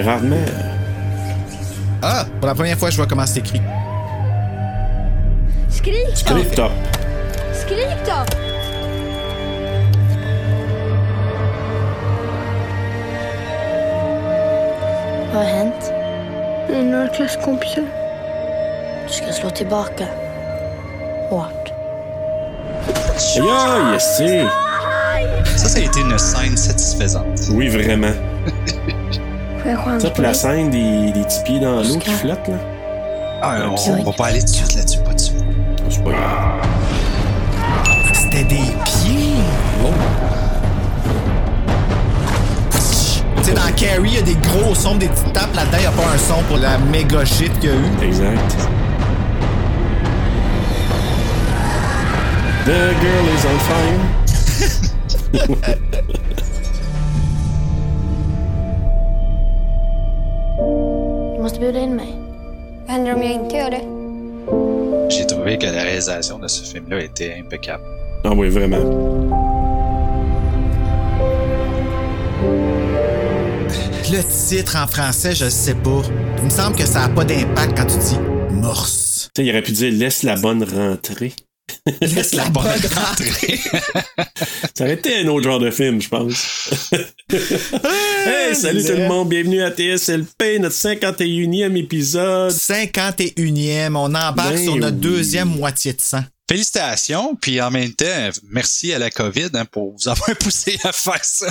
Gérard Mer. Ah, pour la première fois, je vois comment c'est écrit. Skriv top. Skrik då! Vad har hänt? Det är några klasskompisar. Du ska slå tillbaka. Hårt. Ja, yes, c'est. Ça, ça a été une scène satisfaisante. Oui, vraiment. Ça, puis la scène des, des petits pieds dans l'eau qui flottent, là. Ah, on, on va pas aller tout de suite là-dessus, pas de suite. C'est pas grave. C'était des pieds. Tu sais, dans Carrie, il y a des gros sons, des petites tapes. Là-dedans, il n'y a pas un son pour la méga shit qu'il y a eu. Exact. The girl is on fire. bjuda in mig. Vad händer om jag inte gör det? J'ai trouvé que la réalisation de ce film-là était impeccable. Ah oui, vraiment. Le titre en français, je sais pas. Il me semble que ça n'a pas d'impact quand tu dis morse. Tu sais, il aurait pu dire laisse la bonne rentrée. Laisse la bonne rentrée. Ça aurait été un autre genre de film, je pense. hey, salut tout le monde, bienvenue à TSLP, notre 51e épisode. 51e, on embarque Ben sur notre oui. deuxième moitié de sang. Félicitations, puis en même temps, merci à la COVID hein, pour vous avoir poussé à faire ça.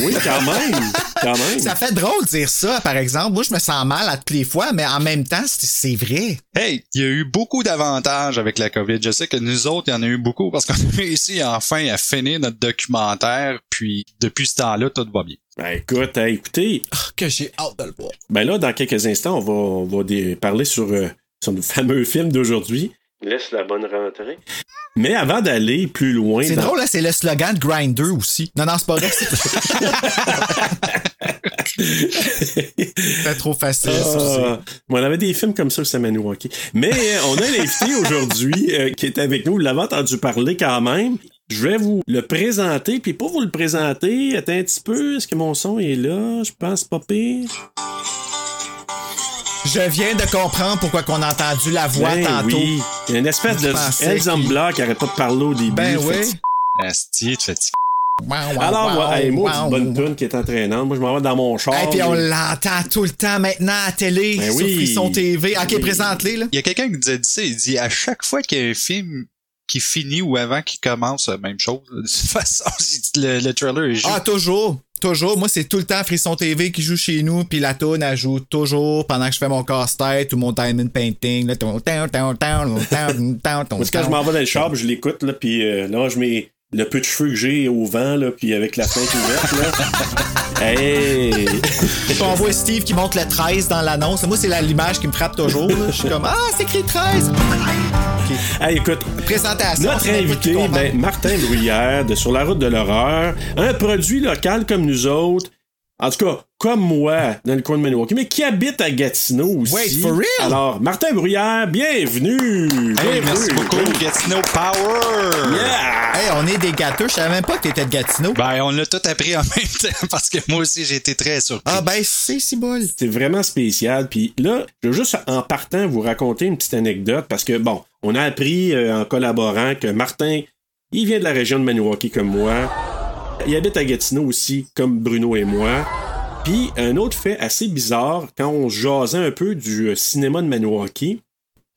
Oui, quand même, quand même. Ça fait drôle de dire ça, par exemple. Moi, je me sens mal à toutes les fois, mais en même temps, c'est c'est vrai. Hey, il y a eu beaucoup d'avantages avec la COVID. Je sais que nous autres, il y en a eu beaucoup parce qu'on a réussi enfin à finir notre documentaire, puis depuis ce temps-là, tout va bien. Ben écoute, hey, écoutez, Oh, que j'ai hâte de le voir. ben là, dans quelques instants, on va, on va dé- parler sur, euh, sur le fameux film d'aujourd'hui. Laisse la bonne rentrée. Mais avant d'aller plus loin. C'est dans- drôle, là, c'est le slogan de Grinder aussi. Non, non, c'est pas vrai. C'est trop facile, ça aussi. Ah, bon, on avait des films comme ça au Samanoaki. Mais euh, on a un invité aujourd'hui euh, qui est avec nous. Vous l'avez entendu parler quand même. Je vais vous le présenter. Puis pour vous le présenter, attends un petit peu. Est-ce que mon son est là? Je pense pas pire. Je viens de comprendre pourquoi qu'on a entendu la voix Ben tantôt. oui. Il y a une espèce de pensais Elzambla qui arrête pas de parler au début. Ben oui. Asti, tu fatigué. Wow, wow, Alors, wow, moi, hey, moi, wow. une bonne tune qui est entraînante. Moi, je m'en vais dans mon char. Et puis on l'entend tout le temps maintenant à la télé, Ben sur oui. Frisson TV. Ok, Oui. présente-les, là. Il y a quelqu'un qui nous a dit ça, il dit à chaque fois qu'il y a un film qui finit ou avant qu'il commence, même chose. De toute façon, le, le trailer est juste. Ah, toujours toujours. Moi, c'est tout le temps Frisson TV qui joue chez nous, puis la tune elle joue toujours pendant que je fais mon casse-tête ou mon diamond painting. Quand je m'en vais dans le shop, je l'écoute, là, puis euh, là, je mets le peu de cheveux que j'ai au vent, là, puis avec la fin fenêtre ouverte, là. hey! on voit Steve qui monte le 13 dans l'annonce. Moi, c'est l'image qui me frappe toujours. Je suis comme, ah, c'est écrit 13! Hey, écoute, Présentation. notre invité, ben, Martin Bruyère de Sur la route de l'horreur, un produit local comme nous autres, en tout cas, comme moi, dans le coin de Maniwaki, mais qui habite à Gatineau aussi. Wait, for real? Alors, Martin Bruyère, bienvenue! Hey, Bienvenue. merci beaucoup, Gatineau Power! Yeah! Hey, on est des gâteux. Je savais même pas que t'étais de Gatineau. Ben, on l'a tout appris en même temps parce que moi aussi, j'ai été très surpris. Ah, ben, c'est si bol. C'est vraiment spécial. Puis là, je veux juste en partant vous raconter une petite anecdote parce que, bon, on a appris euh, en collaborant que Martin, il vient de la région de Maniwaki comme moi. Il habite à Gatineau aussi, comme Bruno et moi. Puis un autre fait assez bizarre, quand on jasait un peu du euh, cinéma de Maniwaki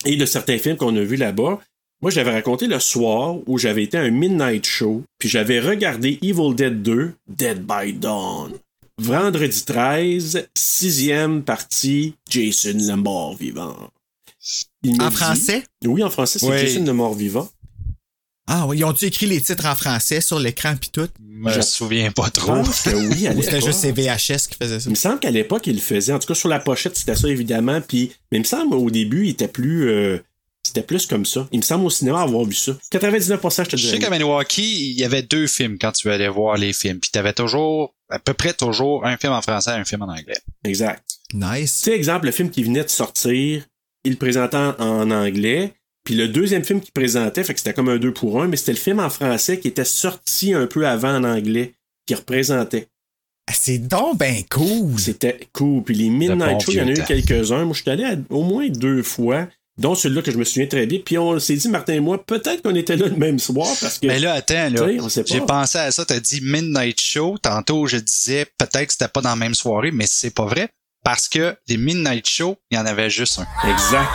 et de certains films qu'on a vus là-bas, moi j'avais raconté le soir où j'avais été à un midnight show, puis j'avais regardé Evil Dead 2, Dead by Dawn. Vendredi 13, sixième partie, Jason le mort-vivant. Il En dit- français? Oui, en français, c'est Oui. Jason le mort-vivant. Ah oui, ils ont-tu écrit les titres en français sur l'écran puis tout? Je me souviens pas Je trop. pense que oui, à Ou c'était juste ces VHS qui faisaient ça? Il me semble qu'à l'époque, il le faisait. En tout cas, sur la pochette, c'était ça, évidemment. Puis, mais il me semble, au début, il était plus. euh, c'était plus comme ça. Il me semble au cinéma avoir vu ça. 99%, je te Je sais qu'à Milwaukee, il y avait deux films quand tu allais voir les films. Puis t'avais toujours, à peu près toujours, un film en français et un film en anglais. Exact. Nice. Tu sais, exemple, le film qui venait de sortir, il le présentait en, anglais. Puis le deuxième film qu'il présentait, fait que c'était comme un deux pour un, mais c'était le film en français qui était sorti un peu avant en anglais, qui représentait. Ah, C'est donc ben cool. C'était cool. Puis les Midnight Show, il y en a eu quelques-uns. Moi, je suis allé à- au moins deux fois, dont celui-là que je me souviens très bien. Puis on s'est dit, Martin et moi, peut-être qu'on était là le même soir parce que. Mais là, attends, là. J'ai pensé à ça, t'as dit Midnight Show. Tantôt, je disais peut-être que c'était pas dans la même soirée, mais c'est pas vrai. Parce que les Midnight Show, il y en avait juste un. Exact.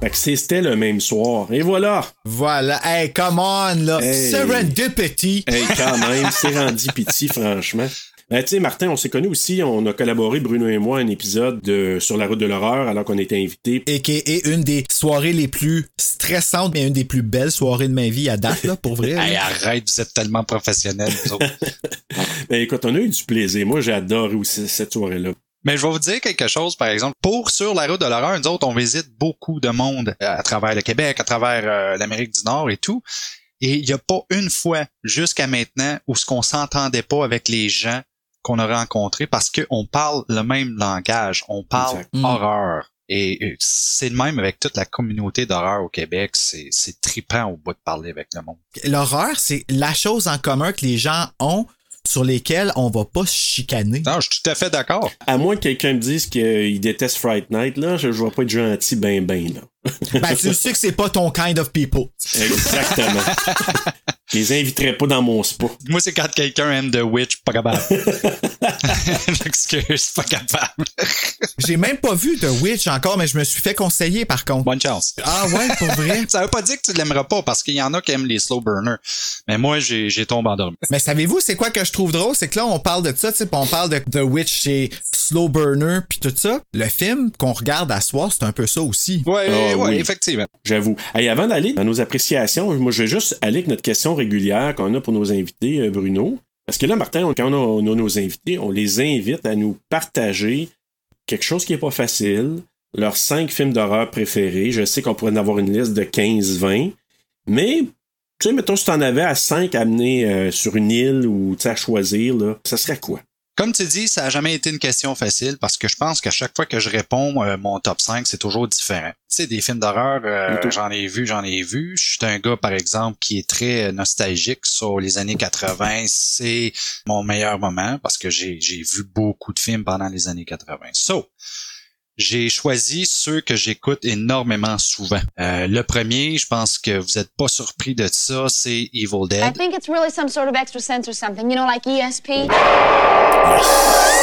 Fait que c'était le même soir. Et voilà. Voilà. Hey, come on, là. Hey. Serendipity. Hey, quand même, c'est rendu franchement. Ben, tu sais, Martin, on s'est connus aussi. On a collaboré, Bruno et moi, à un épisode de Sur la route de l'horreur, alors qu'on était invités. Et qui est une des soirées les plus stressantes, mais une des plus belles soirées de ma vie à date, là, pour vrai. Hey, arrête, vous êtes tellement professionnels, vous autres. Ben, écoute, on a eu du plaisir. Moi, j'ai adoré aussi cette soirée-là. Mais je vais vous dire quelque chose, par exemple. Pour Sur la route de l'horreur, nous autres, on visite beaucoup de monde euh, à travers le Québec, à travers euh, l'Amérique du Nord et tout. Et il n'y a pas une fois jusqu'à maintenant où ce qu'on s'entendait pas avec les gens qu'on a rencontrés parce qu'on parle le même langage. On parle. Mm. horreur. Et c'est le même avec toute la communauté d'horreur au Québec. C'est, c'est trippant au bout de parler avec le monde. L'horreur, c'est la chose en commun que les gens ont sur lesquelles on va pas se chicaner. Non, je suis tout à fait d'accord. À moins que quelqu'un me dise qu'il déteste Fright Night, là, je, je vais pas être gentil ben ben, là. Ben, tu sais que c'est pas ton kind of people. Exactement. je les inviterais pas dans mon spa. Moi, c'est quand quelqu'un aime The Witch, pas capable. Excuse, pas capable. J'ai même pas vu The Witch encore, mais je me suis fait conseiller par contre. Bonne chance. Ah ouais, pour vrai? Ça veut pas dire que tu l'aimeras pas, parce qu'il y en a qui aiment les slow burners. Mais moi, j'ai, j'ai tombé endormi. Mais savez-vous, c'est quoi que je trouve drôle? C'est que là, on parle de ça, tu sais, on parle de The Witch chez Slow Burner, puis tout ça. Le film qu'on regarde à soir, c'est un peu ça aussi. Ouais, Ah, ouais, oui. effectivement. J'avoue. Hey, avant d'aller dans nos appréciations, moi, je vais juste aller avec notre question régulière qu'on a pour nos invités, euh, Bruno. Parce que là, Martin, quand on a, nos invités, on les invite à nous partager quelque chose qui est pas facile, leurs cinq films d'horreur préférés. Je sais qu'on pourrait en avoir une liste de 15-20, mais, tu sais, mettons, si t'en avais à 5 à amener euh, sur une île ou, tu à choisir, là, ça serait quoi? Comme tu dis, ça a jamais été une question facile parce que je pense qu'à chaque fois que je réponds, euh, mon top 5, c'est toujours différent. Tu sais, des films d'horreur, euh, j'en ai vu, j'en ai vu. Je suis un gars, par exemple, qui est très nostalgique sur les années 80. C'est mon meilleur moment parce que j'ai, j'ai vu beaucoup de films pendant les années 80. So, j'ai choisi ceux que j'écoute énormément souvent. Euh, le premier, je pense que vous êtes pas surpris de ça, c'est Evil I Dead. think it's really some sort of extra sense or something, you know, like E ESP.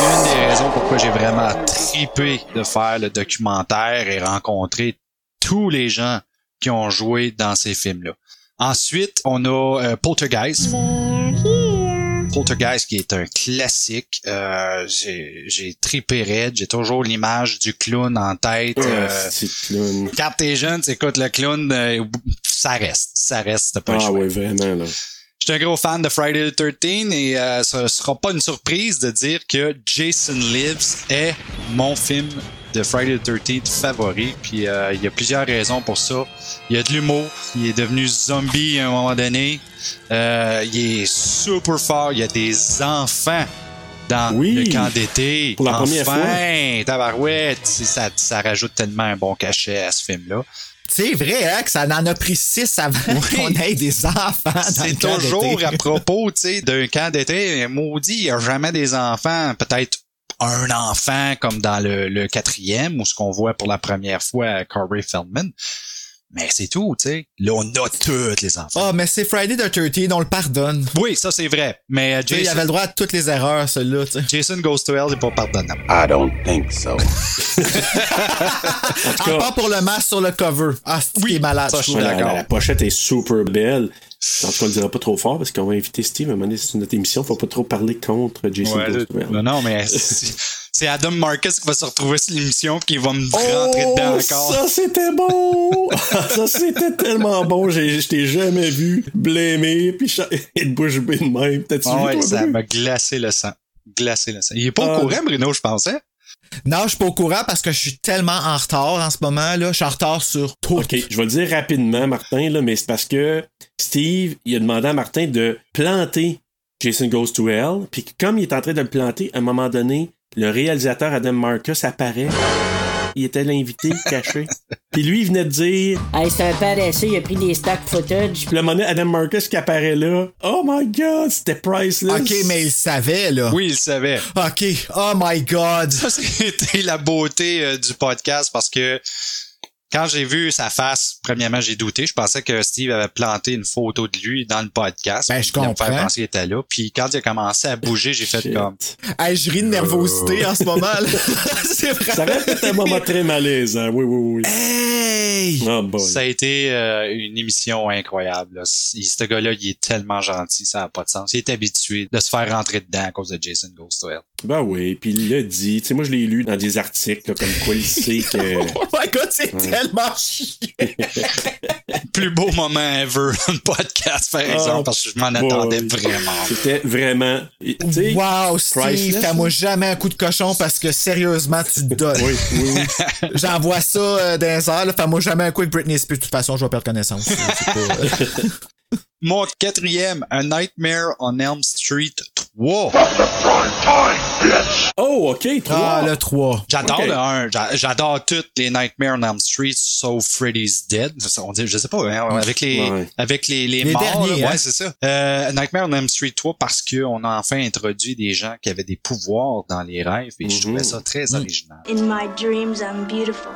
Une des raisons pourquoi j'ai vraiment tripé de faire le documentaire et rencontrer tous les gens qui ont joué dans ces films-là. Ensuite, on a euh, Poltergeist. Poltergeist qui est un classique. Euh, j'ai, tripé raide. J'ai toujours l'image du clown en tête. Euh, Ah, clown. quand t'es jeune, tu écoutes le clown, euh, ça reste. Ça reste, pas Ah oui, vraiment, là. Je suis un gros fan de Friday the 13 et euh, ce sera pas une surprise de dire que Jason Lives est mon film de Friday the 13 favori. Puis euh, il y a plusieurs raisons pour ça. Il y a de l'humour. Il est devenu zombie à un moment donné. Euh, il est super fort. Il y a des enfants dans Oui. le camp d'été. Pour la première enfin, tabarouette. Ça, ça rajoute tellement un bon cachet à ce film-là. C'est vrai, hein, que ça en a pris six avant Oui. qu'on ait des enfants dans le C'est toujours à propos, tu sais, d'un camp d'été. Maudit, il n'y a jamais des enfants. Peut-être un enfant comme dans le, quatrième, ou ce qu'on voit pour la première fois à Corey Feldman. Mais c'est tout, tu sais. Là, on a tous les enfants. Ah, mais c'est Friday the 13, on le pardonne. Oui, ça c'est vrai. Mais euh, Tu sais, il Jason, avait le droit à toutes les erreurs, celui-là, tu sais. Jason Goes to Hell, c'est pas pardonnable. I don't think so. À part pour le masque sur le cover. Ah, c'est Oui, malade. ça, je suis la, d'accord. la pochette est super belle. En tout cas, on le dira pas trop fort parce qu'on va inviter Steve à un moment donné sur notre émission. Faut pas trop parler contre Jason Ouais, Goes to Hell. non, non, mais C'est Adam Marcus qui va se retrouver sur l'émission qui va me rentrer dedans encore. Oh, Ça, c'était bon! ça, c'était tellement bon. J'ai- Je t'ai jamais vu blâmer puis de bouche bée de même. T'as-tu Ah vu, ouais, ça m'a glacé le sang. Glacé le sang. Il est pas Ah, au courant, Bruno, je pensais. Non, je suis pas au courant parce que je suis tellement en retard en ce moment. là. Je suis en retard sur tout. OK, je vais le dire rapidement, Martin, là, mais c'est parce que Steve, il a demandé à Martin de planter Jason Goes to Hell, puis que comme il est en train de le planter, à un moment donné, le réalisateur Adam Marcus apparaît. Il était l'invité caché. Puis lui, il venait de dire, Hey, c'est un paresseux, il a pris des stock footage. puis le moment Adam Marcus qui apparaît là, oh my god, c'était priceless. OK, mais il savait, là. Oui, il savait. OK. Oh my God. Ça, c'était la beauté euh, du podcast parce que quand j'ai vu sa face, premièrement, j'ai douté. Je pensais que Steve avait planté une photo de lui dans le podcast. Ben, je pour me comprends. faire penser qu'il était là. Puis quand il a commencé à bouger, j'ai fait comme... Hey, je ris de nervosité en ce moment. là. c'est vrai. Ça aurait été un moment très malaisant. Oui, oui, oui. Hey! Oh boy. Ça a été euh, une émission incroyable. là. Ce gars-là, il est tellement gentil, ça n'a pas de sens. Il est habitué de se faire rentrer dedans à cause de Jason Ghost. Ben oui, puis il l'a dit. Tu sais, moi, je l'ai lu dans des articles, là, comme quoi il sait que... Oh my God, c'est tellement Plus beau moment ever le podcast, par exemple, parce que je m'en attendais vraiment. C'était vraiment... Wow, Steve, fais-moi jamais un coup de cochon parce que sérieusement, tu te donnes. Oui, oui, oui. J'envoie ça euh, dans les airs, fais-moi jamais un coup avec Britney Spears. De toute façon, je vais perdre connaissance. Pas- Mon quatrième, A Nightmare on Elm Street 3. Oh, OK, trois. ah, le 3. J'adore Ok. le 1. J'a- J'adore toutes les Nightmare on Elm Street sauf Freddy's Dead. On dit, je sais pas, hein, avec les, Ouais. avec les, les, Les morts. derniers, là, hein. Ouais, c'est ça. Euh, Nightmare on Elm Street 3 parce qu'on a enfin introduit des gens qui avaient des pouvoirs dans les rêves et je Mhm. trouvais ça très original. In my dreams, I'm beautiful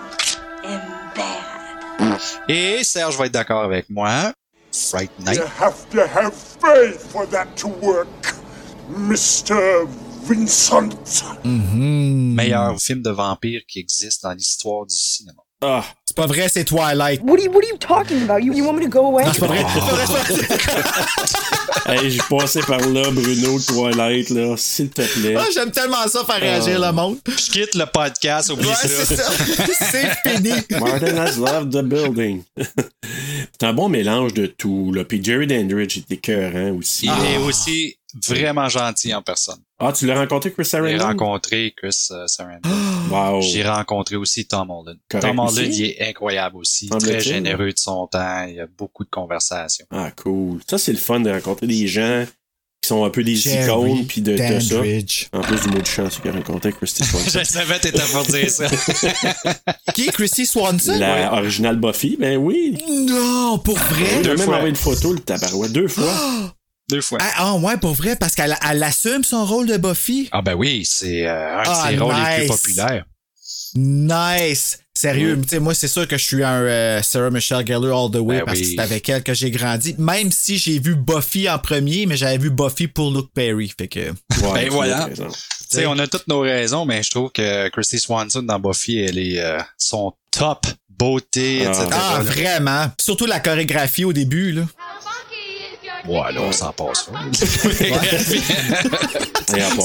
and bad. Et Serge va être d'accord avec moi. Fright Night. You have to have faith for that to work, Mr. Vincent. Meilleur film de vampire qui existe dans l'histoire du cinéma. Ah, C'est pas vrai, c'est Twilight. What are you, what are you talking about? You, you want me to go away? Non, c'est pas vrai. C'est pas vrai, c'est pas vrai. hey, j'ai passé par là, Bruno, Twilight, là, s'il te plaît. Ah, J'aime tellement ça faire réagir le monde. Je quitte le podcast, oublie Ouais, ça. c'est ça. c'est fini. Martin has loved the building. c'est un bon mélange de tout, là. Puis Jerry Dandridge était écœurant aussi. Il est aussi vraiment gentil en personne. Ah, tu l'as rencontré, Chris J'ai Sarandon? rencontré Chris euh, Sarandon. Wow. J'ai rencontré aussi Tom Holland. Correct Tom Holland, aussi? il est incroyable aussi. Très généreux de son temps. Il y a beaucoup de conversations. Ah, cool. Ça, c'est le fun de rencontrer des gens qui sont un peu des Jerry icônes, puis de, de ça. En plus du mot de chance qu'il a rencontré Christy Swanson. Je savais que t'étais pour dire ça. Qui est Christy Swanson? La originale Buffy, ben oui. Non, pour vrai? Il Deux a même fois. envoyé une photo, le tabarouette, deux fois. Deux fois. Ah, ah, ouais, pour vrai, parce qu'elle elle assume son rôle de Buffy. Ah ben oui, c'est euh, un de Ah, ses rôles les plus nice. populaires. Nice! Sérieux, tu sais, moi, c'est sûr que je suis un euh, Sarah Michelle Gellar all the way Ben parce oui. que c'est avec elle que j'ai grandi. Même si j'ai vu Buffy en premier, mais j'avais vu Buffy pour Luke Perry. Fait que. Ouais, tu voilà. as raison. Tu sais, on a toutes nos raisons, mais je trouve que Christy Swanson dans Buffy, elle est euh, son top beauté, Ah. etc. Ah, là. vraiment! Surtout la chorégraphie au début, là. Ouais, là, on s'en passe.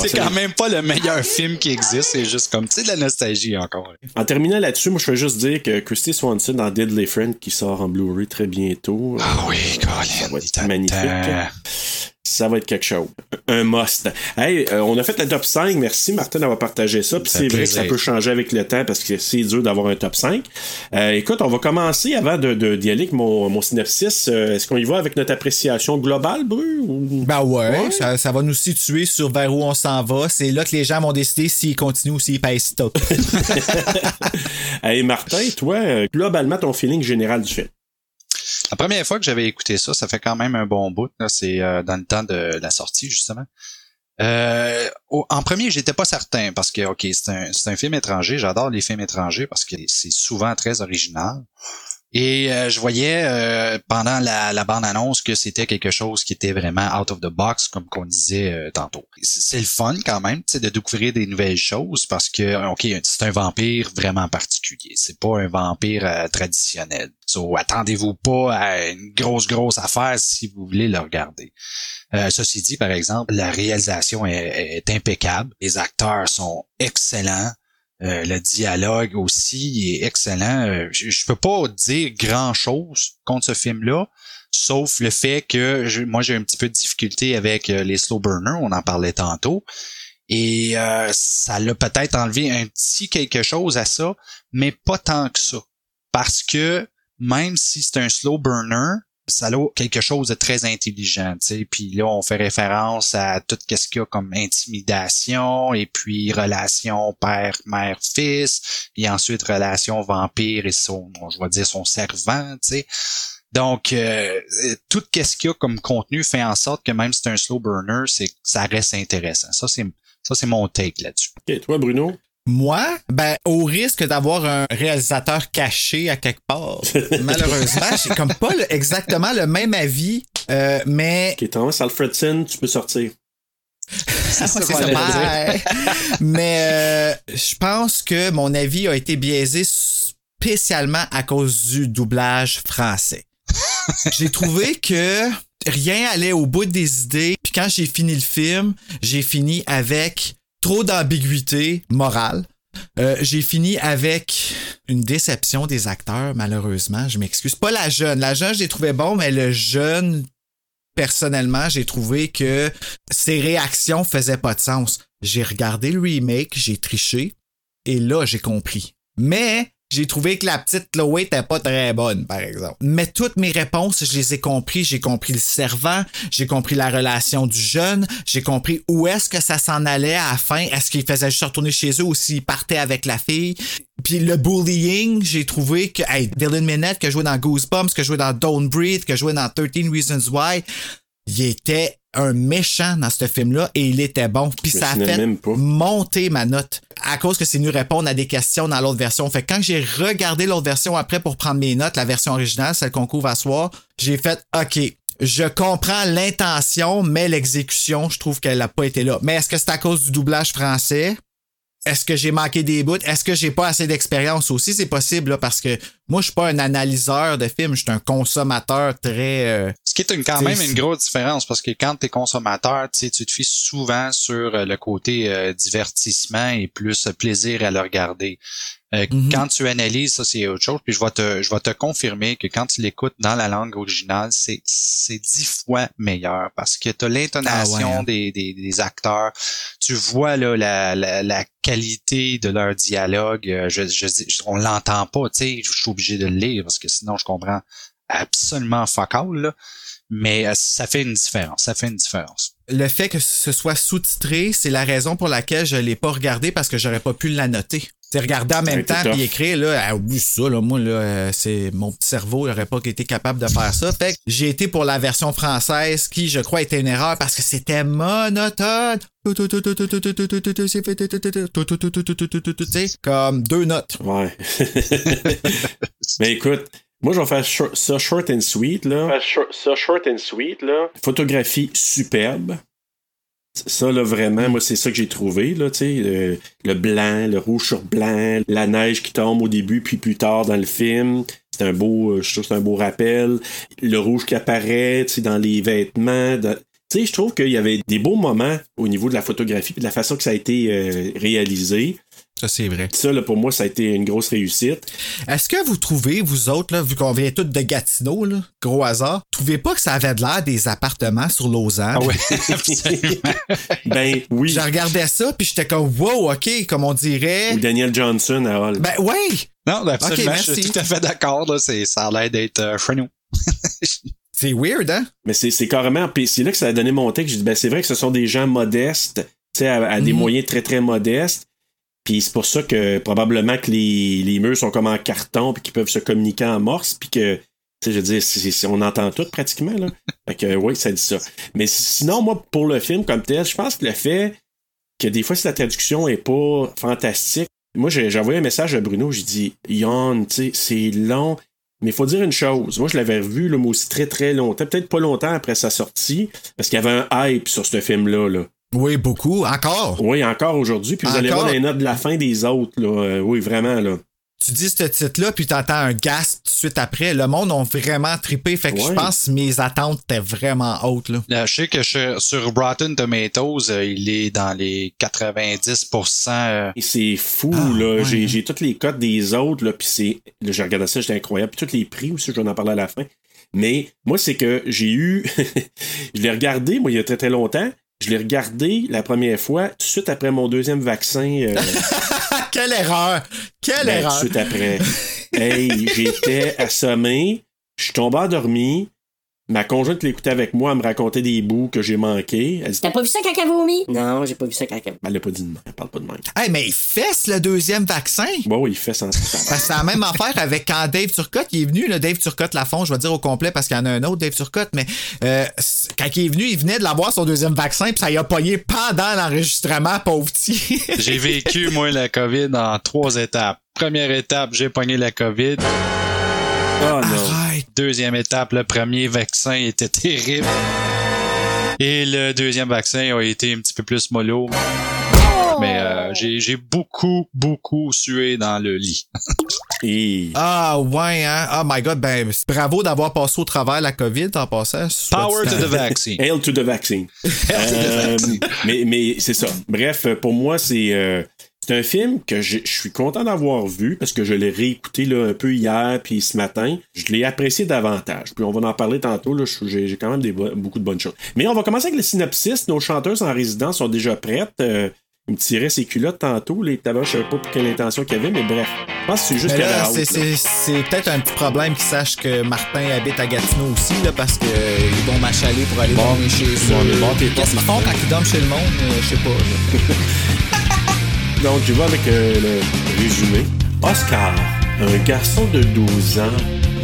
c'est quand même pas le meilleur film qui existe, c'est juste comme, tu sais, de la nostalgie encore. En terminant là-dessus, moi, je veux juste dire que Christy Swanson dans Deadly Friend, qui sort en Blu-ray très bientôt, Ah oui, ça va Colin, être magnifique. Ça va être quelque chose. Un must. Hey, euh, on a fait le top 5. Merci, Martin, d'avoir partagé ça. Puis c'est vrai que ça peut changer avec le temps parce que c'est dur d'avoir un top 5. Euh, écoute, on va commencer avant de, de, d'y aller avec mon, mon synopsis. Euh, est-ce qu'on y va avec notre appréciation globale, Bru? ou- Ben ouais, Ouais. Ça, ça va nous situer sur vers où on s'en va. C'est là que les gens vont décider s'ils continuent ou s'ils pèsent stop. Hey, Martin, toi, euh, globalement, ton feeling général du film. La première fois que j'avais écouté ça, ça fait quand même un bon bout. C'est euh, dans le temps de la sortie, justement. Euh, en premier, j'étais pas certain parce que, OK, c'est un, c'est un film étranger. J'adore les films étrangers parce que c'est souvent très original. Et euh, je voyais euh, pendant la, la bande-annonce que c'était quelque chose qui était vraiment out of the box, comme qu'on disait euh, tantôt. C'est le fun quand même, de découvrir des nouvelles choses parce que, ok, c'est un vampire vraiment particulier. C'est pas un vampire euh, traditionnel. So, attendez-vous pas à une grosse, grosse affaire si vous voulez le regarder. Euh, ceci dit, par exemple, la réalisation est, est impeccable. Les acteurs sont excellents. Euh, le dialogue aussi est excellent. Euh, je, peux pas dire grand chose contre ce film-là, sauf le fait que moi j'ai un petit peu de difficulté avec euh, les slow burners, on en parlait tantôt. Et ça l'a peut-être enlevé un petit quelque chose à ça, mais pas tant que ça. Parce que même si c'est un slow burner, ça quelque chose de très intelligent, tu sais. Puis là, on fait référence à tout ce qu'il y a comme intimidation et puis relation père, mère, fils, et ensuite relation vampire et son, je vais dire son servant, tu sais. Donc, euh, tout ce qu'il y a comme contenu fait en sorte que même si c'est un slow burner, c'est ça reste intéressant. Ça, c'est ça, c'est mon take là-dessus. OK, toi, Bruno? Moi, ben, au risque d'avoir un réalisateur caché à quelque part, malheureusement, j'ai comme pas le- exactement le même avis, euh, mais OK, Thomas Alfredson, tu peux sortir. c'est ça ça. Mais euh, je pense que mon avis a été biaisé spécialement à cause du doublage français. j'ai trouvé que rien allait au bout des idées. Puis quand j'ai fini le film, j'ai fini avec trop d'ambiguïté morale. Euh, j'ai fini avec une déception des acteurs, malheureusement. Je m'excuse. Pas la jeune. La jeune, j'ai trouvé bon, mais le jeune, personnellement, j'ai trouvé que ses réactions faisaient pas de sens. J'ai regardé le remake, j'ai triché, et là, j'ai compris. Mais j'ai trouvé que la petite Chloé était pas très bonne, par exemple. Mais toutes mes réponses, je les ai compris. J'ai compris le servant, j'ai compris la relation du jeune, j'ai compris où est-ce que ça s'en allait à la fin. Est-ce qu'il faisait juste retourner chez eux ou s'il partait avec la fille? Puis le bullying, j'ai trouvé que, hey, Dylan Minnette, a joué dans Goosebumps, a joué dans Don't Breathe, a joué dans 13 Reasons Why, il était un méchant dans ce film-là et il était bon. Puis ça a fait monter ma note à cause que c'est venu répondre à des questions dans l'autre version. Fait que quand j'ai regardé l'autre version après pour prendre mes notes, la version originale, celle qu'on couvre à soir, j'ai fait OK. Je comprends l'intention, mais l'exécution, je trouve qu'elle n'a pas été là. Mais est-ce que c'est à cause du doublage français? Est-ce que j'ai manqué des bouts? Est-ce que j'ai pas assez d'expérience aussi? C'est possible, là, parce que moi, je suis pas un analyseur de films, je suis un consommateur très. euh, Ce qui est une, quand même une grosse différence parce que quand tu es consommateur, tu te fies souvent sur euh, le côté euh, divertissement et plus euh, plaisir à le regarder. Euh, Mhm. Quand tu analyses, ça c'est autre chose. Puis je vais te, je vais te confirmer que quand tu l'écoutes dans la langue originale, c'est c'est dix fois meilleur parce que tu as l'intonation Ah ouais, hein. des, des, des acteurs. Tu vois là la, la, la qualité de leur dialogue. Euh, Je, je, je- on l'entend pas, tu sais. Je suis obligé de le lire parce que sinon je comprends absolument fuck all, là. Mais euh, ça fait une différence. Ça fait une différence. le fait que ce soit sous-titré, c'est la raison pour laquelle je l'ai pas regardé parce que j'aurais pas pu la noter. C'est regarder en même temps puis écrire là, ah, oublie ça là, moi là, euh, c'est mon petit cerveau n'aurait pas été capable de faire ça. Fait que j'ai été pour la version française qui, je crois, était une erreur parce que c'était monotone. Comme deux notes. Ouais. Mais écoute, moi, je vais faire short- ça short and sweet, là. Ça short and sweet, là. Photographie superbe. Ça, là, vraiment, moi, c'est ça que j'ai trouvé, là, tu sais. Le, le blanc, le rouge sur blanc, la neige qui tombe au début, puis plus tard dans le film. C'est un beau, euh, je trouve c'est un beau rappel. Le rouge qui apparaît, tu sais, dans les vêtements. Tu sais, je trouve qu'il y avait des beaux moments au niveau de la photographie de la façon que ça a été euh, réalisé. Ça, c'est vrai. Ça, là, pour moi, ça a été une grosse réussite. Est-ce que vous trouvez, vous autres, là, vu qu'on vient tous de Gatineau, là, gros hasard, trouvez pas que ça avait de l'air des appartements sur Lausanne? Ah absolument. Ben oui. Je regardais ça, puis j'étais comme, wow, OK, comme on dirait. Ou Daniel Johnson à Hall. Ben, ouais! Non, ben, absolument. Ok, je suis tout à fait d'accord. Ça a l'air d'être euh, chez nous. C'est weird, hein? Mais c'est carrément. Puis c'est là que ça a donné mon texte. J'ai dit, ben c'est vrai que ce sont des gens modestes, tu sais, à, à des Mhm. moyens très, très modestes. Puis c'est pour ça que probablement que les, les murs sont comme en carton, puis qu'ils peuvent se communiquer en morse, puis que, tu sais, je veux dire, c'est- c'est- on entend tout pratiquement, là. fait que, oui, ça dit ça. Mais sinon, moi, pour le film comme tel, je pense que le fait que des fois, si la traduction est pas fantastique, moi, j'ai envoyé un message à Bruno, j'ai dit, Yon, tu sais, c'est long, Mais il faut dire une chose. Moi, je l'avais revu, là, moi aussi, très, très longtemps. Peut-être pas longtemps après sa sortie, parce qu'il y avait un hype sur ce film-là. Là. Oui, beaucoup. Encore? Oui, encore aujourd'hui. Puis vous allez voir les notes de la fin des autres. Là. Euh, oui, vraiment. Là. Tu dis ce titre-là, puis t'entends un gasp tout de suite après. Le monde ont vraiment trippé. Fait que je pense que mes attentes étaient vraiment hautes. Là. Là, je sais que je- sur Rotten Tomatoes, euh, il est dans les 90%. euh, Et c'est fou, Ah, là. ouais. J'ai, j'ai toutes les cotes des autres, là. Puis c'est. Là, j'ai regardé ça, j'étais incroyable. Puis tous les prix aussi, je vais en parler à la fin. Mais moi, c'est que j'ai eu. je l'ai regardé, moi, il y a très, très longtemps. Je l'ai regardé la première fois, suite après mon deuxième vaccin. euh, Quelle erreur! Quelle Ben, erreur! suite après. hey, j'étais assommé. Je suis tombé endormi. Ma conjointe l'écoutait avec moi, elle me racontait des bouts que j'ai manqués. Elle dit, T'as pas vu ça quand elle vomi? Non, j'ai pas vu ça quand elle elle l'a pas dit de même, elle parle pas de même. Hey, mais il fesse le deuxième vaccin? Bon, oui, il fait sans Parce que c'est la même affaire avec quand Dave Turcotte il est venu, là, Dave Turcotte Lafont, je vais dire au complet parce qu'il y en a un autre, Dave Turcotte, mais euh, quand il est venu, il venait de l'avoir son deuxième vaccin, puis ça y a pogné pendant l'enregistrement, pauvre petit. J'ai vécu, moi, la COVID en trois étapes. Première étape, j'ai pogné la COVID. Ah non. Arrête. Deuxième étape, le premier vaccin était terrible. Et le deuxième vaccin a été un petit peu plus mollo. Mais euh, j'ai j'ai beaucoup, beaucoup sué dans le lit. Et... Ah ouais, hein? Oh my god, ben bravo d'avoir passé au travers la COVID en passant. soit Power to the vaccine. Hail to the vaccine. Euh, mais mais c'est ça. Bref, pour moi, c'est euh, c'est un film que je je suis content d'avoir vu parce que je l'ai réécouté là, un peu hier puis ce matin. Je l'ai apprécié davantage. Puis on va en parler tantôt. J'ai quand même des beaucoup de bonnes choses. Mais on va commencer avec le synopsis. Nos chanteuses en résidence sont déjà prêtes. Euh, il me tirait ses culottes tantôt. Les tabacs, je savais pas pour quelle intention qu'il y avait, mais bref. Je pense que c'est juste qu'elle c'est, peut-être un petit problème qu'ils sachent que Martin habite à Gatineau aussi, là, parce qu'ils vont m'achaler pour aller dormir chez eux. bon, bon, Qu'est-ce qu'ils font quand ils dorment chez le monde? Euh, Je sais pas. Donc, je vais avec euh, le résumé. Oscar, un garçon de 12 ans,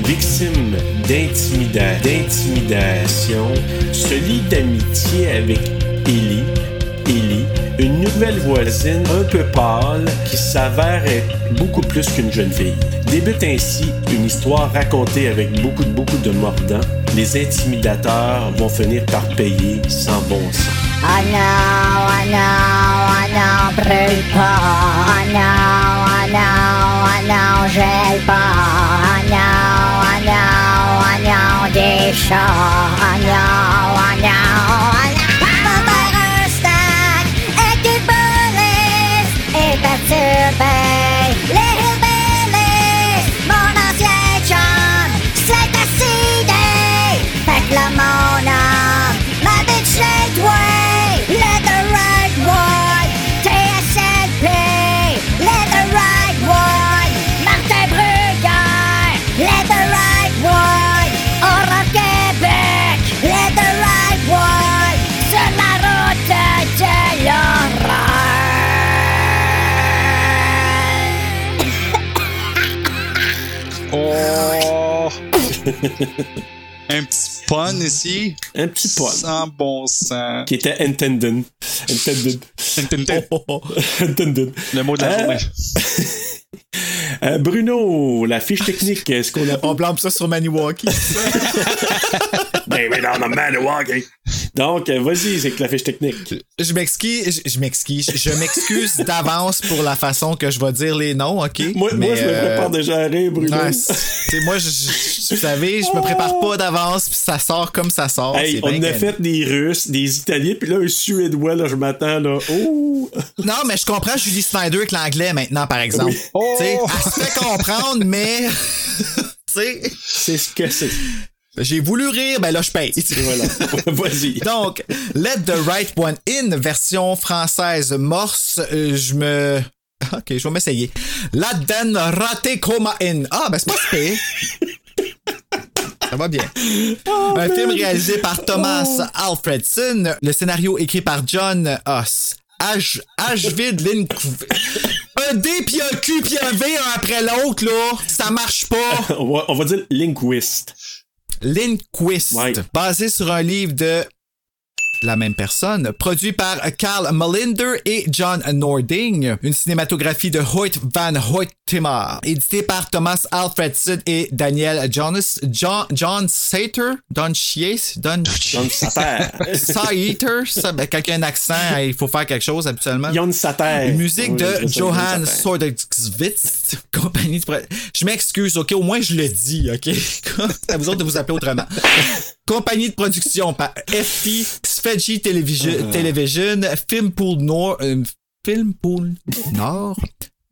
victime d'intimida- d'intimidation, se lie d'amitié avec Ellie, une nouvelle voisine un peu pâle qui s'avère être beaucoup plus qu'une jeune fille. Débute ainsi une histoire racontée avec beaucoup, beaucoup de mordants. Les intimidateurs vont finir par payer sans bon sens. Oh oh oh. Oh oh oh. Oh oh oh. Oh oh Un petit pun ici. Un petit pun. Sans bon sens. Qui était intended. Intended. Intended. Intended. Le mot de la Euh, journée. Euh, Bruno, la fiche technique, est-ce qu'on a On blâme ça sur Maniwaki. Ben dans le Maniwaki. Donc, euh, vas-y, c'est que la fiche technique. Je m'excuse, je, m'excuse, je m'excuse d'avance pour la façon que je vais dire les noms, ok? Moi, Mais, moi je me euh, prépare déjà à rire, Bruno. ouais, moi, je, je- vous savez, je me prépare pas d'avance, puis ça sort comme ça sort. Hey, c'est on a fait des Russes, des Italiens, puis là, un Suédois, là, je m'attends, là. Oh! Non, mais je comprends Julie Snyder avec l'anglais maintenant, par exemple. Oui. Tu sais, Oh! Elle se fait comprendre, mais. C'est ce que c'est. J'ai voulu rire, ben là, je paye. Voilà. Vas-y. Donc, Let the Right One In, version française morse, euh, je me. Ok, je vais m'essayer. La den rate coma in. Ah, ben c'est pas si. Ça va bien. Un film réalisé par Thomas Alfredson. Le scénario écrit par John Huss. H. Link. Un D puis un Q puis un V un après l'autre, là. Ça marche pas. On va, on va dire linguist. Lindquist. Ouais. Basé sur un livre de la même personne. Produit par Carl Malinder et John Nording. Une cinématographie de Hoyt Van Hoytema. Édité par Thomas Alfredson et Daniel Jonas, John, John Sater. Don Chies. Don, John Sater. Sater. Ça, ben, quand il y a un accent, il faut faire quelque chose habituellement. John Sater. Musique Oui, de Johann. Sordexwitz, compagnie de... Je m'excuse, OK? Au moins, je le dis, OK? à vous autres de vous appeler autrement. Compagnie de production par FP, Sfeji Television, Ah. Television Filmpool Nord... euh, Filmpool Nord?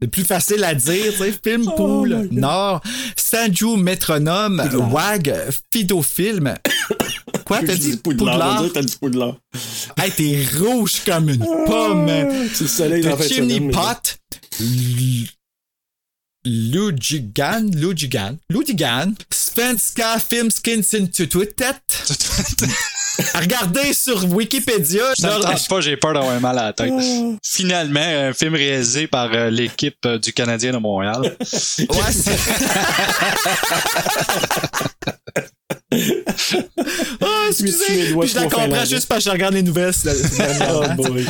C'est plus facile à dire, tu sais. Filmpool Nord, Sanju Métronome, WAG, Fidofilm. Quoi, t'as dit? Poudlard. T'as dit Poudlard. Hey, t'es rouge comme une pomme. C'est le soleil Chimney Pot. Lujigan, Lujigan, Lujigan, Svenska Filmskinsinstitutet. Regardez sur Wikipédia. Genre- tente pas, j'ai peur d'avoir mal à la tête. Ah. Finalement, un film réalisé par euh, l'équipe euh, du Canadien de Montréal. Ouais, Ah, excusez. Puis je la comprends juste parce que je regarde les nouvelles. Oh boy.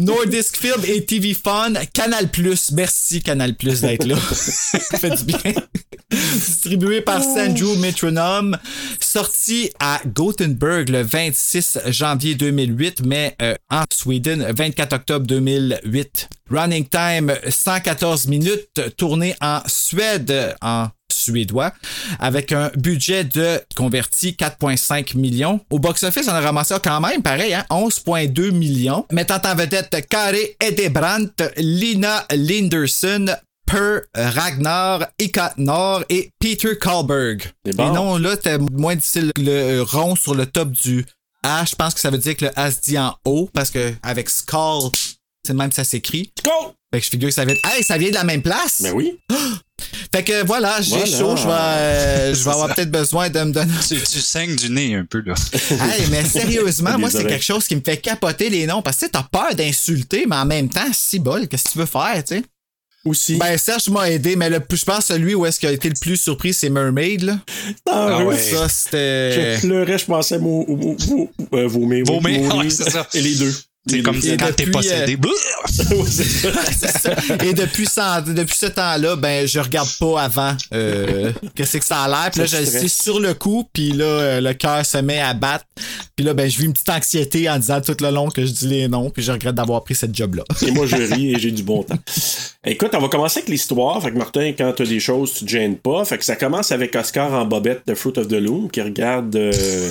Nordisk Film et TV Fun, Canal Plus. Merci Canal Plus d'être là. Ça fait du bien. Distribué par Sanju Metronome. Sorti à Gothenburg le 26 janvier 2008, mais euh, en Sweden 24 octobre 2008. Running time 114 minutes, tourné en Suède en suédois, avec un budget de converti 4,5 millions. Au box-office, on a ramassé quand même, pareil, hein, 11,2 millions, mettant en vedette Kari Edebrandt, Lina Linderson, Per Ragnar, Ika Nord et Peter Karlberg. C'est bon. Les noms là, c'était moins difficile. Le rond sur le top du A, je pense que ça veut dire que le A se dit en haut, parce que avec Skull, c'est même ça s'écrit. Go! Fait que je figure que ça vient. Hey, ça vient de la même place! Ben oui. Fait que voilà, j'ai Voilà. chaud, je vais, euh, je vais avoir peut-être besoin de me donner. tu, tu saignes du nez un peu, là. Hey, mais sérieusement, moi, c'est quelque chose qui me fait capoter les noms parce que tu sais, t'as peur d'insulter, mais en même temps, si bol, qu'est-ce que tu veux faire, tu sais? Aussi. Ben, Serge m'a aidé, mais le, plus- je pense que celui où est-ce qu'il a été le plus surpris, c'est Mermaid, là. Ah, Ah oui. Ça, c'était. Je pleurais, je pensais vomir. oui, Vomir, c'est ça. Et les deux. C'est comme deux. quand t'es depuis, possédé. euh, ça. Et depuis, ça- depuis ce temps-là, ben, je regarde pas avant euh, qu'est-ce que ça a l'air. Puis là, je suis stresse. sur le coup, puis là, euh, le cœur se met à battre. Puis là, ben, je vis une petite anxiété en disant tout le long que je dis les noms, puis je regrette d'avoir pris cette job-là. Et moi, je ris et j'ai du bon temps. Écoute, on va commencer avec l'histoire. Fait que Martin, quand t'as des choses, tu te gênes pas. Fait que ça commence avec Oscar en bobette de Fruit of the Loom qui regarde, euh,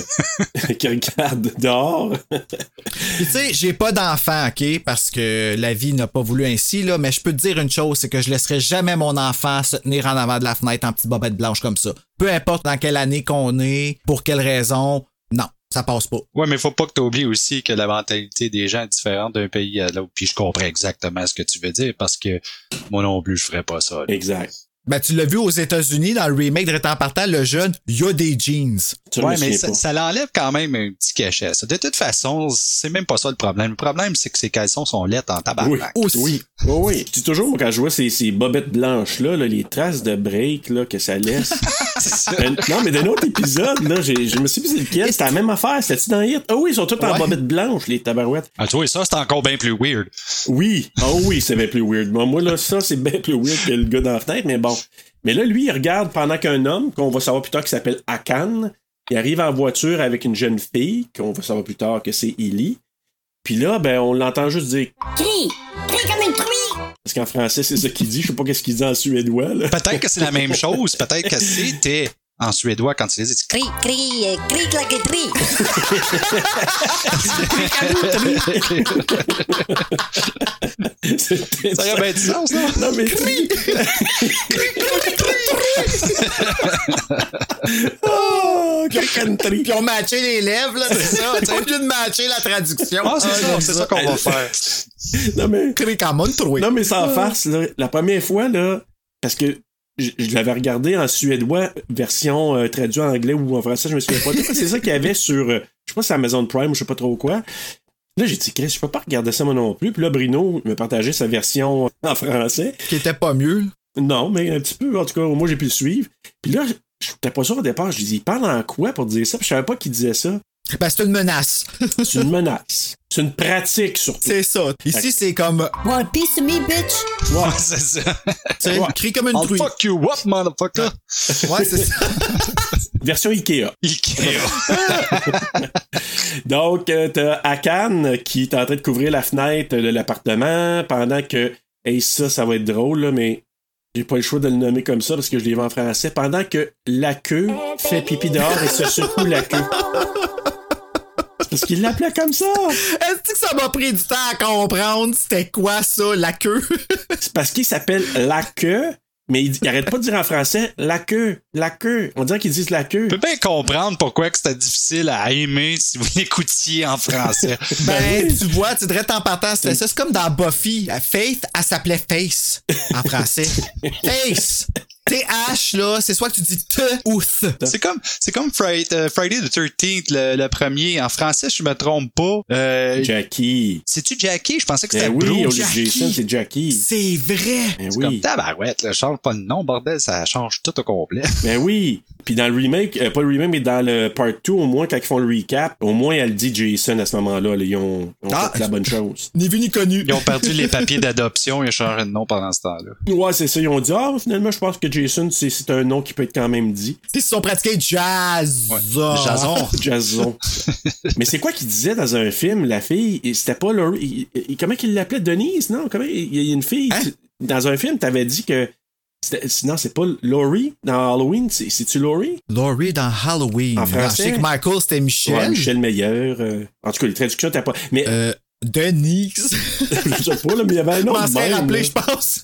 qui regarde dehors. Puis tu sais, j'ai pas d'enfant, OK? Parce que la vie n'a pas voulu ainsi, là. Mais je peux te dire une chose, c'est que je laisserai jamais mon enfant se tenir en avant de la fenêtre en petite bobette blanche comme ça. Peu importe dans quelle année qu'on est, pour quelle raison, non, ça passe pas. Ouais, mais faut pas que tu oublies aussi que la mentalité des gens est différente d'un pays à l'autre. Puis je comprends exactement ce que tu veux dire parce que moi non plus, je ferais pas ça. là. Exact. Ben, tu l'as vu aux États-Unis dans le remake de Temps partant, le jeune, il y a des jeans. Ça, je Ouais, me mais ça, ça l'enlève quand même un petit cachet. ça. De toute façon, c'est même pas ça le problème. Le problème, c'est que ces caleçons sont lettres en Oui, tabarnak. Aussi. oui, oui, oui. Tu dis toujours, quand je vois ces, ces bobettes blanches-là, là, les traces de break là, que ça laisse. Euh, non, mais d'un autre épisode, là, j'ai- je me suis dit c'est lequel? C'était la même affaire. C'était-tu dans Hit? Ah oui, ils sont tous en bobettes blanches, les tabarouettes. Ah, tu vois, ça, c'est encore bien plus weird. Oui. Ah oui, c'est bien plus weird. Moi, moi, là, ça, c'est bien plus weird que le gars dans la fenêtre, mais bon. Mais là, lui, il regarde pendant qu'un homme, qu'on va savoir plus tard qui s'appelle Akan, il arrive en voiture avec une jeune fille, qu'on va savoir plus tard que c'est Ellie. Puis là, ben, on l'entend juste dire Crie! Crie comme une truie! Parce qu'en français, c'est ça qu'il dit. Je sais pas qu'est-ce qu'il dit en suédois. Peut-être que c'est la même chose. Peut-être que c'était en suédois quand tu les dis. Crie, crie, euh, crie like a tree! C'était Ça aurait bien du sens, non? Non, mais. oh, country. Puis on matché les lèvres, là, c'est ça. Tu sais, au lieu de matcher la traduction. Ah, c'est ça, c'est ça qu'on va faire. Non, mais. Comme une trouée. Non, mais sans farce, là, la première fois, là, parce que je, je l'avais regardé en suédois, version euh, traduite en anglais ou en français, je me souviens pas. C'est ça qu'il y avait sur, euh, je sais pas si c'est Amazon Prime ou je sais pas trop quoi. Là, j'ai dit, Chris, je peux pas regarder ça moi non plus. Puis là, Bruno me partageait sa version en français. Qui était pas mieux. Non, mais un petit peu, en tout cas, moi, j'ai pu le suivre. Puis là, j'étais pas sûr au départ. Je dis, il parle en quoi pour dire ça? Puis je savais pas qu'il disait ça. Ben, c'est une menace. C'est une menace. C'est une pratique, surtout. c'est ça. Ici, c'est comme, a piece of me, bitch? Ouais, c'est ça. tu sais, crie comme une I'll truie. fuck you up, motherfucker. Ouais, c'est ça. Version Ikea. Ikea. Donc, euh, t'as Akan qui est en train de couvrir la fenêtre de l'appartement pendant que. Hey, ça, ça va être drôle, là, mais j'ai pas le choix de le nommer comme ça parce que je l'ai vu en français. Pendant que la queue fait pipi dehors et se secoue la queue. C'est parce qu'il l'appelait comme ça. Est-ce que ça m'a pris du temps à comprendre c'était quoi ça, la queue? C'est parce qu'il s'appelle la queue, mais il, il arrête pas de dire en français la queue, la queue. On dirait qu'ils disent la queue. Je peux bien comprendre pourquoi que c'était difficile à aimer si vous l'écoutiez en français. Ben, tu vois, tu dirais en partant, c'était ça. C'est comme dans Buffy. Faith, elle s'appelait Face en français. Face! T-H, là, c'est soit que tu dis T ou Th. C'est comme, c'est comme Friday, euh, Friday the 13th, le, le premier. En français, je me trompe pas. Euh, Jackie. C'est-tu Jackie? Je pensais que Ben c'était oui, Jackie. Jason, c'est Jackie. C'est vrai! Ben C'est comme oui. tabarouette, là, change pas de nom, bordel, ça change tout au complet. Ben oui. Puis dans le remake, euh, pas le remake, mais dans le part 2, au moins, quand ils font le recap, au moins, elle dit Jason à ce moment-là. là. ils ont, ont Ah. fait la bonne chose. Ni vu ni connu. Ils ont perdu les papiers d'adoption, ils ont changé de nom pendant ce temps-là. Ouais, c'est ça. Ils ont dit, ah, finalement, je pense que Jason, c'est c'est un nom qui peut être quand même dit. Ils se sont pratiqués jazz. Jason. Jason. mais c'est quoi qu'il disait dans un film, la fille? C'était pas Laurie. il- il- comment qu'il l'appelait? Denise? Non, comment? Il y a une fille. Hein? tu- Dans un film, t'avais dit que. Non, c'est pas Laurie. Dans Halloween, c'est- c'est-tu Laurie? Laurie dans Halloween. En Je français? sais que Michael, c'était Michel. Ouais, Michel Meilleur. euh, En tout cas, les traductions, t'as pas. Mais Euh, Denise. je sais pas, là, mais il y avait un Je nom. m'en rappelé, là. je pense.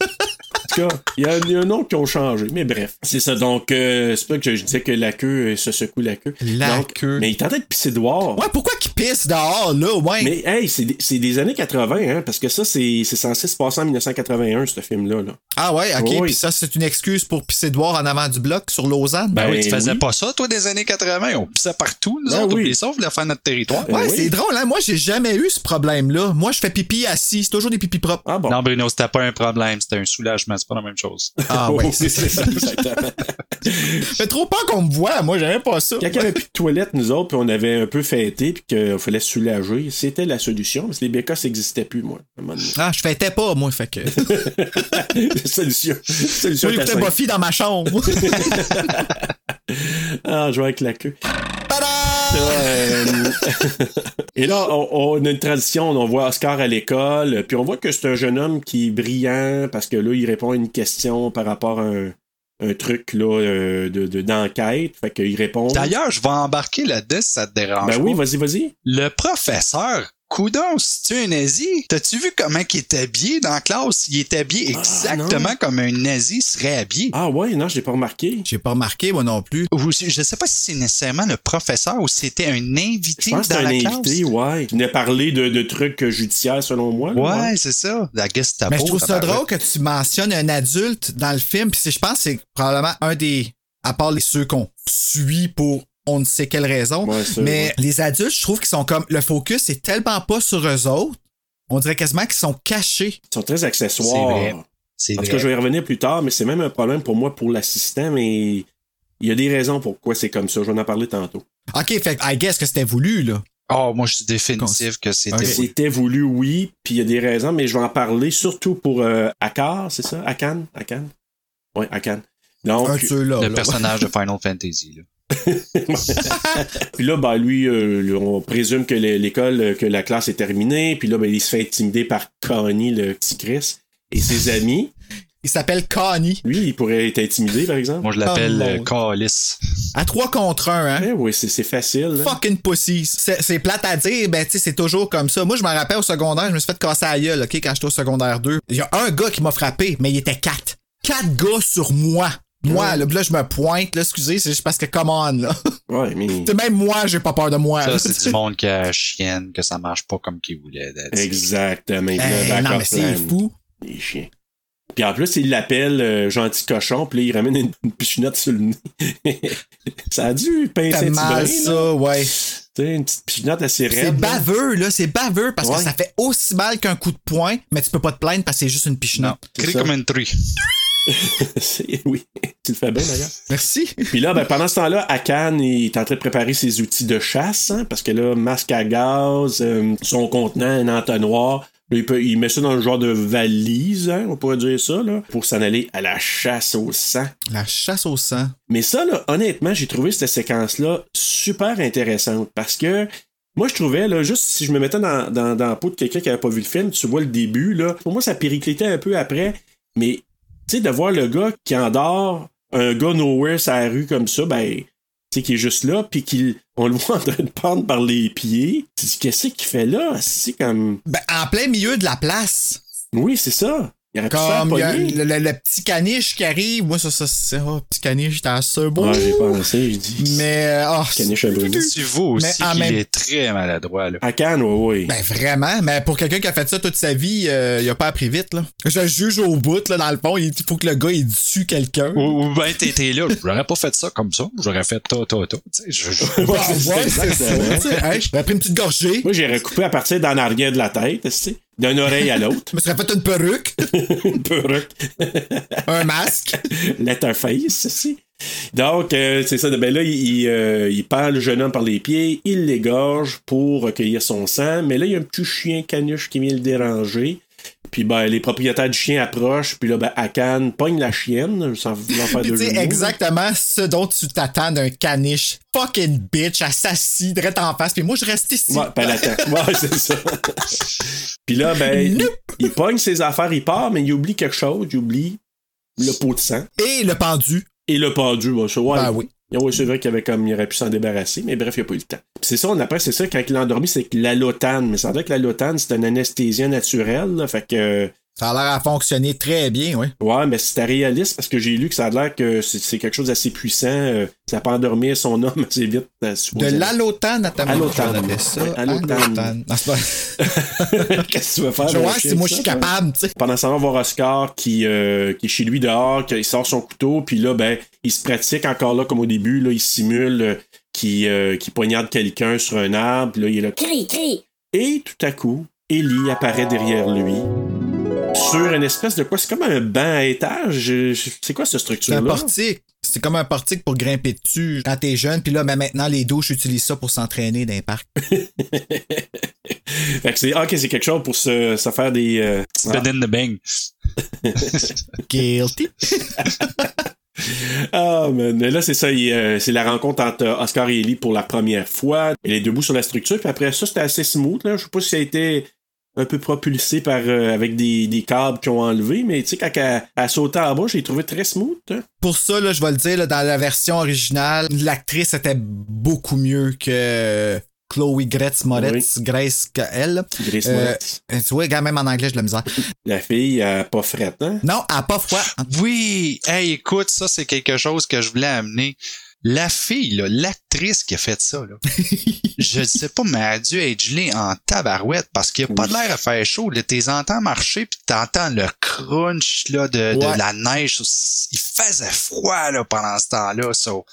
En tout cas, il y, a il y a un nom qui ont changé. Mais bref, c'est ça. Donc, euh, c'est pas que je, je disais que la queue euh, se secoue la queue. La Donc, queue. Mais il tentait de pisser dehors. Ouais, pourquoi qu'ils pissent dehors, là? Ouais. Mais hey, c'est des, c'est des années 80, hein, parce que ça, c'est c'est censé se passer en 1981, ce film-là. Là. Ah ouais, ok. Oui. Puis ça, c'est une excuse pour pisser dehors en avant du bloc sur Lausanne? Ben, oui, tu Ben faisais oui. pas ça, toi, des années 80. On pissait partout, nous Ben autres. oui. On voulait faire notre territoire. ouais, oui. c'est drôle, hein? Moi, j'ai jamais eu ce problème-là. Moi, je fais pipi assis. C'est toujours des pipis propres. Ah bon. Non, Bruno, c'était pas un problème, c'était un soulagement, c'est pas la même chose. Ah ouais, Oui, c'est c'est ça, exactement. fait trop peur qu'on me voit. Moi, j'aimais pas ça. Quand il n'y avait plus de toilettes, nous autres, puis on avait un peu fêté, puis qu'il fallait soulager, c'était la solution, parce que les bécasses n'existaient plus, moi. Ah, je fêtais pas, moi, fait que. solution. Solution Moi, j'écoutais. Buffy dans ma chambre. Ah, je vais avec la queue. Euh, Et là, on, on a une transition, on voit Oscar à l'école, puis on voit que c'est un jeune homme qui est brillant parce que là, il répond à une question par rapport à un, un truc là, euh, de, de- d'enquête. Fait qu'il répond. D'ailleurs, je vais embarquer là-dedans si ça te dérange Ben oui, pas. vas-y, vas-y. Le professeur, coudon, si tu es un nazi, t'as-tu vu comment il est habillé dans la classe? Il est habillé exactement comme un nazi serait habillé. Ah ouais, non, je l'ai pas remarqué. J'ai pas remarqué, moi non plus. Ou je sais pas si c'est nécessairement le professeur ou si c'était un Je invité pense que dans c'est un la classe. invité, ouais. Il venait parler de, de trucs judiciaires, selon moi. là, Ouais, c'est ça. La Gestapo. Mais je trouve ça drôle que tu mentionnes un adulte dans le film. Puis je pense que c'est probablement un des. À part les ceux qu'on suit pour on ne sait quelle raison. Ouais, mais les adultes, je trouve qu'ils sont comme. Le focus est tellement pas sur eux autres. On dirait quasiment qu'ils sont cachés. Ils sont très accessoires. C'est vrai. En tout cas, je vais y revenir plus tard, mais c'est même un problème pour moi pour l'assistant, mais il y a des raisons pourquoi c'est comme ça. Je vais en parler tantôt. OK, fait que I guess que c'était voulu, là. Oh, moi, je suis définitif que c'était. Ok. C'était voulu, oui, puis il y a des raisons, mais je vais en parler surtout pour euh, Akar, c'est ça? Akan? Akan? Oui, Akan. Donc. Le là. personnage de Final Fantasy. Là. Puis là, ben, lui, euh, on présume que l'é- l'école, euh, que la classe est terminée, puis là, ben, il se fait intimider par Connie, le petit Chris, et ses amis. Il s'appelle Connie. Lui, il pourrait être intimidé, par exemple. Moi, je l'appelle Oh, euh, Calis. À 3 contre 1, hein? Eh oui, c'est c'est facile. là. Fucking pussies. C'est plate à dire, ben tu sais, c'est toujours comme ça. Moi, je me rappelle au secondaire, je me suis fait casser la gueule, OK, quand j'étais au secondaire 2. Il y a un gars qui m'a frappé, mais il était quatre. Quatre gars sur moi. Moi, là, puis là, je me pointe, là, excusez, c'est juste parce que, come on, là. Ouais, mais. C'est même moi, j'ai pas peur de moi. Ça, là. c'est du monde qui a chienne, que ça marche pas comme qu'il voulait. Exactement. Hey, backup non, mais c'est fou. Les chiens. Puis en plus, il l'appelle euh, gentil cochon, puis là, il ramène une, une pichinotte sur le nez. ça a dû pincer C'est mal, brin, là. ça, ouais. Tu sais, une petite pichinotte assez C'est raide. là. baveux, là, c'est baveux parce que ça fait aussi mal qu'un coup de poing, mais tu peux pas te plaindre parce que c'est juste une. C'est Crie ça. comme une truie. Oui, tu le fais bien d'ailleurs. Merci. Puis là, ben, pendant ce temps-là, Akan il est en train de préparer ses outils de chasse, hein, parce que là, masque à gaz, euh, son contenant, un entonnoir. Là, il, peut, il met ça dans le genre de valise, hein, on pourrait dire ça, là, pour s'en aller à la chasse au sang. La chasse au sang. Mais ça, là, honnêtement, j'ai trouvé cette séquence-là super intéressante parce que moi, je trouvais, là, juste si je me mettais dans, dans, dans la peau de quelqu'un qui n'avait pas vu le film, tu vois le début, là, pour moi, ça périclitait un peu après, mais tu sais, de voir le gars qui endort un gars nowhere sur la rue comme ça, ben, tu sais, qui est juste là, puis qu'on le voit en train de pendre par les pieds. Qu'est-ce qu'il fait là? C'est comme. Ben, en plein milieu de la place. Oui, c'est ça. Il aurait pu se faire Comme il y a pogner. le, le- le petit caniche qui arrive. Moi, ça, ça, c'est. Oh, petit caniche, t'as ça beau. Ouais, j'ai pensé, je dis. Mais. euh, oh, Caniche à brûler. Tu vois aussi Mais en qu'il même- est très maladroit, là? À Cannes, oui, oui. Ben vraiment, mais pour quelqu'un qui a fait ça toute sa vie, euh, il a pas appris vite là. Je le juge au bout là dans le fond, il faut que le gars il tue quelqu'un. Ou, ou ben t'étais là, j'aurais pas fait ça comme ça, j'aurais fait ta ta ta. J'aurais pris une petite gorgée, Moi, j'ai recoupé à partir d'en arrière de la tête, tu sais, d'une oreille à l'autre. je me serais fait une perruque, Une perruque. un masque. Letterface, aussi. Donc, euh, c'est ça. Ben là, il, il, euh, il le jeune homme par les pieds, il l'égorge pour recueillir son sang. Mais là, il y a un petit chien caniche qui vient le déranger. Puis ben, les propriétaires du chien approchent, puis là, ben, Akan pogne la chienne, sans vouloir faire de mots. exactement ce dont tu t'attends d'un caniche. Fucking bitch, assassin, direct en face. Puis moi je reste ici. Ouais, pas l'attaque. Ouais, c'est ça. Puis là, ben, il, il pogne ses affaires, il part, mais il oublie quelque chose. Il oublie le pot de sang. Et le pendu. Et le pendu, bah, ça, ouais. Ben oui. Oui, c'est vrai qu'il avait comme, il aurait pu s'en débarrasser, mais bref, il n'a pas eu le temps. C'est ça, on après, c'est ça, quand il a endormi, c'est que l'allotane. Mais ça veut dire que l'allotane, c'est un anesthésien naturel, là, fait que, Ça a l'air à fonctionner très bien, oui. ouais, mais c'était réaliste parce que j'ai lu que ça a l'air que c'est quelque chose d'assez puissant. euh, ça peut endormir son homme assez vite. euh, De l'allotane à ta Allotane. Ça. Ouais, Qu'est-ce que tu veux faire? Je vois si moi je suis capable, tu sais. Pendant ce temps-là, on va voir Oscar qui, euh, qui est chez lui dehors, qui sort son couteau, puis là, ben, il se pratique encore là, comme au début, là, il simule euh, qu'il euh, poignarde quelqu'un sur un arbre, puis là, il est là. Crie, crie. Et tout à coup, Ellie apparaît derrière lui, sur une espèce de quoi? C'est comme un banc à étage? C'est quoi cette C'est un structure-là? portique. C'est comme un portique pour grimper dessus quand t'es jeune. Puis là, ben maintenant, les douches utilisent ça pour s'entraîner dans les parcs. Fait que c'est, ah, ok, c'est quelque chose pour se, se faire des. euh, ah. In the bang. Guilty. Ah. Mais là, c'est ça. euh, c'est la rencontre entre Oscar et Ellie pour la première fois. Elle est debout sur la structure. Puis après ça, c'était assez smooth. Là. Je sais pas si ça a été un peu propulsé par euh, avec des, des câbles qui ont enlevé. Mais tu sais, quand elle, elle sautait en bas, j'ai trouvé très smooth. hein. Pour ça, là, je vais le dire, là, dans la version originale, l'actrice était beaucoup mieux que Chloe Gretz Moretz, Grace qu'elle. Grace Euh, Moretz. Tu vois, quand même en anglais, j'ai de la misère. La fille, elle a pas frette, hein? Non, elle a pas froid. Oui, hey, écoute, ça c'est quelque chose que je voulais amener. La fille, l'actrice qui a fait ça, là, je ne sais pas, mais elle a dû être gelée en tabarouette parce qu'il n'y a pas de l'air à faire chaud. T'es entends marcher puis t'entends le crunch là, de, la neige. Il faisait froid là, pendant ce temps-là. so,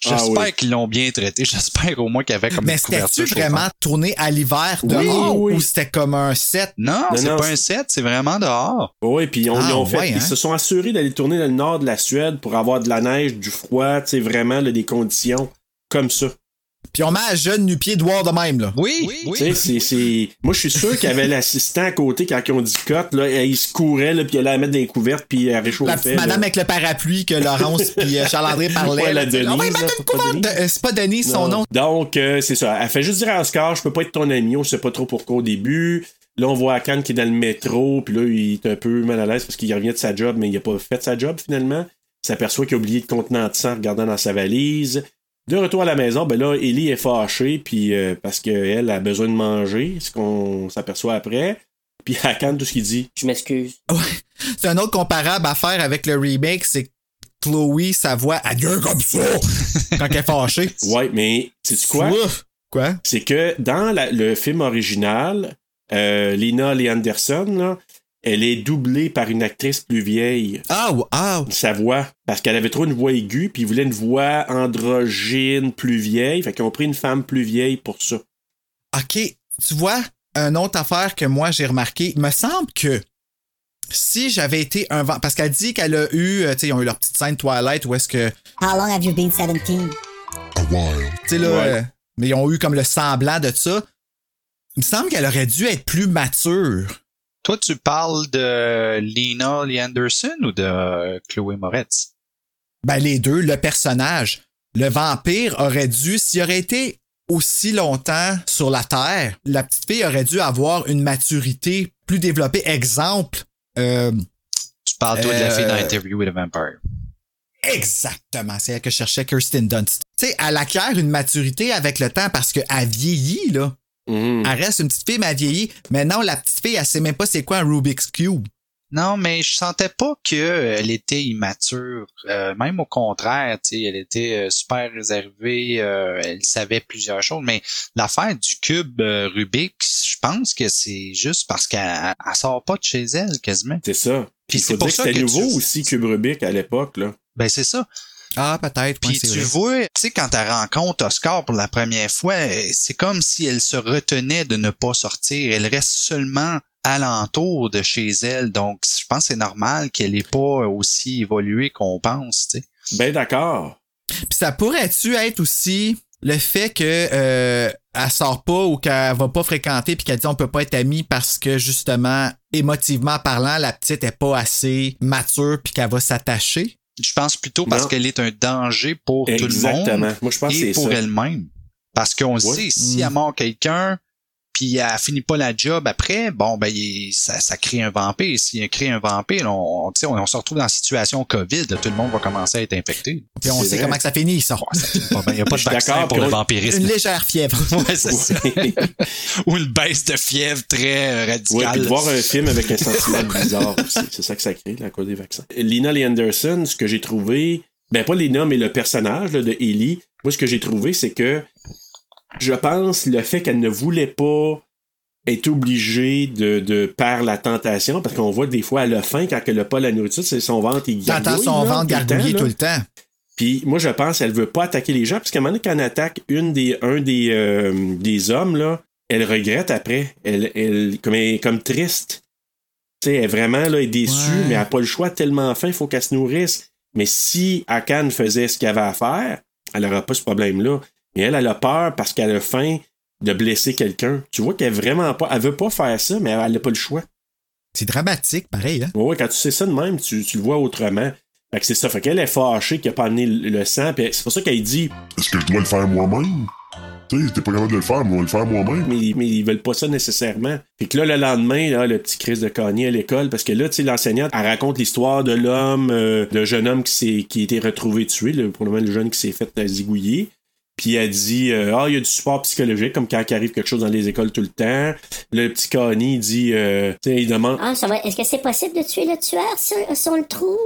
J'espère Ah oui. qu'ils l'ont bien traité. J'espère au moins qu'il y avait comme Mais une couverture. c'était-tu vraiment tourné à l'hiver dehors oui. ou c'était comme un set? Non, Non, c'est pas un set, c'est vraiment dehors. Oui, puis ils Ah, ils ont fait, ouais, ils hein? se sont assurés d'aller tourner dans le nord de la Suède pour avoir de la neige, du froid, tu sais, vraiment là, des conditions comme ça. Puis on met à jeune nu-pied dehors de même, là. Oui, Tu sais, c'est, c'est... Moi, je suis sûr qu'il y avait l'assistant à côté quand ils ont dit cut, là, il se courait, là, puis il allait la mettre dans les couvertes, puis elle réchauffait. La petite madame là. avec le parapluie que Laurence puis euh, Charles-André parlaient. Ouais, la là, Denise, On va y là, mettre une couverte. Euh, C'est pas Denise, son nom. Donc, euh, c'est ça. Elle fait juste dire à Oscar, je peux pas être ton ami, on sait pas trop pourquoi au début. Là, on voit Akan qui est dans le métro, puis là, il est un peu mal à l'aise parce qu'il revient de sa job, mais il a pas fait sa job finalement. S'aperçoit qu'il a oublié le contenant de sang en regardant dans sa valise. De retour à la maison, ben là, Ellie est fâchée, puis euh, parce qu'elle a besoin de manger, ce qu'on s'aperçoit après. Puis Akan, tout ce qu'il dit. Je m'excuse. C'est un autre comparable à faire avec le remake, c'est que Chloé, sa voix, elle gueule comme ça quand elle est fâchée. Ouais, mais sais-tu quoi? Ouf. Quoi? c'est que dans la- le film original, euh, Lina Lee Anderson, là, elle est doublée par une actrice plus vieille. Ah, ou- ah, Sa voix. Parce qu'elle avait trop une voix aiguë, puis ils voulaient une voix androgyne plus vieille. Fait qu'ils ont pris une femme plus vieille pour ça. OK. Tu vois, une autre affaire que moi j'ai remarqué, il me semble que si j'avais été un vent, parce qu'elle dit qu'elle a eu, euh, tu sais, ils ont eu leur petite scène Twilight où est-ce que, How long have you been 17? tu sais, là, Ouais. euh, mais ils ont eu comme le semblant de ça. Il me semble qu'elle aurait dû être plus mature. Toi, tu parles de Lena Lee Anderson ou de Chloé Moretz? Ben, les deux, le personnage. Le vampire aurait dû, s'il aurait été aussi longtemps sur la Terre, la petite fille aurait dû avoir une maturité plus développée. Exemple, euh, Tu parles, toi, de la fille dans Euh, Interview with a Vampire. Exactement, c'est elle que je cherchais, Kirsten Dunst. Tu sais, elle acquiert une maturité avec le temps parce qu'elle vieillit, là. Mhm. Elle reste une petite fille, mais elle vieillit. Mais non, la petite fille, elle sait même pas c'est quoi un Rubik's Cube. Non, mais je sentais pas qu'elle était immature. Euh, même au contraire, tu sais, elle était euh, super réservée. euh, elle savait plusieurs choses. Mais l'affaire du cube euh, Rubik, je pense que c'est juste parce qu'elle elle sort pas de chez elle quasiment. C'est ça. Puis c'est pour dire que ça c'était nouveau tu- aussi, Cube Rubik, à l'époque. là. Ben c'est ça. Ah, peut-être. Puis tu vrai. vois, tu sais, quand elle rencontre Oscar pour la première fois, c'est comme si elle se retenait de ne pas sortir. Elle reste seulement alentour de chez elle. Donc, je pense que c'est normal qu'elle n'ait pas aussi évolué qu'on pense, tu sais. Ben d'accord. Puis ça pourrait-tu être aussi le fait que euh, elle sort pas ou qu'elle va pas fréquenter puis qu'elle dit on peut pas être amis parce que justement émotivement parlant la petite est pas assez mature puis qu'elle va s'attacher? Je pense plutôt parce qu'elle est un danger pour tout le Exactement. monde Moi, je pense que et pour elle-même. Parce qu'on Ouais. sait, si Mm. elle mord quelqu'un, puis elle finit pas la job après, bon, ben, il- ça, ça crée un vampire. S'il crée un vampire, on, on, tu sais, on, on se retrouve dans la situation COVID, là, tout le monde va commencer à être infecté. Puis on C'est sait vrai. comment que ça finit ça. Il n'y a pas de vaccin d'accord, pour le vampirisme. Une légère fièvre. Ouais, c'est ça. Ou une baisse de fièvre très euh, Ouais, radicale. puis de voir un film avec un sentiment bizarre aussi. C'est ça que ça crée, la cause des vaccins. Lina Lee Anderson, ce que j'ai trouvé, ben pas Lina, mais le personnage là, de Ellie, moi, ce que j'ai trouvé, c'est que je pense le fait qu'elle ne voulait pas être obligée de, de par la tentation, parce qu'on voit des fois, elle a faim quand elle n'a pas la nourriture, c'est son ventre, T'entends gargouille. son là, ventre gargouiller tout le temps. Puis moi, je pense qu'elle veut pas attaquer les gens, parce qu'à un moment donné, quand elle attaque une des, un des, euh, des hommes, là, elle regrette après. Elle, elle, comme, elle est comme triste. Tu sais, elle est vraiment là, elle est déçue, Ouais. mais elle n'a pas le choix tellement faim, il faut qu'elle se nourrisse. Mais si Akan faisait ce qu'elle avait à faire, elle n'aurait pas ce problème-là. Mais elle, elle a peur parce qu'elle a faim de blesser quelqu'un. Tu vois qu'elle est vraiment pas. Elle veut pas faire ça, mais elle n'a pas le choix. C'est dramatique, pareil. Hein? Ouais, quand tu sais ça de même, tu, tu le vois autrement. Fait que c'est ça. Fait qu'elle est fâchée qu'il n'a pas amené le, le sang. Puis c'est pour ça qu'elle dit Est-ce que je dois le faire moi-même? Tu sais, t'es pas capable de le faire, mais on va le faire moi-même. mais, mais ils veulent pas ça nécessairement. Fait que là, le lendemain, là, le petit Chris de Kanye à l'école, parce que là, tu sais, l'enseignante, elle raconte l'histoire de l'homme, euh, d'un jeune homme qui s'est, qui a été retrouvé tué, le, pour le moment, le jeune qui s'est fait zigouiller. Puis elle dit, euh, ah, il y a du support psychologique, comme quand il arrive quelque chose dans les écoles tout le temps. Le petit Kanye, il dit, euh, tu sais, il demande, Ah, ça va. Est-ce que c'est possible de tuer le tueur si, si on le trouve?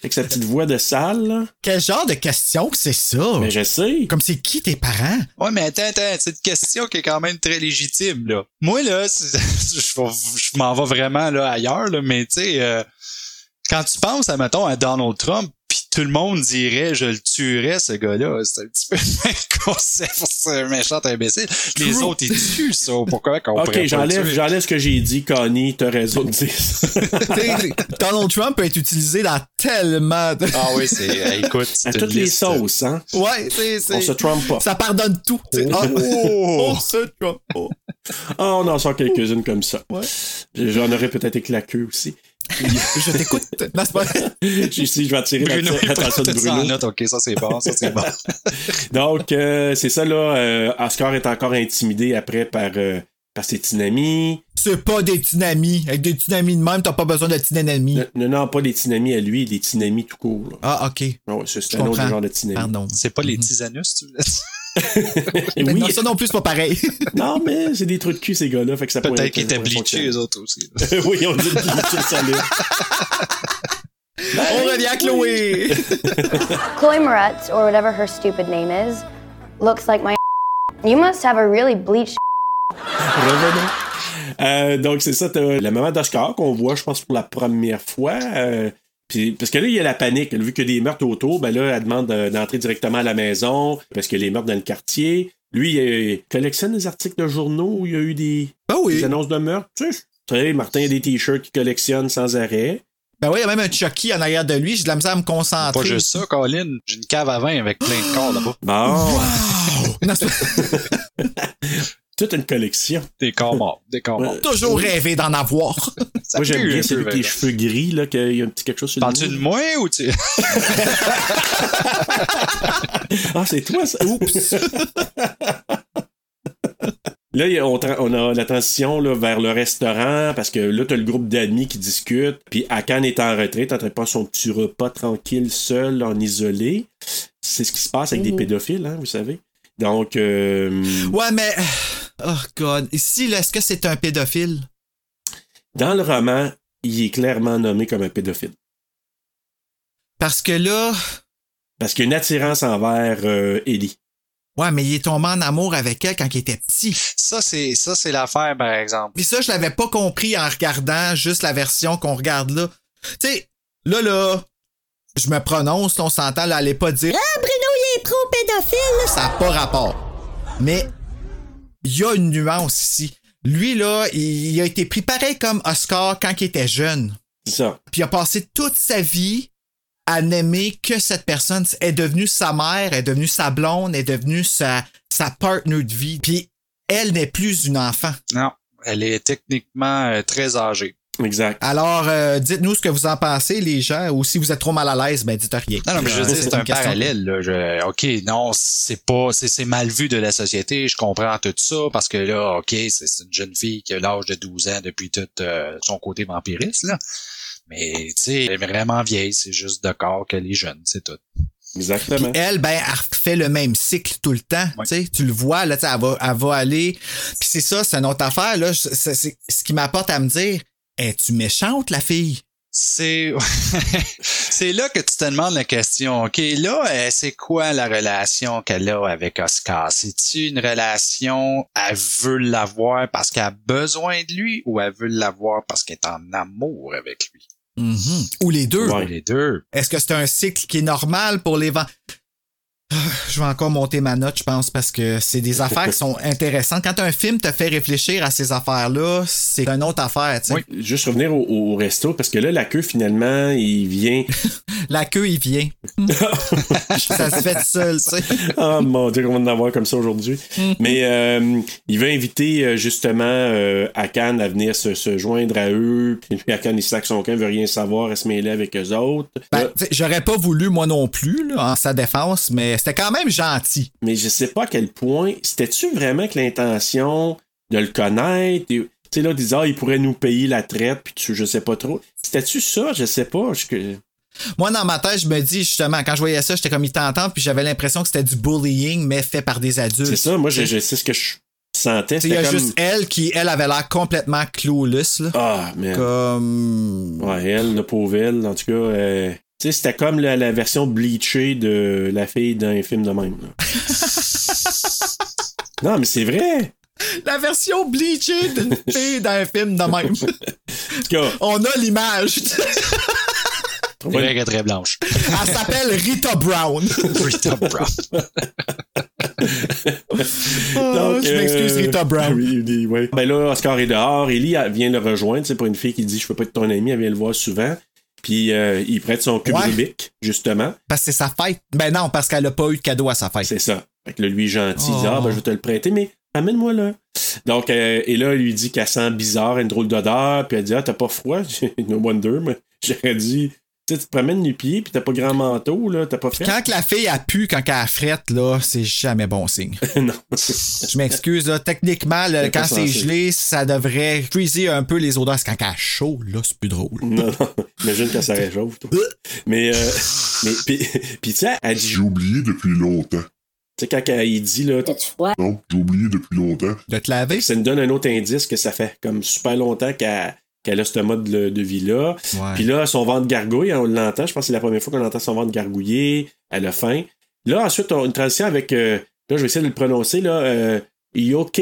avec sa petite voix de sale, là. Quel genre de question que c'est ça? Mais je sais. Comme c'est qui tes parents? Ouais, mais attends, attends, c'est une question qui est quand même très légitime, là. Moi, là, je, m'en vais vraiment là ailleurs, là, mais tu sais, euh, quand tu penses, à, mettons, à Donald Trump, tout le monde dirait je le tuerais, ce gars-là, c'est un petit peu le même concept, c'est un méchant imbécile. Les True. autres, ils tuent ça. Pourquoi qu'on Ok, j'enlève, ce que j'ai dit, Kanye, t'as raison de dire Donald Trump peut être utilisé dans tellement de. Ah oui, c'est, euh, écoute, À toutes les sauces, hein. Ouais, c'est. c'est- On se trompe pas. Ça pardonne tout. Ah, Oh. on se trompe pas. Ah, on en sort quelques-unes comme ça. Ouais. J'en aurais peut-être éclaqué aussi. Je t'écoute. Non, c'est pas. Si je vais attirer l'attention de Bruno. note. OK, ça c'est bon, ça c'est bon. Donc, euh, c'est ça, là. euh, Oscar est encore intimidé après par, euh, par ses tinamis. C'est pas des tsunamis. Avec des tsunamis de même, t'as pas besoin de tsunamis. Non, non, non, pas des tinamis à lui, des tinamis tout court. là. Ah, ok. Ça, c'est Je un autre comprends. genre de tinami. Pardon. C'est pas les tisanus, tu veux dire? Et Mais oui, non, ça non plus, c'est pas pareil. non, mais c'est des trous de cul, ces gars-là. Fait que ça Peut-être être- qu'ils étaient ça pourrait bleachés, eux autres aussi. oui, on dit bleacher solide. On revient à Chloé. Chloe Moretz, or whatever her stupid name is, looks like my. You must have a really bleached. Revenons. Euh, donc, c'est ça, t'as la maman d'Oscar qu'on voit, je pense, pour la première fois. euh, puis, parce que là, il y a la panique. Vu qu'il y a des meurtres autour, ben là, elle demande euh, d'entrer directement à la maison parce qu'il y a les meurtres dans le quartier. Lui, il collectionne des articles de journaux où il y a eu des, Ah oui. des annonces de meurtres. Tu sais, Martin a des t-shirts qu'il collectionne sans arrêt. Ben oui, il y a même un Chucky en arrière de lui. J'ai de la misère à me concentrer. Pas juste ça, Colin. J'ai une cave à vin avec plein de corps là-bas. Bon, Non, c'est- toute une collection. Des corps morts. Des corps morts. toujours rêvé d'en avoir. Ça Moi, j'aime bien celui avec les cheveux gris, là, qu'il y a un petit quelque chose sur le Parles-tu de moi ou tu. Ah, c'est toi, ça. Oups. Là, on, a la transition là, vers le restaurant parce que là, t'as le groupe d'amis qui discutent. Puis Akan est en retraite, en train de prendre son petit repas tranquille, seul, en isolé. C'est ce qui se passe avec des pédophiles, hein, vous savez. Donc, euh, Ouais, mais. Oh, God. Ici, là, est-ce que c'est un pédophile? dans le roman, il est clairement nommé comme un pédophile. Parce que là. Parce qu'il y a une attirance envers euh, Ellie. Ouais, mais il est tombé en amour avec elle quand il était petit. Ça, c'est, ça, c'est l'affaire, par exemple. Puis ça, je l'avais pas compris en regardant juste la version qu'on regarde là. Tu sais, là, là, je me prononce, on s'entend, là, allez pas dire Ah, Bruno, il est pro-pédophile. ça n'a pas rapport. Mais il y a une nuance ici. Lui, là, il, il a été pris pareil comme Oscar quand il était jeune. C'est ça. Puis il a passé toute sa vie à n'aimer que cette personne. Elle est devenue sa mère, elle est devenue sa blonde, elle est devenue sa, sa partner de vie. Puis elle n'est plus une enfant. Non. Elle est techniquement euh, très âgée. Exact. Alors, euh, dites-nous ce que vous en pensez, les gens, ou si vous êtes trop mal à l'aise, ben dites rien. Non, non, mais je veux Euh, dire, c'est un question. parallèle. Là. Je- OK, non, c'est pas, c'est, c'est mal vu de la société. Je comprends tout ça parce que là, OK, c'est, c'est une jeune fille qui a l'âge de 12 ans depuis tout euh, son côté vampiriste, là. Mais, tu sais, elle est vraiment vieille. C'est juste de corps qu'elle est jeune, c'est tout. Exactement. Elle, ben, elle fait le même cycle tout le temps. Ouais. Tu sais, tu le vois, là, tu sais, elle va, elle va aller. Puis c'est ça, c'est une autre affaire, là. C'est, c'est- ce qui m'apporte à me dire, es-tu méchante, la fille? C'est c'est là que tu te demandes la question. OK, là, euh, c'est quoi la relation qu'elle a avec Oscar? C'est-tu une relation, elle veut l'avoir parce qu'elle a besoin de lui ou elle veut l'avoir parce qu'elle est en amour avec lui? Mhm. Ou les deux? Ouais. Les deux. Est-ce que c'est un cycle qui est normal pour les vents? Je vais encore monter ma note, je pense, parce que c'est des affaires qui sont intéressantes. Quand un film te fait réfléchir à ces affaires-là, c'est une autre affaire. tu sais. Oui. Juste revenir au, au resto, parce que là, la queue, finalement, il vient. La queue, il vient. ça se fait seul, tu sais. Ah mon dieu, qu'on va en avoir comme ça aujourd'hui. Mais euh, il va inviter euh, justement euh, Akan à venir se, se joindre à eux. Puis Akan, il sac son camp, veut rien savoir, à se mêler avec eux autres. Ben, J'aurais pas voulu, moi non plus, là, en sa défense, mais c'était quand même gentil. mais je sais pas à quel point. C'était-tu vraiment que l'intention de le connaître? Tu sais, là, ils disaient, ah, il pourrait nous payer la traite, puis tu, je sais pas trop. C'était-tu ça? Je sais pas. Je- Moi, dans ma tête, je me dis, justement, quand je voyais ça, j'étais comme il t'entend, puis j'avais l'impression que c'était du bullying, mais fait par des adultes. C'est ça, moi, je, je sais ce que je sentais. Il y a comme. juste elle qui, elle, avait l'air complètement clueless, là. Ah, mais. Comme. Ouais, elle, le pauvre elle, en tout cas, euh, sais, c'était comme la, la version bleachée de la fille d'un film de même. non, mais c'est vrai. La version bleachée d'une fille d'un film de même. En tout cas, On a l'image. C'est vrai qu'elle est très blanche. Elle s'appelle Rita Brown. Rita Brown. Oh, je m'excuse, euh, Rita Brown. Oui. Ben là, Oscar est dehors. Ellie elle vient le rejoindre. C'est pas une fille qui dit Je peux pas être ton ami. Elle vient le voir souvent. Puis euh, il prête son cube Ouais. Rubik, justement. Parce que c'est sa fête. Ben non, parce qu'elle a pas eu de cadeau à sa fête. C'est ça. Fait que là, lui, gentil, il dit Oh. Ah, ben, je vais te le prêter, mais amène-moi là. Donc, euh, et là, il lui dit qu'elle sent bizarre, une drôle d'odeur. Puis elle dit Ah, t'as pas froid? No wonder, mais j'aurais dit Tu sais, tu te promènes les pieds, puis t'as pas grand manteau, là, t'as pas fait. Quand que la fille a pu, quand elle frette, là, c'est jamais bon signe. non. Je m'excuse, là. Techniquement, là, quand c'est gelé, ça devrait freezer un peu les odeurs. C'est quand elle a chaud, là, c'est plus drôle. non, non. Imagine quand ça réchauffe, toi. Mais, euh, mais, puis, puis tu sais, elle dit J'ai oublié depuis longtemps. Tu sais, quand elle- il dit, là, T'as-tu froid? Non, j'ai oublié depuis longtemps. De te laver? ça nous donne un autre indice que ça fait comme super longtemps qu'elle qu'elle a ce mode de, de vie-là. Ouais. Puis là, son ventre gargouille, on l'entend. Je pense que c'est la première fois qu'on entend son ventre gargouiller. Elle a faim. Là, ensuite, on a une transition avec. euh, là, je vais essayer de le prononcer. Là, euh, Yoke?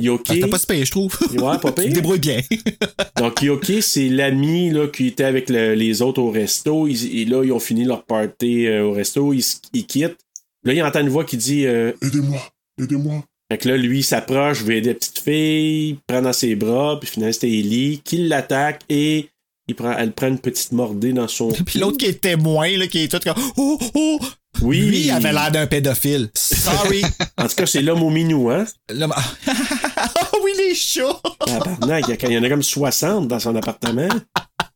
Yoke? Ah, T'as pas se payer, je trouve. Ouais, pas Tu te pire. débrouilles bien. Donc, Yoke, c'est l'ami là, qui était avec le- les autres au resto. Ils- et là, ils ont fini leur party euh, au resto. Ils, ils quittent. Là, il entend une voix qui dit euh, Aidez-moi, aidez-moi. Fait que là, lui, il s'approche, veut aider la petite fille, il prend dans ses bras, puis finalement, c'était Ellie qui l'attaque et il prend, elle prend une petite mordée dans son. Puis l'autre qui est témoin, là, qui est tout comme Oh, oh! Oui. Lui, il avait l'air d'un pédophile. Sorry. En tout cas, c'est l'homme au minou, hein? L'homme- Ah oui, les chats! Tabarnak, il y en a comme 60 dans son appartement.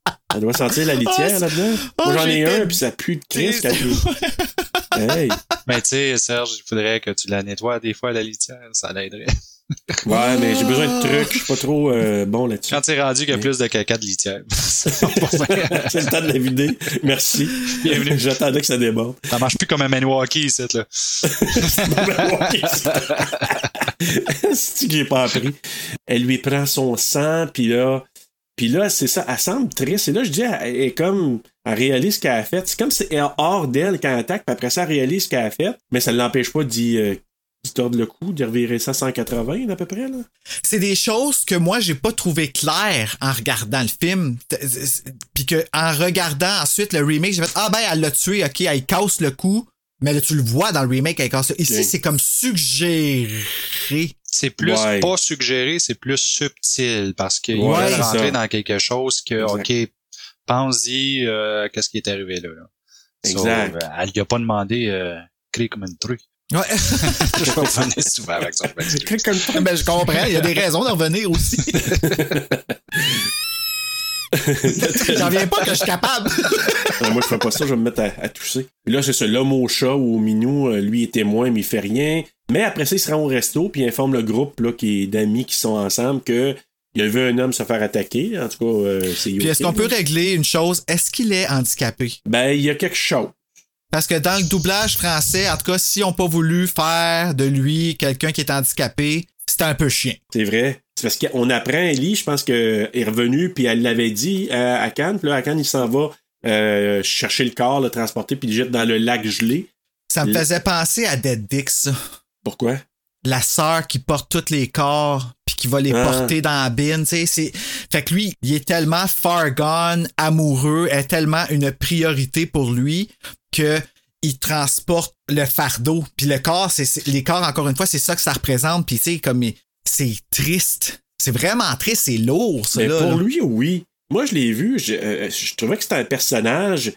Ça doit sentir la litière Ah, là-dedans. ah, Moi, j'en ai un, puis ça pue de crise quand il... Hey. Mais tu sais, Serge, il faudrait que tu la nettoies des fois à la litière, ça l'aiderait. Ouais, mais j'ai besoin de trucs. Je suis pas trop euh, bon là-dessus. Quand t'es rendu qu'il y a plus de caca de litière. c'est le temps de la vider. Merci. Bienvenue. J'attendais que ça déborde. Ça marche plus comme un Maniwaki, ici, là. C'est que j'ai pas appris. Elle lui prend son sang, puis là, puis là, c'est ça, elle semble triste. Et là, je dis, elle est comme, elle réalise ce qu'elle a fait. C'est comme si elle hors d'elle quand elle attaque, puis après ça, elle réalise ce qu'elle a fait, mais ça ne l'empêche pas d'y, euh, tordre le cou, d'y revirer ça 180 à peu près, là. C'est des choses que moi, j'ai pas trouvé claires en regardant le film. Puis que en regardant ensuite le remake, j'ai fait Ah ben, elle l'a tué, ok, elle casse le cou. Mais là, tu le vois dans le remake, elle casse le... Ici, c'est comme suggéré. C'est plus Ouais. pas suggéré, c'est plus subtil parce qu'il Ouais, veut c'est rentrer ça. dans quelque chose que, Exact. OK, pense-y, euh, qu'est-ce qui est arrivé là. là. Exact. So, euh, elle lui a pas demandé euh, créer comme une truc. Ouais. Je vais revenir souvent avec ça. ben, je comprends, il y a des raisons d'en revenir aussi. J'en viens pas que je suis capable. Non, moi, je fais pas ça, je vais me mettre à, à tousser. Puis là, c'est ça, l'homme au chat ou au minou, euh, lui est témoin, mais il fait rien. Mais après ça, il se rend au resto, puis il informe le groupe là, qui est d'amis qui sont ensemble que il a vu un homme se faire attaquer. En tout cas, euh, c'est Puis est-ce qu'on peut régler une chose? Est-ce qu'il est handicapé? Ben, il y a quelque chose. Parce que dans le doublage français, en tout cas, si on pas voulu faire de lui quelqu'un qui est handicapé, c'était un peu chien. C'est vrai. C'est parce qu'on apprend, Ellie, je pense qu'elle est revenue, puis elle l'avait dit à, à Cannes. Puis là, à Cannes, il s'en va euh, chercher le corps, le transporter, puis le jette dans le lac gelé. Ça me faisait penser à Dead Dick, ça. Pourquoi? La sœur qui porte tous les corps puis qui va les Ah. porter dans la bine, tu sais, c'est fait que lui, il est tellement far gone, amoureux, est tellement une priorité pour lui que il transporte le fardeau puis le corps c'est les corps encore une fois, c'est ça que ça représente puis tu sais comme c'est triste. C'est vraiment triste, c'est lourd ça Mais là, pour là. lui, oui. Moi, je l'ai vu, je, euh, je trouvais que c'était un personnage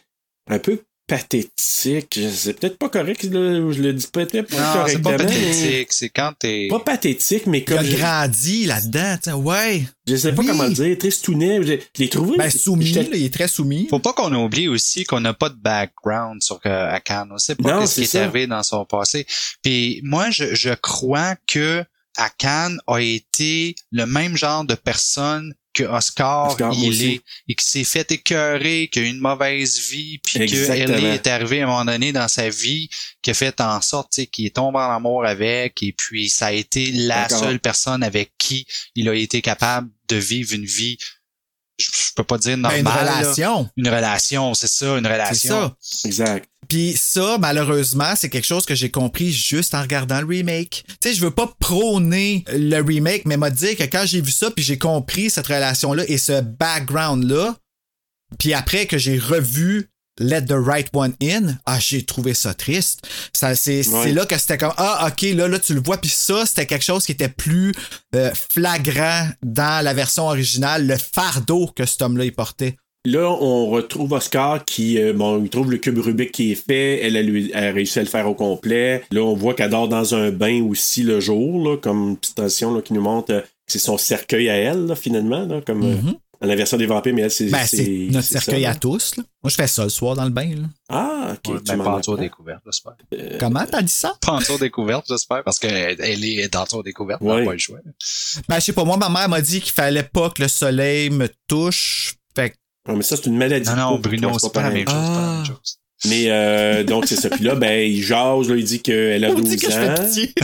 un peu pathétique. C'est peut-être pas correct, là, je le dis peut-être pas Non, c'est correctement. pas pathétique. C'est quand t'es... Pas pathétique, mais Il comme. a je, grandi là-dedans, ouais. je sais pas Oui. comment le dire, tristounet. Je, je l'ai trouvé. Ben soumis, là, il est très soumis. Faut pas qu'on oublie aussi qu'on n'a pas de background sur euh, Akan. On sait pas Non, ce qui est arrivé dans son passé. Puis moi, je, je crois que Akan a été le même genre de personne que Oscar, il aussi. est, et qui s'est fait écœurer, qui a eu une mauvaise vie, puis que. Ellie est arrivée à un moment donné dans sa vie, qui a fait en sorte tu sais, qu'il est tombé en amour avec, et puis ça a été la seule personne avec qui il a été capable de vivre une vie, je, je peux pas dire Ben, normale. une là. relation. Une relation, c'est ça, une C'est relation. ça. Exact. Puis ça, malheureusement, c'est quelque chose que j'ai compris juste en regardant le remake. Tu sais, je veux pas prôner le remake, mais m'a dit que quand j'ai vu ça, puis j'ai compris cette relation-là et ce background-là, puis après que j'ai revu Let the Right One In, ah, j'ai trouvé ça triste. Ça, c'est, Ouais. là que c'était comme, ah, ok, là, là, tu le vois. Puis ça, c'était quelque chose qui était plus euh, flagrant dans la version originale, le fardeau que cet homme-là, il portait. Là, on retrouve Oscar qui, euh, bon, il trouve le cube Rubik qui est fait. Elle a, lui- elle a réussi à le faire au complet. Là, on voit qu'elle dort dans un bain aussi le jour, là, comme petite station là, qui nous montre euh, que c'est son cercueil à elle, là, finalement, là, comme euh, Mhm. dans la version des vampires, mais elle, c'est. Ben, c'est notre cercueil ça, à là. tous. Là. Moi, je fais ça le soir dans le bain. Là. Ah, ok. Ouais, tu ben, en découverte, j'espère. Comment t'as dit ça? En découverte, j'espère, parce qu'elle elle est en tour découverte, on Ouais. n'a pas le choix. Ben, je sais pas, moi, ma mère m'a dit qu'il fallait pas que le soleil me touche. Ah, mais ça, c'est une maladie. Non, non, Bruno, c'est pas la même chose. Ah. chose. Mais euh, donc, c'est ça. Puis là, ben, il jase, là, il dit qu'elle a on 12 dit que je fais ans. pitié.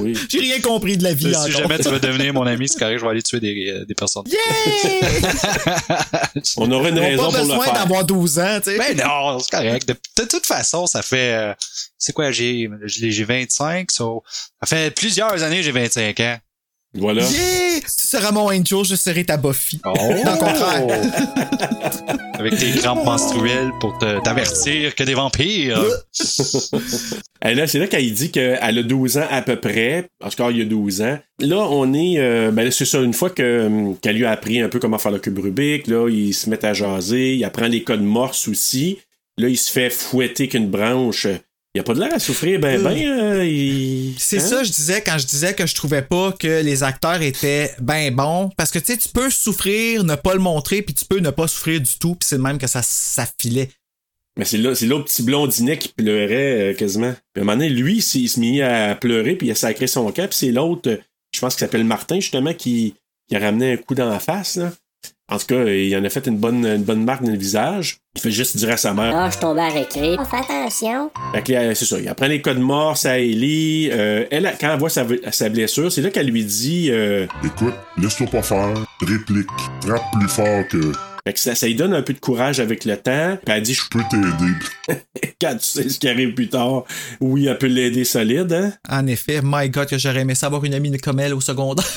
Oui. J'ai rien compris de la vie Si encore. jamais tu veux devenir mon ami, c'est correct, je vais aller tuer des, euh, des personnes. Yeah! On aura une ont raison pas pour le besoin faire. d'avoir 12 ans, tu sais. Ben non, c'est correct. De, de toute façon, ça fait... euh, c'est quoi, j'ai j'ai j'ai 25, so, ça fait plusieurs années que j'ai 25 ans. Voilà. Yeah! Tu seras mon angel, je serai ta Buffy. Oh! Non, le contraire. Avec tes crampes menstruelles pour te- t'avertir que des vampires. Et là, c'est là qu'elle dit qu'elle a 12 ans à peu près. En tout cas, il y a 12 ans. Là, on est. euh, ben, c'est ça, une fois hum, qu'elle lui a appris un peu comment faire le cube Rubik, là, il se met à jaser. Il apprend les codes morse aussi. Là, il se fait fouetter qu'une branche. Il a pas de l'air à souffrir, ben, ben. euh, il- C'est hein? ça, je disais quand je disais que je trouvais pas que les acteurs étaient ben bons. Parce que tu sais, tu peux souffrir, ne pas le montrer, puis tu peux ne pas souffrir du tout, puis c'est même que ça, ça filait. Mais c'est là, c'est l'autre petit blondinet qui pleurait euh, quasiment. Puis à un moment donné, lui, il se mit à pleurer, puis il a sacré son camp. Puis c'est l'autre, euh, je pense qu'il s'appelle Martin, justement, qui, qui a ramené un coup dans la face. Là. En tout cas, il en a fait une bonne, une bonne marque dans le visage. Il fait juste dire à sa mère. Ah, je tombais à récré. Fais attention. Fait que, euh, c'est ça, il apprend les codes morse à Ellie. Euh, elle, quand elle voit sa, sa blessure, c'est là qu'elle lui dit... euh, Écoute, laisse-toi pas faire, réplique, frappe plus fort que fait que ça, ça lui donne un peu de courage avec le temps. Puis elle dit, je peux t'aider. quand tu sais ce qui arrive plus tard, oui, elle peut l'aider solide, hein? En effet, my God, que j'aurais aimé savoir une amie comme elle au secondaire.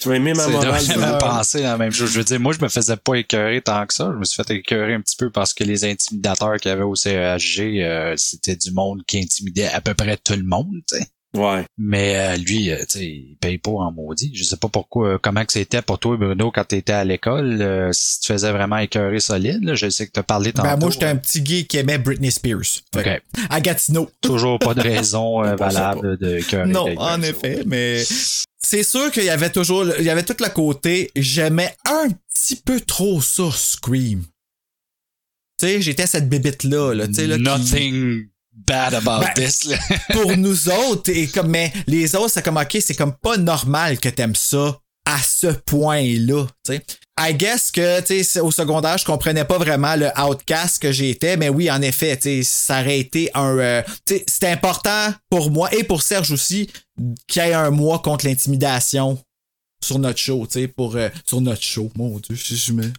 Tu vas aimer ma morale. j'avais pensé la même chose. Je veux dire, moi, je me faisais pas écœurer tant que ça. Je me suis fait écœurer un petit peu parce que les intimidateurs qu'il y avait au CEHG, euh, c'était du monde qui intimidait à peu près tout le monde, tu sais. Ouais. Mais euh, lui, euh, tu sais, il paye pas en maudit. Je sais pas pourquoi, euh, comment que c'était pour toi, Bruno, quand t'étais à l'école, euh, si tu faisais vraiment écœurer solide. là. je sais que t'as parlé tantôt. Ben moi, j'étais un petit gay qui aimait Britney Spears. Fait que, Ok. À Gatineau. Toujours pas de raison euh, valable de écœurer Non, en effet, mais c'est sûr qu'il y avait toujours, il y avait tout le côté, j'aimais un petit peu trop ça, Scream. Tu sais, j'étais cette bébite-là, là, tu sais, là, qui- Nothing bad about Ben, this. là. pour nous autres, et comme, mais les autres, c'est comme, ok, c'est comme pas normal que t'aimes ça à ce point-là, tu sais. I guess que, tu sais, au secondaire, je comprenais pas vraiment le outcast que j'étais, mais oui, en effet, tu sais, ça aurait été un, euh, tu sais, c'était important pour moi et pour Serge aussi qu'il y ait un mois contre l'intimidation sur notre show, tu sais, pour, euh, sur notre show. Mon Dieu, je, je me,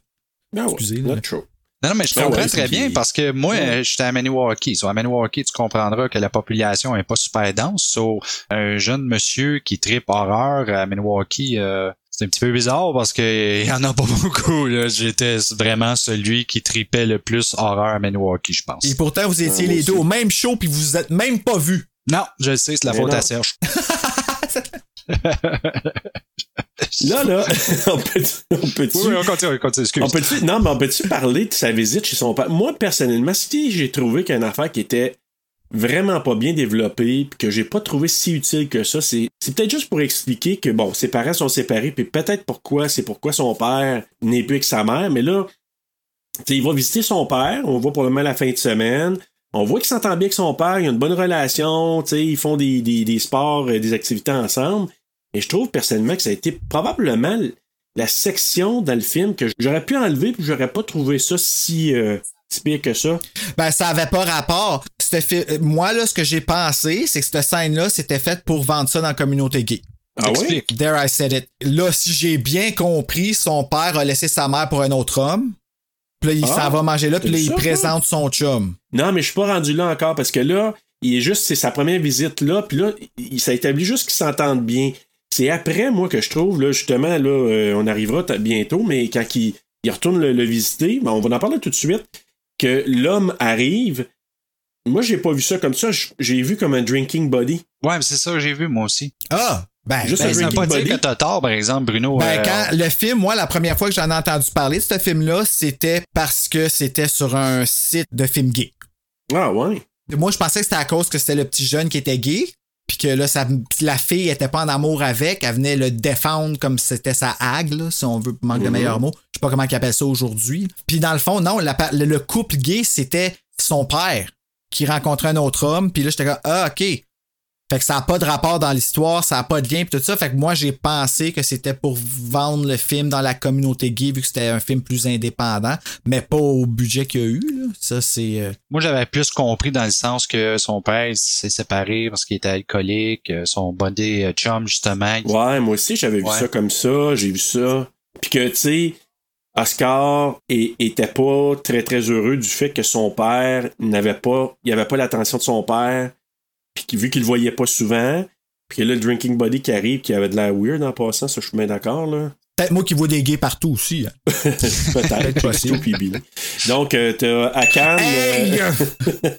Ben ouais, Excusez, là. notre show. Non, non, mais je Ben comprends ouais, très bien parce que moi, euh, j'étais à Maniwaki. So, à Maniwaki, tu comprendras que la population est pas super dense. So, un jeune monsieur qui tripe horreur à Maniwaki, euh, c'est un petit peu bizarre parce que il y en a pas beaucoup. là. J'étais vraiment celui qui tripait le plus horreur à Maniwaki, je pense. Et pourtant, vous étiez les deux au même show puis vous vous êtes même pas vus. Non, je le sais, c'est la Mais faute non. à Serge. Là, là, on peut on peut-tu... Oui, oui, on continue, on continue, excuse. On peut-tu, non, mais on peut-tu parler de sa visite chez son père? Moi, personnellement, si j'ai trouvé qu'il y a une affaire qui était vraiment pas bien développée, puis que j'ai pas trouvé si utile que ça, c'est, c'est peut-être juste pour expliquer que, bon, ses parents sont séparés, puis peut-être pourquoi, c'est pourquoi son père n'est plus avec sa mère, mais là, tu sais, il va visiter son père, on voit probablement la fin de semaine, on voit qu'il s'entend bien avec son père, il a une bonne relation, tu sais, ils font des, des, des sports, euh, des activités ensemble, et je trouve personnellement que ça a été probablement la section dans le film que j'aurais pu enlever puis j'aurais pas trouvé ça si, euh, si pire que ça. Ben, ça avait pas rapport. Euh, Moi, là, ce que j'ai pensé, c'est que cette scène-là, c'était faite pour vendre ça dans la communauté gay. Ah? Explique. There I said it. Là, si j'ai bien compris, son père a laissé sa mère pour un autre homme. Puis là, il Ah, s'en va manger là, puis là, il ça, présente son chum. Non, mais je suis pas rendu là encore parce que là, il est juste, c'est sa première visite là, puis là, il ça établit juste qu'ils s'entendent bien. C'est après, moi, que je trouve, là, justement, là, euh, on arrivera bientôt, mais quand il, il retourne le, le visiter, ben, on va en parler tout de suite, que l'homme arrive. Moi, j'ai pas vu ça comme ça, j'ai vu comme un drinking body. Ouais, mais c'est ça que j'ai vu, moi aussi. Ah! Ben, Juste ben, un ça pas dire que t'as tort, par exemple, Bruno. Ben, euh, quand le film, moi, la première fois que j'en ai entendu parler de ce film-là, c'était parce que c'était sur un site de films gay. Ah ouais. Moi, je pensais que c'était à cause que c'était le petit jeune qui était gay, puis que là, ça, la fille était pas en amour avec, elle venait le défendre comme si c'était sa hague, là, si on veut manque de Mhm. meilleurs mots. Je sais pas comment ils appellent ça aujourd'hui. Puis dans le fond, non, la pa- le, le couple gay, c'était son père qui rencontrait un autre homme, puis là, j'étais comme, ah, ok. Fait que ça n'a pas de rapport dans l'histoire, ça n'a pas de lien, puis tout ça. Fait que moi, j'ai pensé que c'était pour vendre le film dans la communauté gay, vu que c'était un film plus indépendant, mais pas au budget qu'il y a eu. Là. Ça, c'est. euh, Moi, j'avais plus compris dans le sens que son père s'est séparé parce qu'il était alcoolique, euh, son body euh, chum, justement. il- Ouais, moi aussi, j'avais vu ça comme ça, j'ai vu ça. Puis que, tu sais, Oscar était pas très, très heureux du fait que son père n'avait pas, il avait pas l'attention de son père, puis qu'il- vu qu'il le voyait pas souvent, Puis là, le drinking body qui arrive, qui avait de la weird en passant, ça, je suis bien d'accord, là. Peut-être moi qui vois des gays partout aussi. hein. Peut-être. Billy. Donc, euh, t'as Akan. Hey!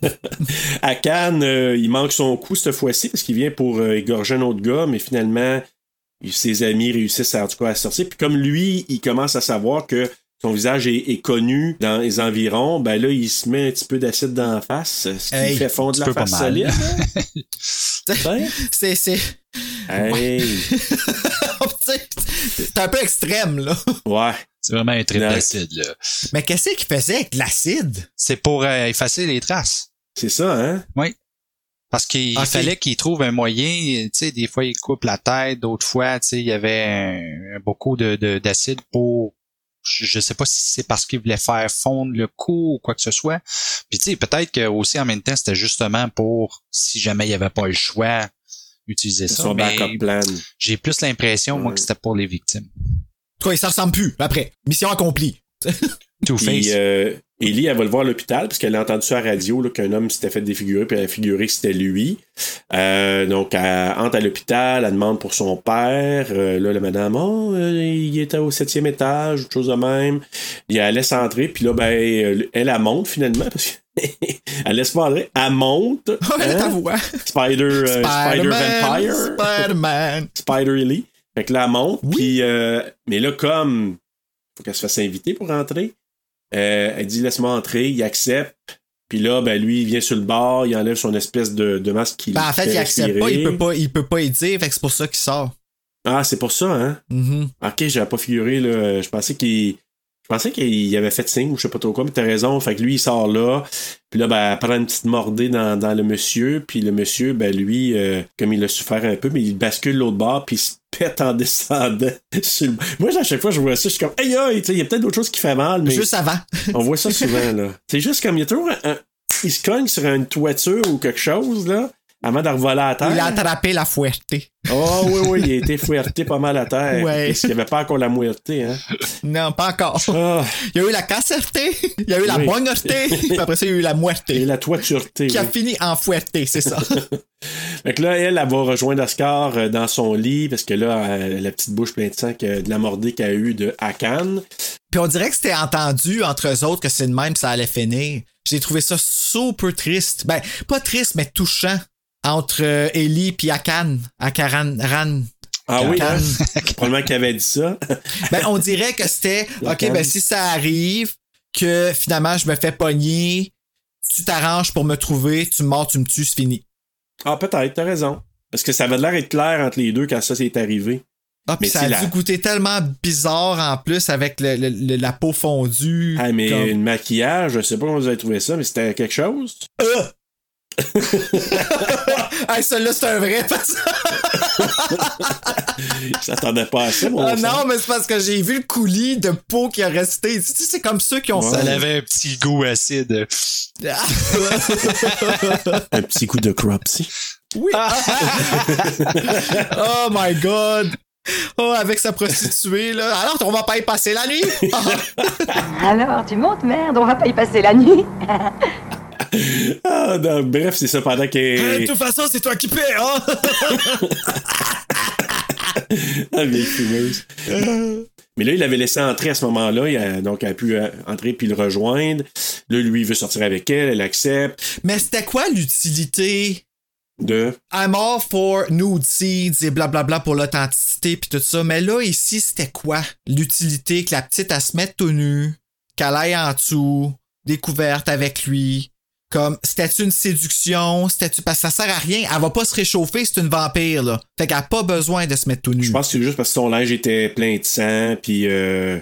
Akan, euh, il manque son coup cette fois-ci parce qu'il vient pour euh, égorger un autre gars, mais finalement, ses amis réussissent à, en tout cas à sortir. Puis comme lui, il commence à savoir que son visage est, est connu dans les environs, ben là, il se met un petit peu d'acide dans la face, ce qui Hey, fait fondre un la petit peu face solide. C'est, c'est. hey, c'est c'est un peu extrême, là. ouais. C'est vraiment un trip d'acide, là. Mais qu'est-ce qu'il faisait avec de l'acide? C'est pour euh, effacer les traces. C'est ça, hein? Oui. Parce qu'il Ok. fallait qu'il trouve un moyen, tu sais, des fois il coupe la tête, d'autres fois, tu sais, il y avait un- un- beaucoup de, de- d'acide pour, je je sais pas si c'est parce qu'il voulait faire fondre le cou ou quoi que ce soit. Puis tu sais, peut-être que aussi en même temps, c'était justement pour, si jamais il y avait pas le choix, utiliser ça. j'ai plus l'impression, moi, que c'était pour les victimes. En tout cas, il s'en ressemble plus. Après, mission accomplie. Two-Face. Puis euh, Ellie, elle va le voir à l'hôpital parce qu'elle a entendu sur la radio qu'un homme s'était fait défigurer, puis elle a figuré que c'était lui. Euh, donc, elle entre à l'hôpital, elle demande pour son père. Euh, là, la madame, oh, euh, il était au septième étage, autre chose de même. Et elle laisse entrer, puis là, ben, elle, elle monte finalement parce qu'elle laisse pas entrer. Elle monte. Ouais, hein? ta voix. Spider, euh, Spider Vampire. Spider-Man. Spider Ellie. Fait que là, elle monte, puis, euh, mais là, comme faut qu'elle se fasse inviter pour rentrer, euh, elle dit laisse-moi entrer, il accepte. Puis là, ben lui, il vient sur le bar, il enlève son espèce de, de masque qu'il Ben, en fait, fait il accepte respirer. pas, il peut pas, il peut pas y dire, fait que c'est pour ça qu'il sort. Ah, c'est pour ça, hein? Mhm. Ok, j'avais pas figuré, là. Je pensais qu'il. Je pensais qu'il avait fait signe ou je sais pas trop quoi, mais t'as raison. Fait que lui, il sort là. Puis là, ben, elle prend une petite mordée dans, dans le monsieur. Puis le monsieur, ben, lui, euh, comme il a souffert un peu, mais il bascule l'autre bord, puis il se pète en descendant. sur le- Moi, à chaque fois je vois ça, je suis comme, aïe, aïe, il y a peut-être d'autres choses qui fait mal, mais. Juste avant. On voit ça souvent, là. C'est juste comme il y a toujours un, un- Il se cogne sur une toiture ou quelque chose, là, avant de revoler à terre. Il a attrapé la fouetté. Oh, oui, oui, il a été fouetté pas mal à terre. Ouais. Parce qu'il n'y avait pas encore la muerté, hein. Non, pas encore. Ah, Il y a eu la casserté, il y a eu la Oui. boignoté, puis après ça, il y a eu la et muerté. la toitureté. Qui a fini en fouetté, c'est ça. Fait que là, elle, elle va rejoindre Oscar euh, dans son lit, parce que là, euh, la petite bouche pleine de sang, que, de la mordée qu'elle a eue de Hakan. Puis on dirait que c'était entendu entre eux autres que c'est de même ça allait finir. J'ai trouvé ça super triste. Ben, pas triste, mais touchant. Entre euh, Ellie puis Akan. Akaran. Ran. Ah oui, hein? Probablement qu'elle avait dit ça. Ben, on dirait que c'était, OK, ben, si ça arrive, que finalement, je me fais pogner, tu t'arranges pour me trouver, tu me mords, tu me tues, c'est fini. ah, peut-être, t'as raison. Parce que ça avait l'air d'être clair entre les deux quand ça s'est arrivé. Ah, puis Mais ça a dû goûter tellement bizarre en plus avec le- le- le- la peau fondue. Ah, mais comme- le maquillage, je sais pas comment vous avez trouvé ça, mais c'était quelque chose. hey, celui-là, c'est un vrai. parce- Je s'attendais pas à ça, mon Ah non, mais c'est parce que j'ai vu le coulis de peau qui a resté. Tu sais, c'est comme ceux qui ont Ça avait un petit goût acide. Un petit coup de cropsy. Oui. oh my god. Oh, avec sa prostituée, là. Alors, on va pas y passer la nuit. Alors, tu montes, merde, on va pas y passer la nuit. Ah, non, bref, c'est ça pendant qu'elle. De toute façon, c'est toi qui paie, hein? Ah, vieille fumeuse. Mais là, il l'avait laissé entrer à ce moment-là, il a- donc elle a pu euh, entrer puis le rejoindre. Là, lui, il veut sortir avec elle, elle accepte. Mais c'était quoi l'utilité? De? I'm all for nude seeds et blablabla pour l'authenticité puis tout ça. Mais là, ici, c'était quoi? L'utilité que la petite, elle se mette tout nue, qu'elle aille en dessous, découverte avec lui? Comme, c'était une séduction? C'était-tu, parce que ça sert à rien. Elle va pas se réchauffer, c'est une vampire, là. Fait qu'elle a pas besoin de se mettre tout nu. Je pense que c'est juste parce que son linge était plein de sang, puis euh,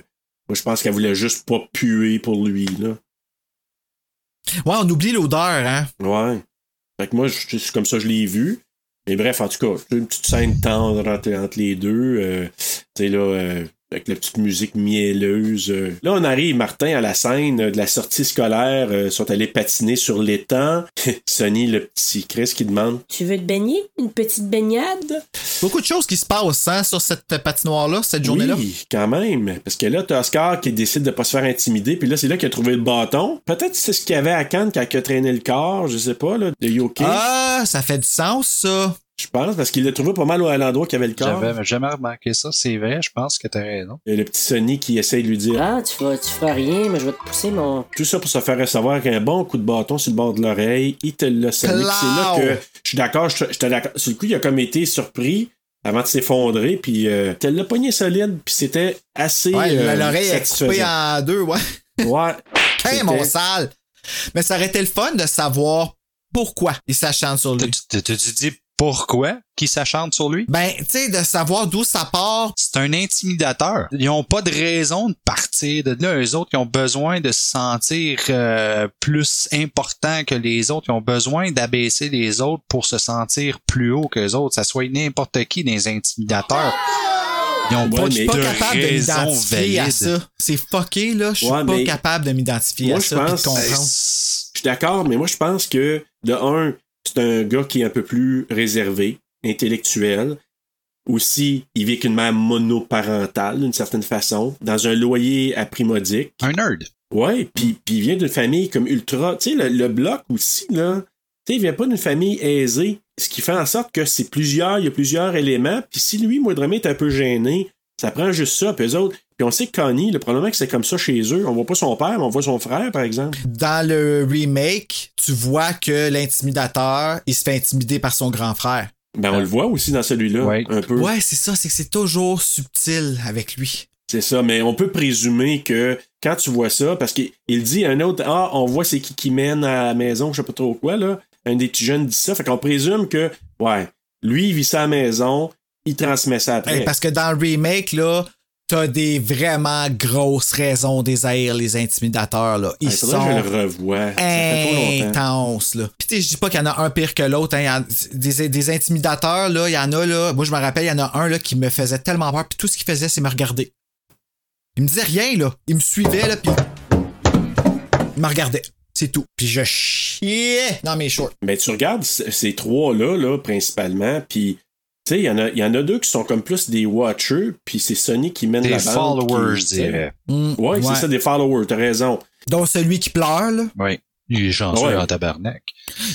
moi, je pense qu'elle voulait juste pas puer pour lui, là. Ouais, on oublie l'odeur, hein? Ouais. Fait que moi, c'est comme ça que je l'ai vu. Mais bref, en tout cas, c'est une petite scène tendre entre, entre les deux. euh, tu sais, là, euh, avec la petite musique mielleuse. euh. Là, on arrive, Martin, à la scène euh, de la sortie scolaire. euh, sont allés patiner sur l'étang. Sonny, le petit Chris, qui demande Tu veux te baigner? Une petite baignade? Beaucoup de choses qui se passent, hein, sur cette patinoire-là, cette journée-là. Oui, quand même. Parce que là, t'as Oscar qui décide de pas se faire intimider. Puis là, c'est là qu'il a trouvé le bâton. Peut-être que c'est ce qu'il y avait à Cannes quand il a traîné le corps. Je sais pas, là, de Yoki. Ah, ça fait du sens, ça. Je pense, parce qu'il l'a trouvé pas mal à l'endroit qu'il y avait le corps. J'avais jamais remarqué ça, c'est vrai, je pense que t'as raison. Et le petit Sonny qui essaye de lui dire Ah, tu feras, tu feras rien, mais je vais te pousser mon. tout ça pour se faire recevoir qu'un bon coup de bâton sur le bord de l'oreille. Il te l'a sonné. C'est là que je suis d'accord, je- j'étais d'accord. Sur le coup, il a comme été surpris avant de s'effondrer, puis euh, te l'a pogné solide, puis c'était assez. Ouais, euh, l'oreille est coupée en deux, ouais. Ouais. Hey, mon sale! Mais ça aurait été le fun de savoir pourquoi il s'acharne sur lui. T'as-tu dit pourquoi qu'il s'acharne sur lui? Ben, tu sais, de savoir d'où ça part. C'est un intimidateur. Ils ont pas de raison de partir de là. Eux autres, ils ont besoin de se sentir euh, plus importants que les autres. Ils ont besoin d'abaisser les autres pour se sentir plus haut que les autres. Ça soit n'importe qui des intimidateurs. Ils ont Ouais, pas, Je suis pas de capable de m'identifier à ça. C'est fucké, là. Je suis Ouais, pas capable de m'identifier à je ça pense-. Je suis d'accord, mais moi, je pense que, de un, c'est un gars qui est un peu plus réservé, intellectuel. Aussi, il vit avec une mère monoparentale, d'une certaine façon, dans un loyer à prix modique. Un nerd. Ouais, puis il vient d'une famille comme ultra. Tu sais, le, le bloc aussi, là. Tu sais, il vient pas d'une famille aisée. Ce qui fait en sorte que c'est plusieurs, il y a plusieurs éléments. Puis si lui, Moindrement, est un peu gêné, ça prend juste ça. Puis eux autres. Puis on sait que Connie, le problème, c'est que c'est comme ça chez eux. On voit pas son père, mais on voit son frère, par exemple. Dans le remake, tu vois que l'intimidateur, il se fait intimider par son grand frère. Ben, on le voit aussi dans celui-là, un peu. Ouais, c'est ça, c'est que c'est toujours subtil avec lui. C'est ça, mais on peut présumer que quand tu vois ça, parce qu'il il dit un autre, ah, on voit c'est qui qui mène à la maison, je sais pas trop quoi, là. Un des petits jeunes dit ça, fait qu'on présume que, ouais, lui, il vit ça à la maison, il transmet ça après. Hey, parce que dans le remake, là, t'as des vraiment grosses raisons des haïr les intimidateurs, là. Ils Il faudrait sont que je le longtemps. intenses, là. Puis je dis pas qu'il y en a un pire que l'autre. hein. Des, des intimidateurs, là, il y en a, là. Moi, je me rappelle, il y en a un, là, qui me faisait tellement peur. Puis tout ce qu'il faisait, c'est me regarder. Il me disait rien, là. Il me suivait, là, puis il me regardait. C'est tout. Puis je chiais dans mes shorts. Mais tu regardes ces trois-là, là, principalement, puis tu sais, il y, en a- y en a deux qui sont comme plus des watchers, puis c'est Sony qui mène Des la bande. followers, qui- je dirais. Mm, Ouais, c'est ça, des followers, t'as raison. Dont celui qui pleure, là. Oui. Il est chanceux Ouais. en tabarnak.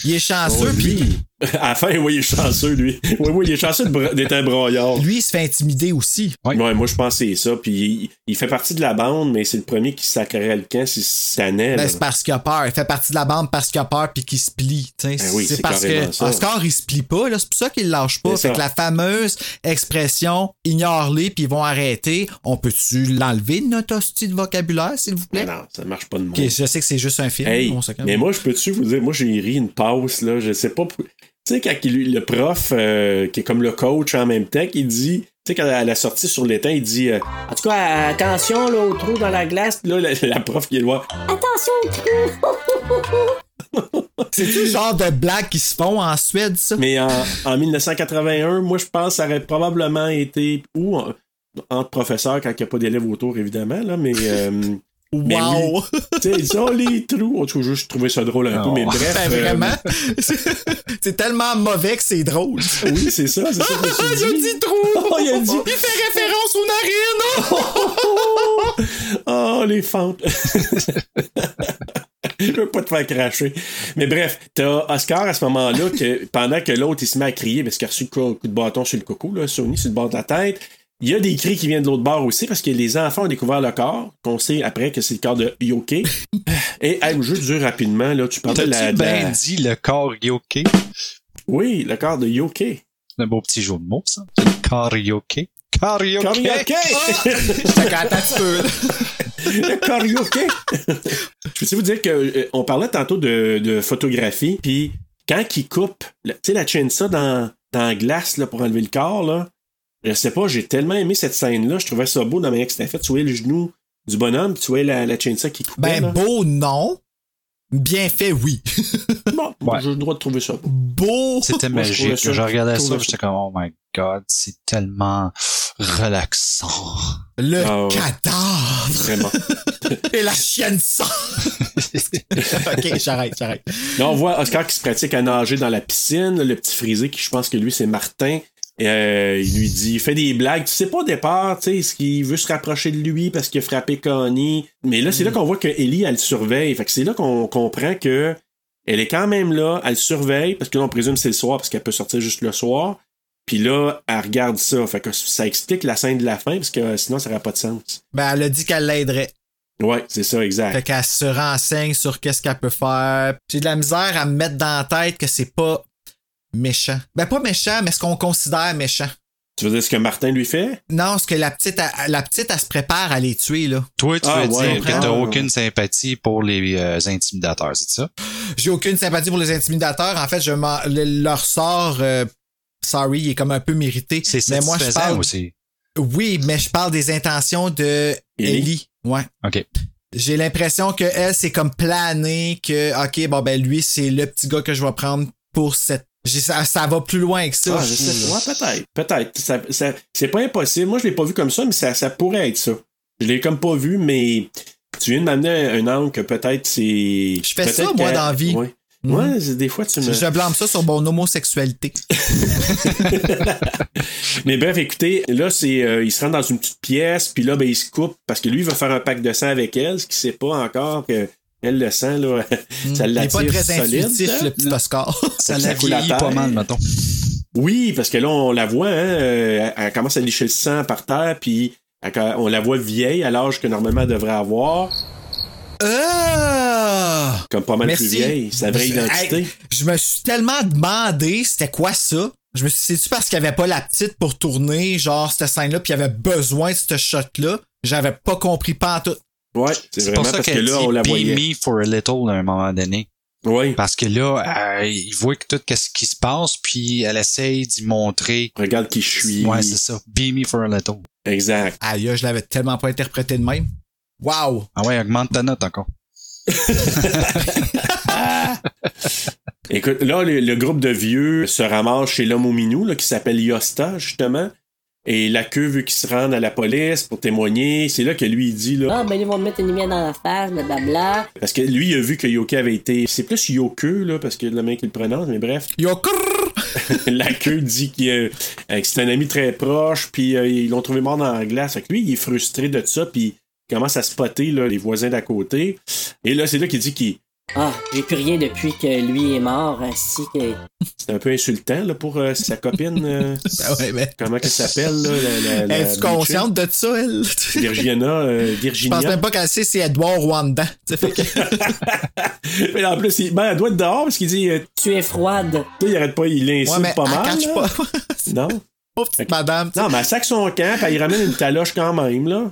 Il est chanceux, Oh, puis à la fin, oui, il est chanceux, lui. Oui, oui, il est chanceux d'être un broyard. lui, il se fait intimider aussi. Ouais. Ouais, moi, je pense que c'est ça. Puis il, il fait partie de la bande, mais c'est le premier qui sacrerait le camp si ça naît. Ben, c'est parce qu'il a peur. Il fait partie de la bande parce qu'il a peur puis qu'il se plie. Ben oui, c'est parce carrément que ça. Oscar, il se plie pas. là. C'est pour ça qu'il lâche pas. C'est Fait que la fameuse expression ignore-les puis ils vont arrêter. On peut-tu l'enlever de notre hostie de vocabulaire, s'il vous plaît? Mais non, ça marche pas de moi. Ok, je sais que c'est juste un film. Hey, mais moi, je peux-tu vous dire, moi, j'ai ri une pause, là, je sais pas. pour- Tu sais, quand il- le prof, euh, qui est comme le coach en même temps, qui dit, tu sais, quand elle a sorti sur l'étang, il dit, euh, en tout cas, attention, là, au trou dans la glace. Puis Là, la, la prof qui est loin. Attention, le trou! C'est-tu le genre de blagues qui se font en Suède, ça? Mais en, en 1981, moi, je pense que ça aurait probablement été, ou en- entre professeurs, quand il n'y a pas d'élèves autour, évidemment, là, mais. euh, mais Wow! oui. Ils sont les trous. En tout cas, je trouvais ça drôle un peu, Oh. mais bref. Ben, euh, vraiment? c'est tellement mauvais que c'est drôle. oui, c'est ça, c'est ça que je dit. dis trou! Oh, il a dit. Il fait référence aux narines! Oh, les fentes. Je veux pas te faire cracher. Mais bref, t'as Oscar à ce moment-là, que pendant que l'autre il se met à crier, parce qu'il a reçu le coup coup de bâton sur le coco, là, Sony sur le bord de la tête. Il y a des cris qui viennent de l'autre bord aussi, parce que les enfants ont découvert le corps, qu'on sait après que c'est le corps de Yoke. Et hey, juste dire rapidement, là, tu parlais de la. La- bien dit le karaoke? Oui, le corps de Yoke. C'est un beau petit jeu de mots, ça. C'est le karaoke. Karaoke! Karaoke! Peu. là. le karaoke. Je peux vous dire que euh, on parlait tantôt de, de photographie, puis quand il coupe, le- tu sais, la chainsaw dans, dans la glace là, pour enlever le corps, là, je sais pas, j'ai tellement aimé cette scène-là, je trouvais ça beau dans la manière que c'était fait. Tu voyais le genou du bonhomme, puis tu voyais la, la chainsaw qui coupait. Ben, là. beau, non. Bien fait, oui. Bon, Ouais. j'ai le droit de trouver ça beau. Beau! C'était je magique. ça- Je regardais je ça, j'étais comme, oh my god, c'est tellement relaxant. Le Ah ouais. cadavre! Vraiment. Et la chienne sang! ok, j'arrête, j'arrête. Là, on voit Oscar qui se pratique à nager dans la piscine. le petit frisé qui, je pense que lui, c'est Martin. Et, euh, il lui dit, il fait des blagues. Tu sais pas au départ, tu sais, est-ce qu'il veut se rapprocher de lui parce qu'il a frappé Connie. Mais là, c'est là qu'on voit que Ellie, elle le surveille. Fait que c'est là qu'on comprend que Elle est quand même là, elle surveille, parce que là, on présume que c'est le soir, parce qu'elle peut sortir juste le soir. Puis là, elle regarde ça. Fait que ça explique la scène de la fin, parce que sinon, ça n'aurait pas de sens. Ben, elle a dit qu'elle l'aiderait. Ouais, c'est ça, exact. Fait qu'elle se renseigne sur qu'est-ce qu'elle peut faire. J'ai de la misère à me mettre dans la tête que c'est pas méchant. Ben, pas méchant, mais ce qu'on considère méchant. Tu veux dire ce que Martin lui fait? Non, ce que la petite, elle- la petite, elle se prépare à les tuer, là. Toi, tu Ah, veux ouais, dire que t'as aucune sympathie pour les euh, intimidateurs, c'est ça? J'ai aucune sympathie pour les intimidateurs. En fait, je le- leur sort, euh, sorry, il est comme un peu mérité. C'est Mais moi, je parle. aussi. Oui, mais je parle des intentions de Ellie? Ellie. Ouais. OK. J'ai l'impression que elle, c'est comme plané que, OK, bon, ben, lui, c'est le petit gars que je vais prendre pour cette. Ça, ça va plus loin que ça. Ah, je sais. Ouais, peut-être. Peut-être. Ça- ça- c'est pas impossible. Moi, je l'ai pas vu comme ça, mais ça, ça pourrait être ça. Je l'ai comme pas vu, mais tu viens de m'amener un angle que peut-être c'est. Je fais peut-être ça, moi, dans la vie. Ouais. Ouais, c'est- des fois, tu me. Je blâme ça sur mon homosexualité. Mais bref, écoutez, là, c'est, euh, il se rend dans une petite pièce, puis là, ben, il se coupe parce que lui, il va faire un pack de sang avec elle, ce qui sait pas encore que elle, le sang, là, ça il est pas l'attire très solide. intuitif, hein? le petit Oscar. Ça Ça l'a pas mal, mettons. Oui, parce que là, on la voit, hein, euh, elle, commence à licher le sang par terre, puis on la voit vieille à l'âge que normalement elle devrait avoir, Ah! comme pas mal Merci. plus vieille, sa vraie identité. hey, je me suis tellement demandé c'était quoi ça. Je me suis dit, c'est-tu parce qu'il n'y avait pas la petite pour tourner, genre, cette scène-là, puis il y avait besoin de ce shot-là? J'avais pas compris pas en tout. Ouais, c'est pour ça parce que qu'elle là, dit on la Be voyait. me for a little à un moment donné. Oui, Parce que là, euh, il voit que tout ce qui se passe, puis elle essaye d'y montrer. regarde qui je suis. Ouais, c'est ça. Be me for a little. Exact. Aïe, je l'avais tellement pas interprété de même. Wow! Ah ouais, augmente ta note encore. Écoute, là, le, le groupe de vieux se ramasse chez l'homme au minou, là, qui s'appelle Yosta, justement. Et la queue veut qu'il se rende à la police pour témoigner. C'est là que lui, il dit, là, Ah, ben ils vont me mettre une lumière dans la face, blablabla. parce que lui, il a vu que Yoke avait été. C'est plus Yoke, là, parce que le mec qui le prononce, mais bref. Yo, crrr! la queue dit qu'il, euh, euh, que c'est un ami très proche, puis euh, ils l'ont trouvé mort dans la glace. Fait que lui, il est frustré de ça, puis il commence à spotter là, les voisins d'à côté. Et là, c'est là qu'il dit qu'il. Ah, j'ai plus rien depuis que lui est mort, ainsi que. C'est un peu insultant là, pour euh, sa copine. euh, Ben ouais, mais. comment qu'elle s'appelle, là, la, la, la Es-tu consciente de ça, elle? Virginia, euh, Je pense Virginia. même pas qu'elle sait c'est Edouard Rwanda. Mais en plus, il, ben, elle doit être dehors parce qu'il dit, euh, Tu es froide. tu sais, il arrête pas, il l'insulte Ouais, pas elle mal. pas. Non? Pauvre petite madame. Non, mais elle sac son camp, puis il ramène une taloche quand même, là.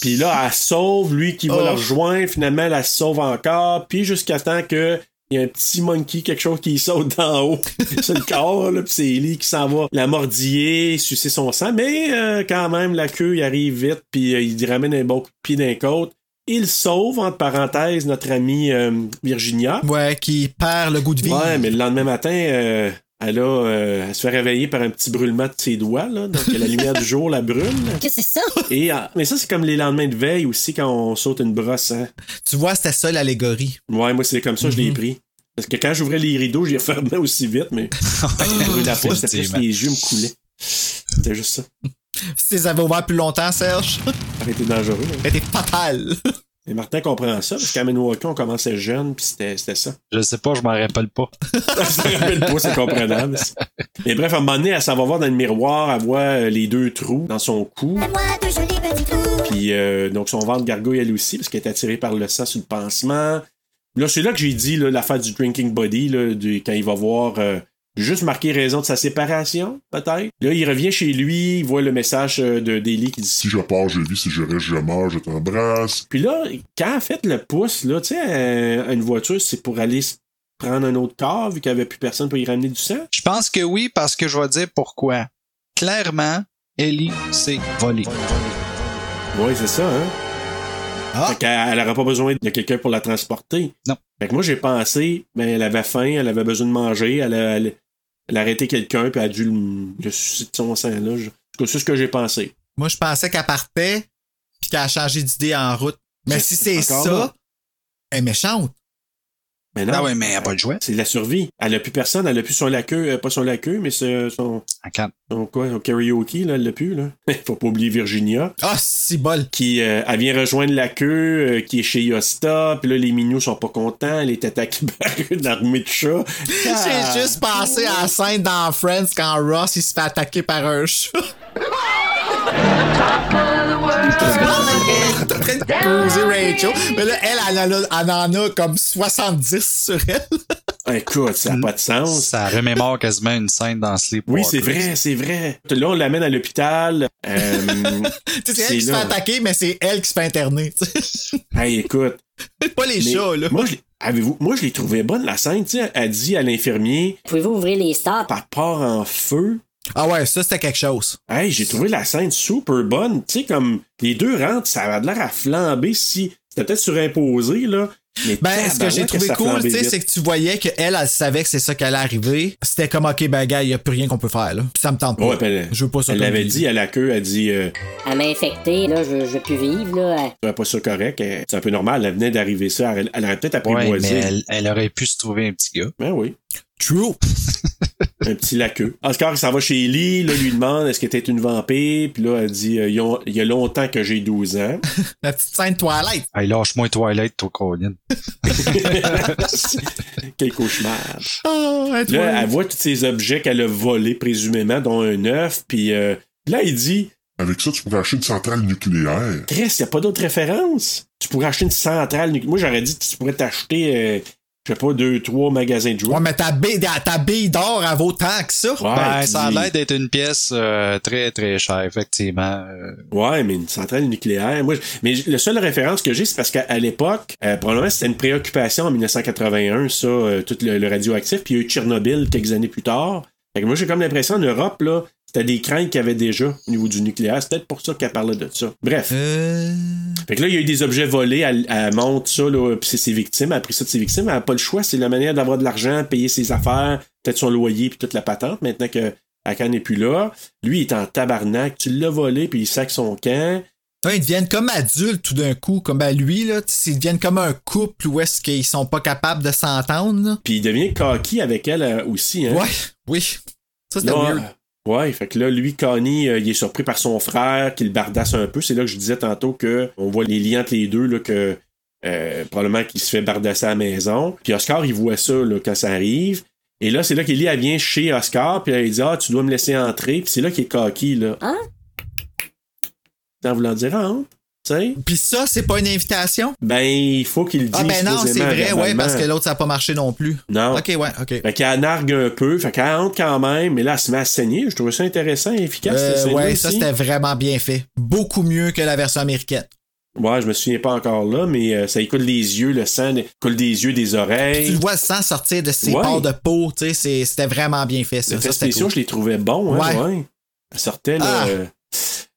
Puis là, elle sauve lui qui va Oh. la rejoindre. Finalement, elle, se sauve encore. Puis jusqu'à temps que il y a un petit monkey, quelque chose qui saute d'en haut sur le corps, là, puis c'est Ellie qui s'en va la mordiller, sucer son sang. Mais euh, quand même, la queue, il arrive vite, puis euh, il ramène un bon coup de pied d'un côte. Il sauve, entre parenthèses, notre amie euh, Virginia. Ouais, qui perd le goût de vie. Ouais, mais le lendemain matin, euh, elle, a, euh, elle se fait réveiller par un petit brûlement de ses doigts. Là. Donc, la lumière du jour la brûle. Qu'est-ce que c'est ça? Et, euh, mais ça, c'est comme les lendemains de veille aussi quand on saute une brosse. Hein. Tu vois, c'était ça l'allégorie. Ouais, moi, c'est comme ça que je l'ai Mhm. pris. Parce que quand j'ouvrais les rideaux, j'y refermais aussi vite, mais brûle la peau, c'était plus Effectivement. les yeux me coulaient. C'était juste ça. Si tu les avais ouverts plus longtemps, Serge, Ça aurait été dangereux. hein. c'était fatal. Et Martin comprend ça, parce qu'à Maniwaki, on commençait jeune, puis c'était c'était ça. Je sais pas, je m'en rappelle pas. ça me rappelle pas, c'est comprenable. Mais bref, à un moment donné, elle s'en va voir dans le miroir, elle voit euh, les deux trous dans son cou. Puis euh, donc son ventre gargouille elle aussi, parce qu'elle est attirée par le sang sur le pansement. Là, c'est là que j'ai dit l'affaire du drinking body, là, du- quand il va voir euh, juste marqué raison de sa séparation, peut-être? Là, il revient chez lui, il voit le message euh, de Daily qui dit Si je pars, je vis. Si je reste, je meurs. Je t'embrasse. Puis là, quand elle fait le pouce, là, tu sais, euh, une voiture, c'est pour aller prendre un autre corps, vu qu'il n'y avait plus personne pour y ramener du sang? Je pense que oui, parce que je vais dire pourquoi. Clairement, Ellie s'est volée. Oui, c'est ça, hein? Ah. Fait qu'elle n'aurait pas besoin de quelqu'un pour la transporter. Non. Fait que moi, j'ai pensé, ben, elle avait faim, elle avait besoin de manger, elle a, elle, arrêté quelqu'un, puis elle a dû le, le de son sang, là. Je- en tout cas, C'est ce que j'ai pensé. Moi, je pensais qu'elle partait, puis qu'elle a changé d'idée en route. Mais si c'est ça, là. elle est méchante. Mais non. Ah ouais, mais elle n'a pas le choix. C'est de la survie. Elle a plus personne, elle a plus son laqueux, euh, pas son laqueux, mais c'est son, son quoi, son karaoke, là, elle l'a plus, là. Faut pas oublier Virginia. Ah, si bol. Qui, euh, elle vient rejoindre la queue, euh, qui est chez Yosta, puis là, les mignons sont pas contents, elle est attaquée par une armée de chats. Ah. J'ai juste pensé à la scène dans Friends quand Ross il se fait attaquer par un chat. T'es en train de causer Rachel. Mais là, elle, elle, a- elle en a comme 70 sur elle. Écoute, ça n'a pas de sens. Ça remémore quasiment une scène dans Sleepwalker. Oui, c'est vrai, c'est vrai. Là, on l'amène à l'hôpital. Euh, Tu sais, C'est elle qui se fait attaquer, mais c'est elle qui se fait interner. Hey, écoute. Pas les mais chats, là. Moi, je l'ai- avez-vous, moi, je l'ai trouvé bonne, la scène. Tu sais, elle dit à l'infirmier, Pouvez-vous ouvrir les stars? par part en feu? Ah ouais, ça, c'était quelque chose. Hey, j'ai trouvé la scène super bonne. Tu sais, comme les deux rentrent, ça avait l'air à flamber si. C'était peut-être surimposé, là. Mais Ben, ce que j'ai trouvé cool, tu sais, c'est que tu voyais qu'elle, elle savait que c'est ça qui allait arriver. C'était comme, OK, ben, gars, il n'y a plus rien qu'on peut faire, là. Puis ça me tente pas. Ouais, elle, je veux pas ça elle l'avait dit à la queue, elle dit, euh, Elle m'a infecté, là, je, je veux plus vivre, là. c'est pas ça correct. elle- C'est un peu normal, elle venait d'arriver ça. Elle, elle aurait peut-être Ouais, apprivoisé. mais elle, elle aurait pu se trouver un petit gars. Ben oui. True. un petit laqueux. Oscar, il s'en va chez Ellie, là, lui demande est-ce que t'es une vampire, puis là, elle dit euh, il y a- y longtemps que j'ai 12 ans. La petite scène Twilight. Hey, lâche-moi Twilight, toi, Colin. Quel cauchemar. Oh, Là, Twilight. elle voit tous ces objets qu'elle a volés, présumément, dont un œuf, puis euh, là, il dit Avec ça, tu pourrais acheter une centrale nucléaire. Chris, il a pas d'autre référence? Tu pourrais acheter une centrale nucléaire. Moi, j'aurais dit que tu pourrais t'acheter, euh, je sais pas, deux, trois magasins de jouets. Ouais, mais ta bille, ta bille d'or, elle vaut tant que ça. Ouais, ben, ça a l'air d'être une pièce euh, très, très chère, effectivement. Euh, Ouais, mais une centrale nucléaire. Moi, je- mais le seule référence que j'ai, c'est parce qu'à l'époque, euh, probablement c'était une préoccupation en 1981, ça, euh, tout le, le radioactif, puis il y a eu Tchernobyl quelques années plus tard. Fait que moi, j'ai comme l'impression en Europe, là, c'était des craintes qu'il y avait déjà au niveau du nucléaire. C'est peut-être pour ça qu'elle parlait de ça. Bref. Euh... Fait que là, il y a eu des objets volés, elle, elle monte ça, là, puis c'est ses victimes, elle a pris ça de ses victimes, elle n'a pas le choix, c'est la manière d'avoir de l'argent, payer ses affaires, peut-être son loyer, puis toute la patente, maintenant que Akan n'est plus là. Lui, il est en tabarnak, tu l'as volé, puis il sac son camp. Ouais, ils deviennent comme adultes tout d'un coup, comme ben lui, là, ils deviennent comme un couple où est-ce qu'ils sont pas capables de s'entendre. Puis il devient cocky avec elle euh, aussi. Hein? Ouais, oui. Ça, c'était weird. Ouais, fait que là, lui, Connie, euh, il est surpris par son frère, qui le bardasse un peu. C'est là que je disais tantôt que on voit les liens entre les deux, là, que euh, probablement qu'il se fait bardasser à la maison. Puis Oscar, il voit ça là, quand ça arrive. Et là, c'est là qu'Ellie, elle vient chez Oscar, puis elle dit Ah, tu dois me laisser entrer. Puis c'est là qu'il est cocky, là. Hein? En voulant dire rentre. Tu? Puis ça, c'est pas une invitation? Ben, il faut qu'il le dise. Ah ben non, c'est vrai, ouais, parce que l'autre, ça a pas marché non plus. Non. Ok, ouais, ok. Fait qu'elle nargue un peu, fait qu'elle entre quand même, mais là, elle se met à saigner. Je trouvais ça intéressant et efficace. Euh, ouais, ça, c'était vraiment bien fait. Beaucoup mieux que la version américaine. Ouais, je me souviens pas encore là, mais euh, ça écoule des yeux, le sang coule des yeux, des Tu oreilles. le vois le sang sortir de ses Ouais. pores de peau, tu sais, c'était vraiment bien fait, ça. Spéciaux, cool. je les trouvais bons, hein, Ouais. ouais. Ça sortait, là. Ah. euh,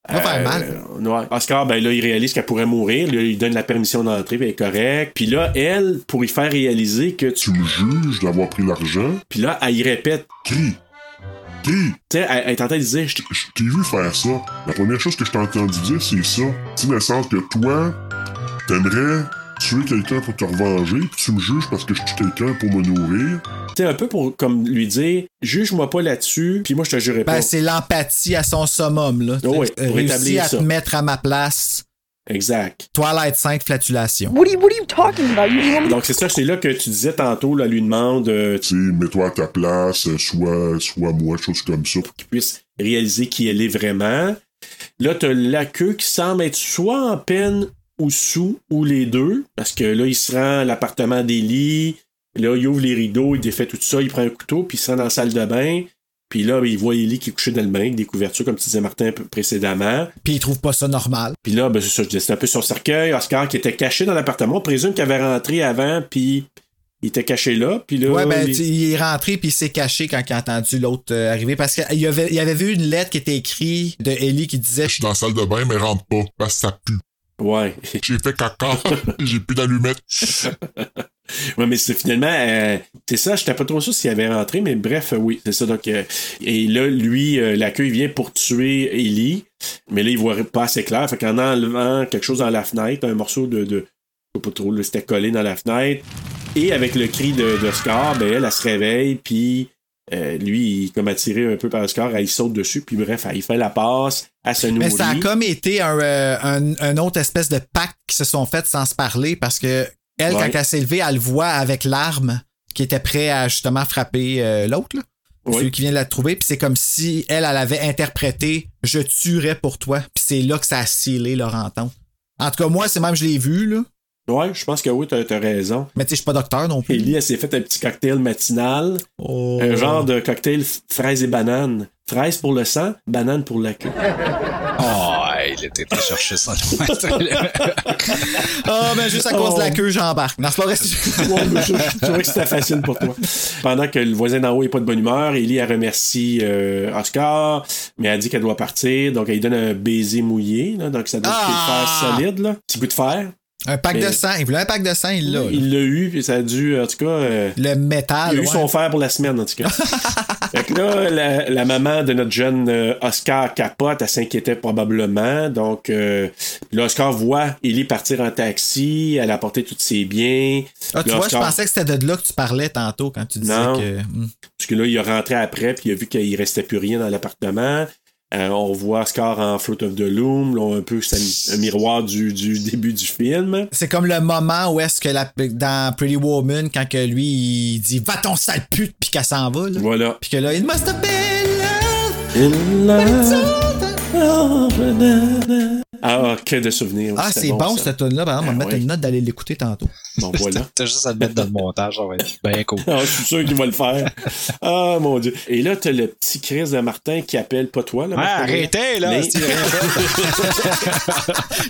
Ça va faire mal. ouais. Oscar, ben là, il réalise qu'elle pourrait mourir. Là, il donne la permission d'entrer, puis elle est correcte. Puis là, elle, pour y faire réaliser que tu. Me juges d'avoir pris l'argent? Puis là, elle y répète. Qui? Qui? Tu sais, elle, elle est en train de dire. Je t'ai vu faire ça. La première chose que je t'ai entendu dire, c'est ça. Tu sais, dans le sens que toi, t'aimerais tuer quelqu'un pour te revenger, puis tu me juges parce que je tue quelqu'un pour me nourrir. Tu sais, un peu pour comme lui dire, juge-moi pas là-dessus, puis moi, je te jurerai Ben, pas. c'est l'empathie à son summum, là. Oh ouais, Euh, pour établir à ça. te mettre à ma place. Exact. Twilight 5, flatulation. What are you, what are you talking about? Donc, c'est ça, c'est là que tu disais tantôt, là, lui demande euh, Tu sais, mets-toi à ta place, euh, sois, sois moi, chose comme ça. qu'il puisse réaliser qui elle est vraiment. Là, t'as la queue qui semble être soit en peine ou sous, ou les deux, parce que là, il se rend à l'appartement d'Ellie, là, il ouvre les rideaux, il défait tout ça, il prend un couteau, puis il se rend dans la salle de bain, puis là, ben, il voit Ellie qui est couchée dans le bain, avec des couvertures, comme tu disais, Martin, précédemment. Puis il trouve pas ça normal. Puis là, ben, c'est ça, je disais, c'est un peu son cercueil, Oscar qui était caché dans l'appartement, on présume qu'il avait rentré avant, puis il était caché là, puis là... Ouais, ben, il est rentré puis il s'est caché quand il a entendu l'autre euh, arriver parce qu'il y avait, il avait vu une lettre qui était écrite de Ellie qui disait Je suis dans la salle de bain, mais rentre pas, parce que ça pue. Ouais. J'ai fait caca, j'ai plus d'allumettes. Ouais, mais c'est finalement, euh, c'est ça, j'étais pas trop sûr s'il avait rentré, mais bref, euh, oui, c'est ça. Donc, euh, et là, lui, euh, l'accueil vient pour tuer Ellie, mais là, il voit pas assez clair. Fait qu'en enlevant quelque chose dans la fenêtre, un morceau de, de je sais pas trop, là, c'était collé dans la fenêtre, Et avec le cri de, de Scar, ben, elle, elle se réveille, puis euh, lui, il est comme attiré un peu par Scar, elle saute dessus, puis bref, elle, il fait la passe, elle se nourrit. Mais ça a comme été un, euh, un, un autre espèce de pacte qui se sont fait sans se parler parce que elle, Ouais. quand elle s'est levée, elle le voit avec l'arme qui était prêt à justement frapper euh, l'autre. Ouais. Celui qui vient de la trouver, puis c'est comme si elle, elle avait interprété Je tuerais pour toi. Puis c'est là que ça a scellé leur entente. En tout cas, moi, c'est même, je l'ai vu, là. Ouais, je pense que oui, t'as, t'as raison. Mais tu sais, je suis pas docteur non plus. Ellie, elle s'est fait un petit cocktail matinal, Oh. un genre de cocktail fraise et banane. Fraise pour le sang, banane pour la queue. Oh, il était pas chercher ça. Ah, ben juste à cause de la Oh. queue, j'embarque. Non, c'est pas vrai. Je, trouvais que c'était facile pour toi. Pendant que le voisin d'en haut est pas de bonne humeur, Ellie, elle remercie euh, Oscar, mais elle dit qu'elle doit partir, donc elle lui donne un baiser mouillé, là, donc ça doit être Ah! du fer solide, là. Petit bout de fer. Un pack Mais- de sang. Il voulait un pack de sang, il l'a. Il l'a eu, puis ça a dû, en tout cas... euh, Le métal. il a eu son fer pour la semaine, en tout cas. fait que là, la, la maman de notre jeune euh, Oscar capote, elle s'inquiétait probablement. Donc, euh, là, Oscar voit Ellie partir en taxi, elle a apporté tous ses biens. Ah, tu vois, je pensais que c'était de là que tu parlais tantôt quand tu disais Non. que. Hmm. Parce que là, il est rentré après, puis il a vu qu'il restait plus rien dans l'appartement. Euh, on voit Oscar en Fruit of the Loom, là, un peu, c'est un, un miroir du, du début du film. C'est comme le moment où est-ce que la, dans Pretty Woman, quand que lui, il dit Va ton sale pute, puis qu'elle s'en va, là. Voilà. Puis que là, il must have been Ah, que de souvenirs. Ah, c'est bon, cette tune-là. Par exemple, on va Ah, mettre oui. une note d'aller l'écouter tantôt. Bon, voilà. T'as juste à le mettre dans le montage, ça va être bien cool. Ah, je suis sûr qu'il va le faire. Ah, mon Dieu. Et là, t'as le petit Chris de Martin qui appelle, pas toi, là. Ouais, Martin, arrêtez, là, Mais-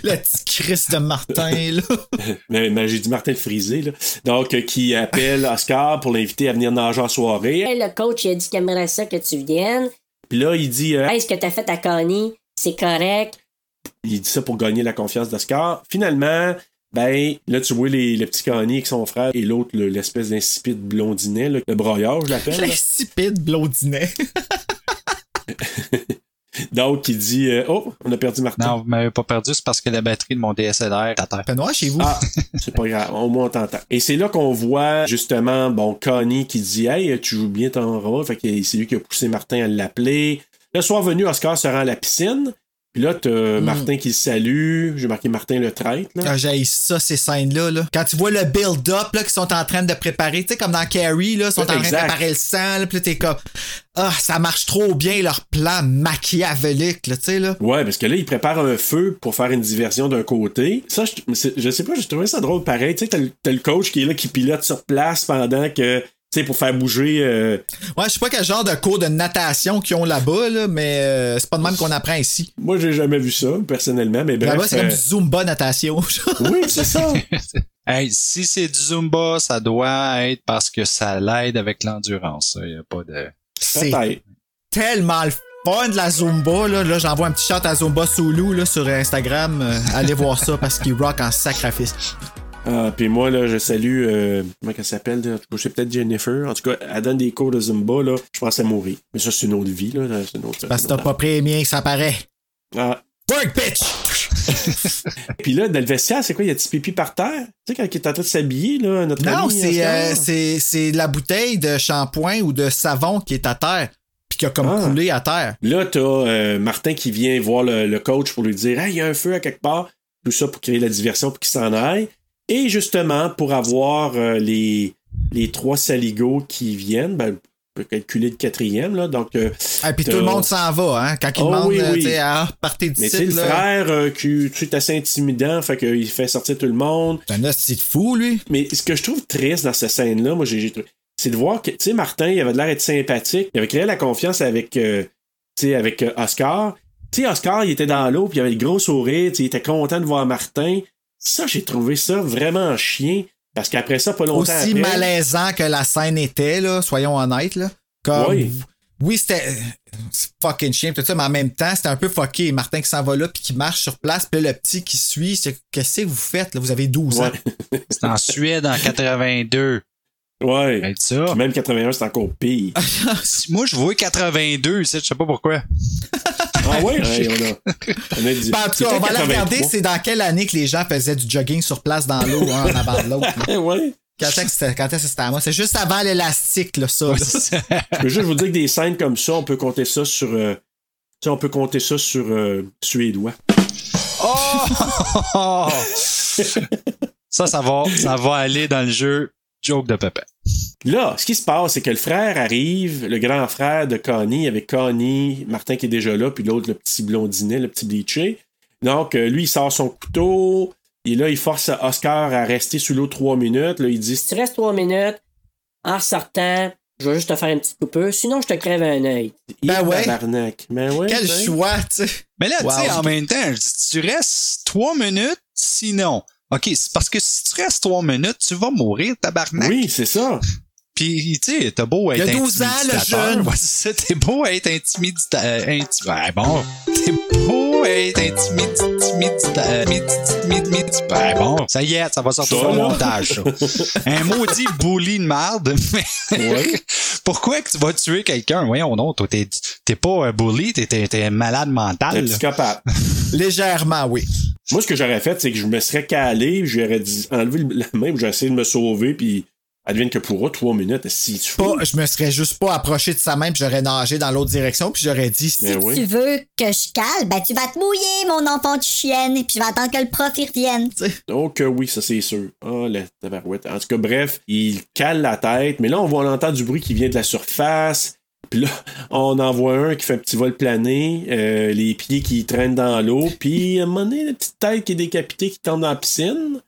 Le petit Chris de Martin, là. Mais, mais j'ai dit Martin le frisé, là. Donc, euh, qui appelle Oscar pour l'inviter à venir nager en soirée. Le coach, il a dit qu'il aimerait ça que tu viennes. Puis là, il dit, euh, Hey, ce que t'as fait à Connie, c'est correct. il dit ça pour gagner la confiance d'Oscar. Finalement, ben, là, tu vois les, le petit Connie avec son frère et l'autre, le- l'espèce d'insipide blondinet, là, le broyeur, je l'appelle. L'insipide blondinet. Donc, il dit, euh, oh, on a perdu Martin. Non, vous m'avez pas perdu, c'est parce que la batterie de mon DSLR est à terre. Noir chez vous. Ah, c'est pas grave, au moins on t'entend. Et c'est là qu'on voit justement, bon, Connie qui dit Hey, tu joues bien ton rôle. Fait que c'est lui qui a poussé Martin à l'appeler. Le soir venu, Oscar se rend à la piscine. Puis là, t'as Martin qui le salue. J'ai marqué Martin le traître. Là. Ah, j'ai ça, ces scènes-là. Là. Quand tu vois le build-up là, qu'ils sont en train de préparer, tu sais, comme dans Carrie, là, ils sont en train de préparer le sang, là, puis là, t'es comme. Ah, ça marche trop bien, leur plan machiavélique, là, tu sais, là. Ouais, parce que là, il prépare un feu pour faire une diversion d'un côté. Ça, je, je sais pas, j'ai trouvé ça drôle pareil. Tu sais, t'as le, coach qui est là, qui pilote sur place pendant que, sais, pour faire bouger. euh, Ouais, je sais pas quel genre de cours de natation qu'ils ont là-bas, là, mais euh, c'est pas de même qu'on apprend ici. Moi, j'ai jamais vu ça, personnellement, mais bref. Là-bas, c'est comme euh, du Zumba natation. Oui, c'est ça. Hey, si c'est du Zumba, ça doit être parce que ça l'aide avec l'endurance. Il y a pas de. c'est tellement le fun de la Zumba, là. Là, j'envoie un petit shot à Zumba Soulou, là, sur Instagram. Allez voir ça parce qu'il rock en sacrifice. Ah, puis moi, là, je salue, euh, comment elle s'appelle, je sais peut-être Jennifer. En tout cas, elle donne des cours de Zumba, là. Je pense à mourir. Mais ça, c'est une autre vie, là. C'est une autre, Parce que t'as pas pris les miens ça paraît. Ah. Work, bitch! Puis là, dans le vestiaire, c'est quoi? Il y a petit pipi par terre? Tu sais, quand il est en train de s'habiller, là, notre Non, c'est, euh, c'est, c'est la bouteille de shampoing ou de savon qui est à terre, puis qui a comme Ah. coulé à terre. Là, t'as euh, Martin qui vient voir le, le coach pour lui dire Hey, il y a un feu à quelque part. Tout ça pour créer la diversion pour qu'il s'en aille. Et justement, pour avoir euh, les, les trois saligots qui viennent, ben, on peut calculer le quatrième. Là, donc, euh, Et puis tout le monde s'en va, hein, quand il Oh, demande, oui, euh, oui. ah, partez du Mais site, c'est le là. frère euh, qui est assez intimidant, fait qu'il fait sortir tout le monde. C'est un hostie de fou, lui. Mais ce que je trouve triste dans cette scène-là, moi, j'ai, c'est de voir que, tu sais, Martin, il avait l'air d'être sympathique. Il avait créé la confiance avec, euh, avec Oscar. Tu sais, Oscar, il était dans l'eau, puis il avait le gros sourire, il était content de voir Martin. Ça, j'ai trouvé ça vraiment chien. Parce qu'après ça, pas longtemps Aussi après... malaisant que la scène était, là, soyons honnêtes, là. Comme, Oui. oui, c'était c'est fucking chien, tout ça, mais en même temps, c'était un peu fucké. Martin qui s'en va là, puis qui marche sur place, puis là, le petit qui suit, c'est qu'est-ce que vous faites, là? Vous avez 12 ans. C'est en Suède en 82. Ouais. Être ça. Puis même 81, c'est encore pire. Moi, je vois 82, ici, je sais pas pourquoi. Ah ouais? Ouais, on a, on a dit. Ben, en tout cas, on va aller regarder c'est dans quelle année que les gens faisaient du jogging sur place dans l'eau, un en avant de l'autre. ouais. Quand est-ce que c'était à moi? C'est juste avant l'élastique, là, ça. là. Je peux juste vous dire que des scènes comme ça, on peut compter ça sur. euh, tu sais, on peut compter ça sur euh, suédois. Oh! ça, ça va, ça va aller dans le jeu joke de Pépé. Là, ce qui se passe, c'est que le frère arrive, le grand frère de Connie, avec Connie, Martin qui est déjà là, puis l'autre, le petit blondinet, le petit bleaché. Donc, euh, lui, il sort son couteau, et là, il force Oscar à rester sous l'eau trois minutes. Là, il dit Si tu restes trois minutes, en sortant, je vais juste te faire une petite coupure, sinon je te crève un œil. Ben ouais. Ben ouais, Quel sais. choix, tu sais. Mais là, tu sais, en même temps, je dis, tu restes trois minutes, sinon. OK, c'est parce que si tu restes trois minutes, tu vas mourir, tabarnak. Oui, c'est ça. Puis, tu sais, t'as beau Il être y a 12 ans, le jeune. Ouais, c'est ça, t'es beau être intimidateur. inti- ouais, bon. T'es beau être intimidateur. Ouais, bon. Ça y est, ça va sortir au montage, ça. Un maudit bully de. Mais Ouais. pourquoi que tu vas tuer quelqu'un? Voyons non, toi, t'es, pas un bully, t'es, un malade Un mental. là. psychopathe. Légèrement, oui. Moi, ce que j'aurais fait, c'est que je me serais calé, j'aurais dit enlever le- la main, j'aurais essayé de me sauver, puis advienne que pourra, trois minutes, si tu. Pas, je me serais juste pas approché de sa main, puis j'aurais nagé dans l'autre direction, puis j'aurais dit. Ben Si oui. tu veux que je cale, ben tu vas te mouiller, mon enfant de chienne, et puis je vais attendre que le prof y revienne. Donc euh, oui, ça c'est sûr. Ah, la tabarouette. En tout cas, bref, il cale la tête, mais là, on voit on entend du bruit qui vient de la surface. Puis là, on en voit un qui fait un petit vol plané, euh, les pieds qui traînent dans l'eau, puis à un moment donné, la petite tête qui est décapitée qui tombe dans la piscine.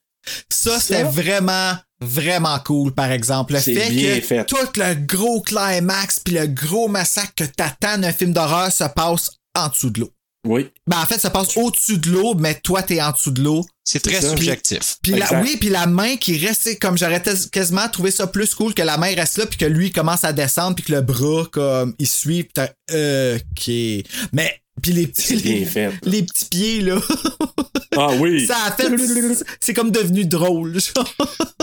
Ça, c'était vraiment, vraiment cool, par exemple. Le C'est fait bien que fait. tout le gros climax puis le gros massacre que t'attends d'un film d'horreur se passe en dessous de l'eau. Oui. Ben, en fait, ça passe au-dessus de l'eau, mais toi, t'es en dessous de l'eau. C'est très ça. subjectif. Puis la, oui, puis la main qui reste, c'est comme j'aurais quasiment trouvé ça plus cool que la main reste là, puis que lui commence à descendre, puis que le bras, comme, il suit, puis t'as, euh, ok. Mais, puis les petits, les, fait. les petits pieds, là, Ah oui. ça a fait, c'est comme devenu drôle, genre.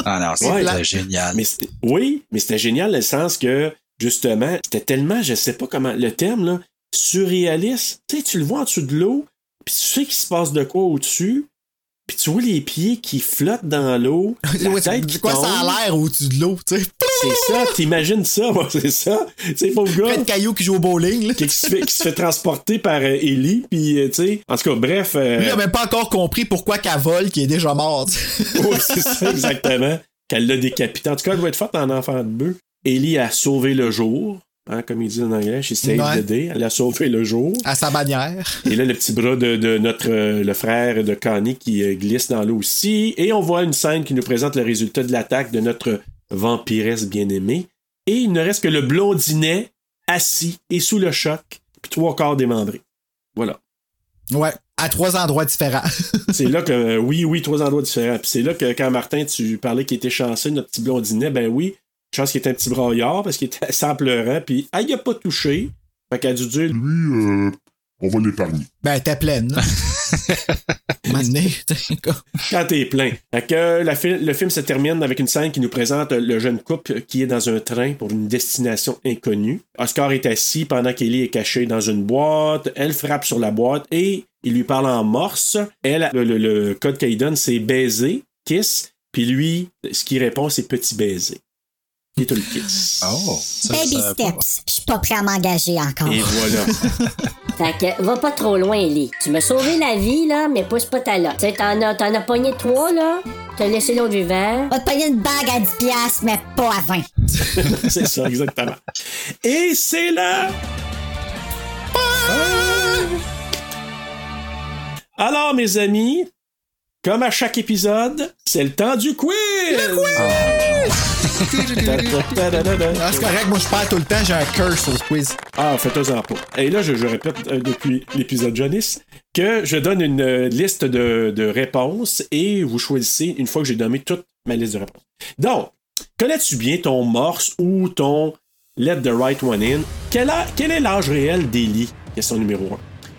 Ah non, Ouais. euh, génial. Mais c'était- oui, mais c'était génial dans le sens que, justement, c'était tellement, je sais pas comment, le terme, là, surréaliste. Tu sais, tu le vois en dessous de l'eau, puis tu sais qu'il se passe de quoi au-dessus, puis tu vois les pieds qui flottent dans l'eau, la tête qui quoi tombe. ça a l'air au-dessus de l'eau, tu sais. C'est ça, t'imagines ça, c'est ça. Pauvre Plein gars de cailloux qui jouent au bowling, là. qui se fait, qui se fait transporter par euh, Ellie, puis euh, tu sais, en tout cas, bref. euh, Lui, il a même pas encore compris pourquoi qu'elle vole, qui est déjà morte. Ouais, c'est ça, exactement. Qu'elle l'a décapité. En tout cas, elle doit être forte en enfant de bœuf. Ellie a sauvé le jour, hein, comme ils disent en anglais. She saved Ouais. the day. Elle a sauvé le jour. à sa bannière. Et là, le petit bras de, de notre euh, le frère de Connie qui euh, glisse dans l'eau aussi. Et on voit une scène qui nous présente le résultat de l'attaque de notre vampiresse bien-aimée. Et il ne reste que le blondinet assis et sous le choc, puis trois corps démembrés. Voilà. Ouais, à trois endroits différents. C'est là que, euh, oui, oui, trois endroits différents. Puis c'est là que quand Martin, tu parlais qu'il était chanceux, notre petit blondinet, ben oui, chance qu'il était un petit braillard parce qu'il était en pleurant, puis ah, il a pas touché. Fait qu'elle a dû dire, Lui, euh, on va l'épargner. Ben, t'es pleine. quand t'es plein. Fait que euh, la fi- le film se termine avec une scène qui nous présente le jeune couple qui est dans un train pour une destination inconnue. Oscar est assis pendant qu'Ellie est cachée dans une boîte. Elle frappe sur la boîte et il lui parle en morse. Elle, le, le- le code qu'elle donne, c'est baiser, kiss. Puis lui, ce qu'il répond, c'est petit baiser. Little kiss. Oh, ça, Baby ça- steps, je suis pas prêt à m'engager encore. Et voilà. Fait que va pas trop loin, Ellie. Tu m'as sauvé la vie, là, mais pousse pas ta lotte. Tu sais, t'en as, t'en as pogné trois, là. T'as laissé l'autre vivant. Va te payer une bague à 10 piastres, mais pas à 20. c'est ça, exactement. Et c'est là. Alors, mes amis, comme à chaque épisode, c'est le temps du quiz! Ah, c'est correct, moi je perds tout le temps, j'ai un curse au quiz. Ah, faites-en pas. Et là, je, je répète euh, depuis l'épisode Janice que je donne une euh, liste de, de réponses et vous choisissez une fois que j'ai nommé toute ma liste de réponses. Donc, connais-tu bien ton morse ou ton Let the Right One In? Quel, a- quel est l'âge réel d'Ellie? Question numéro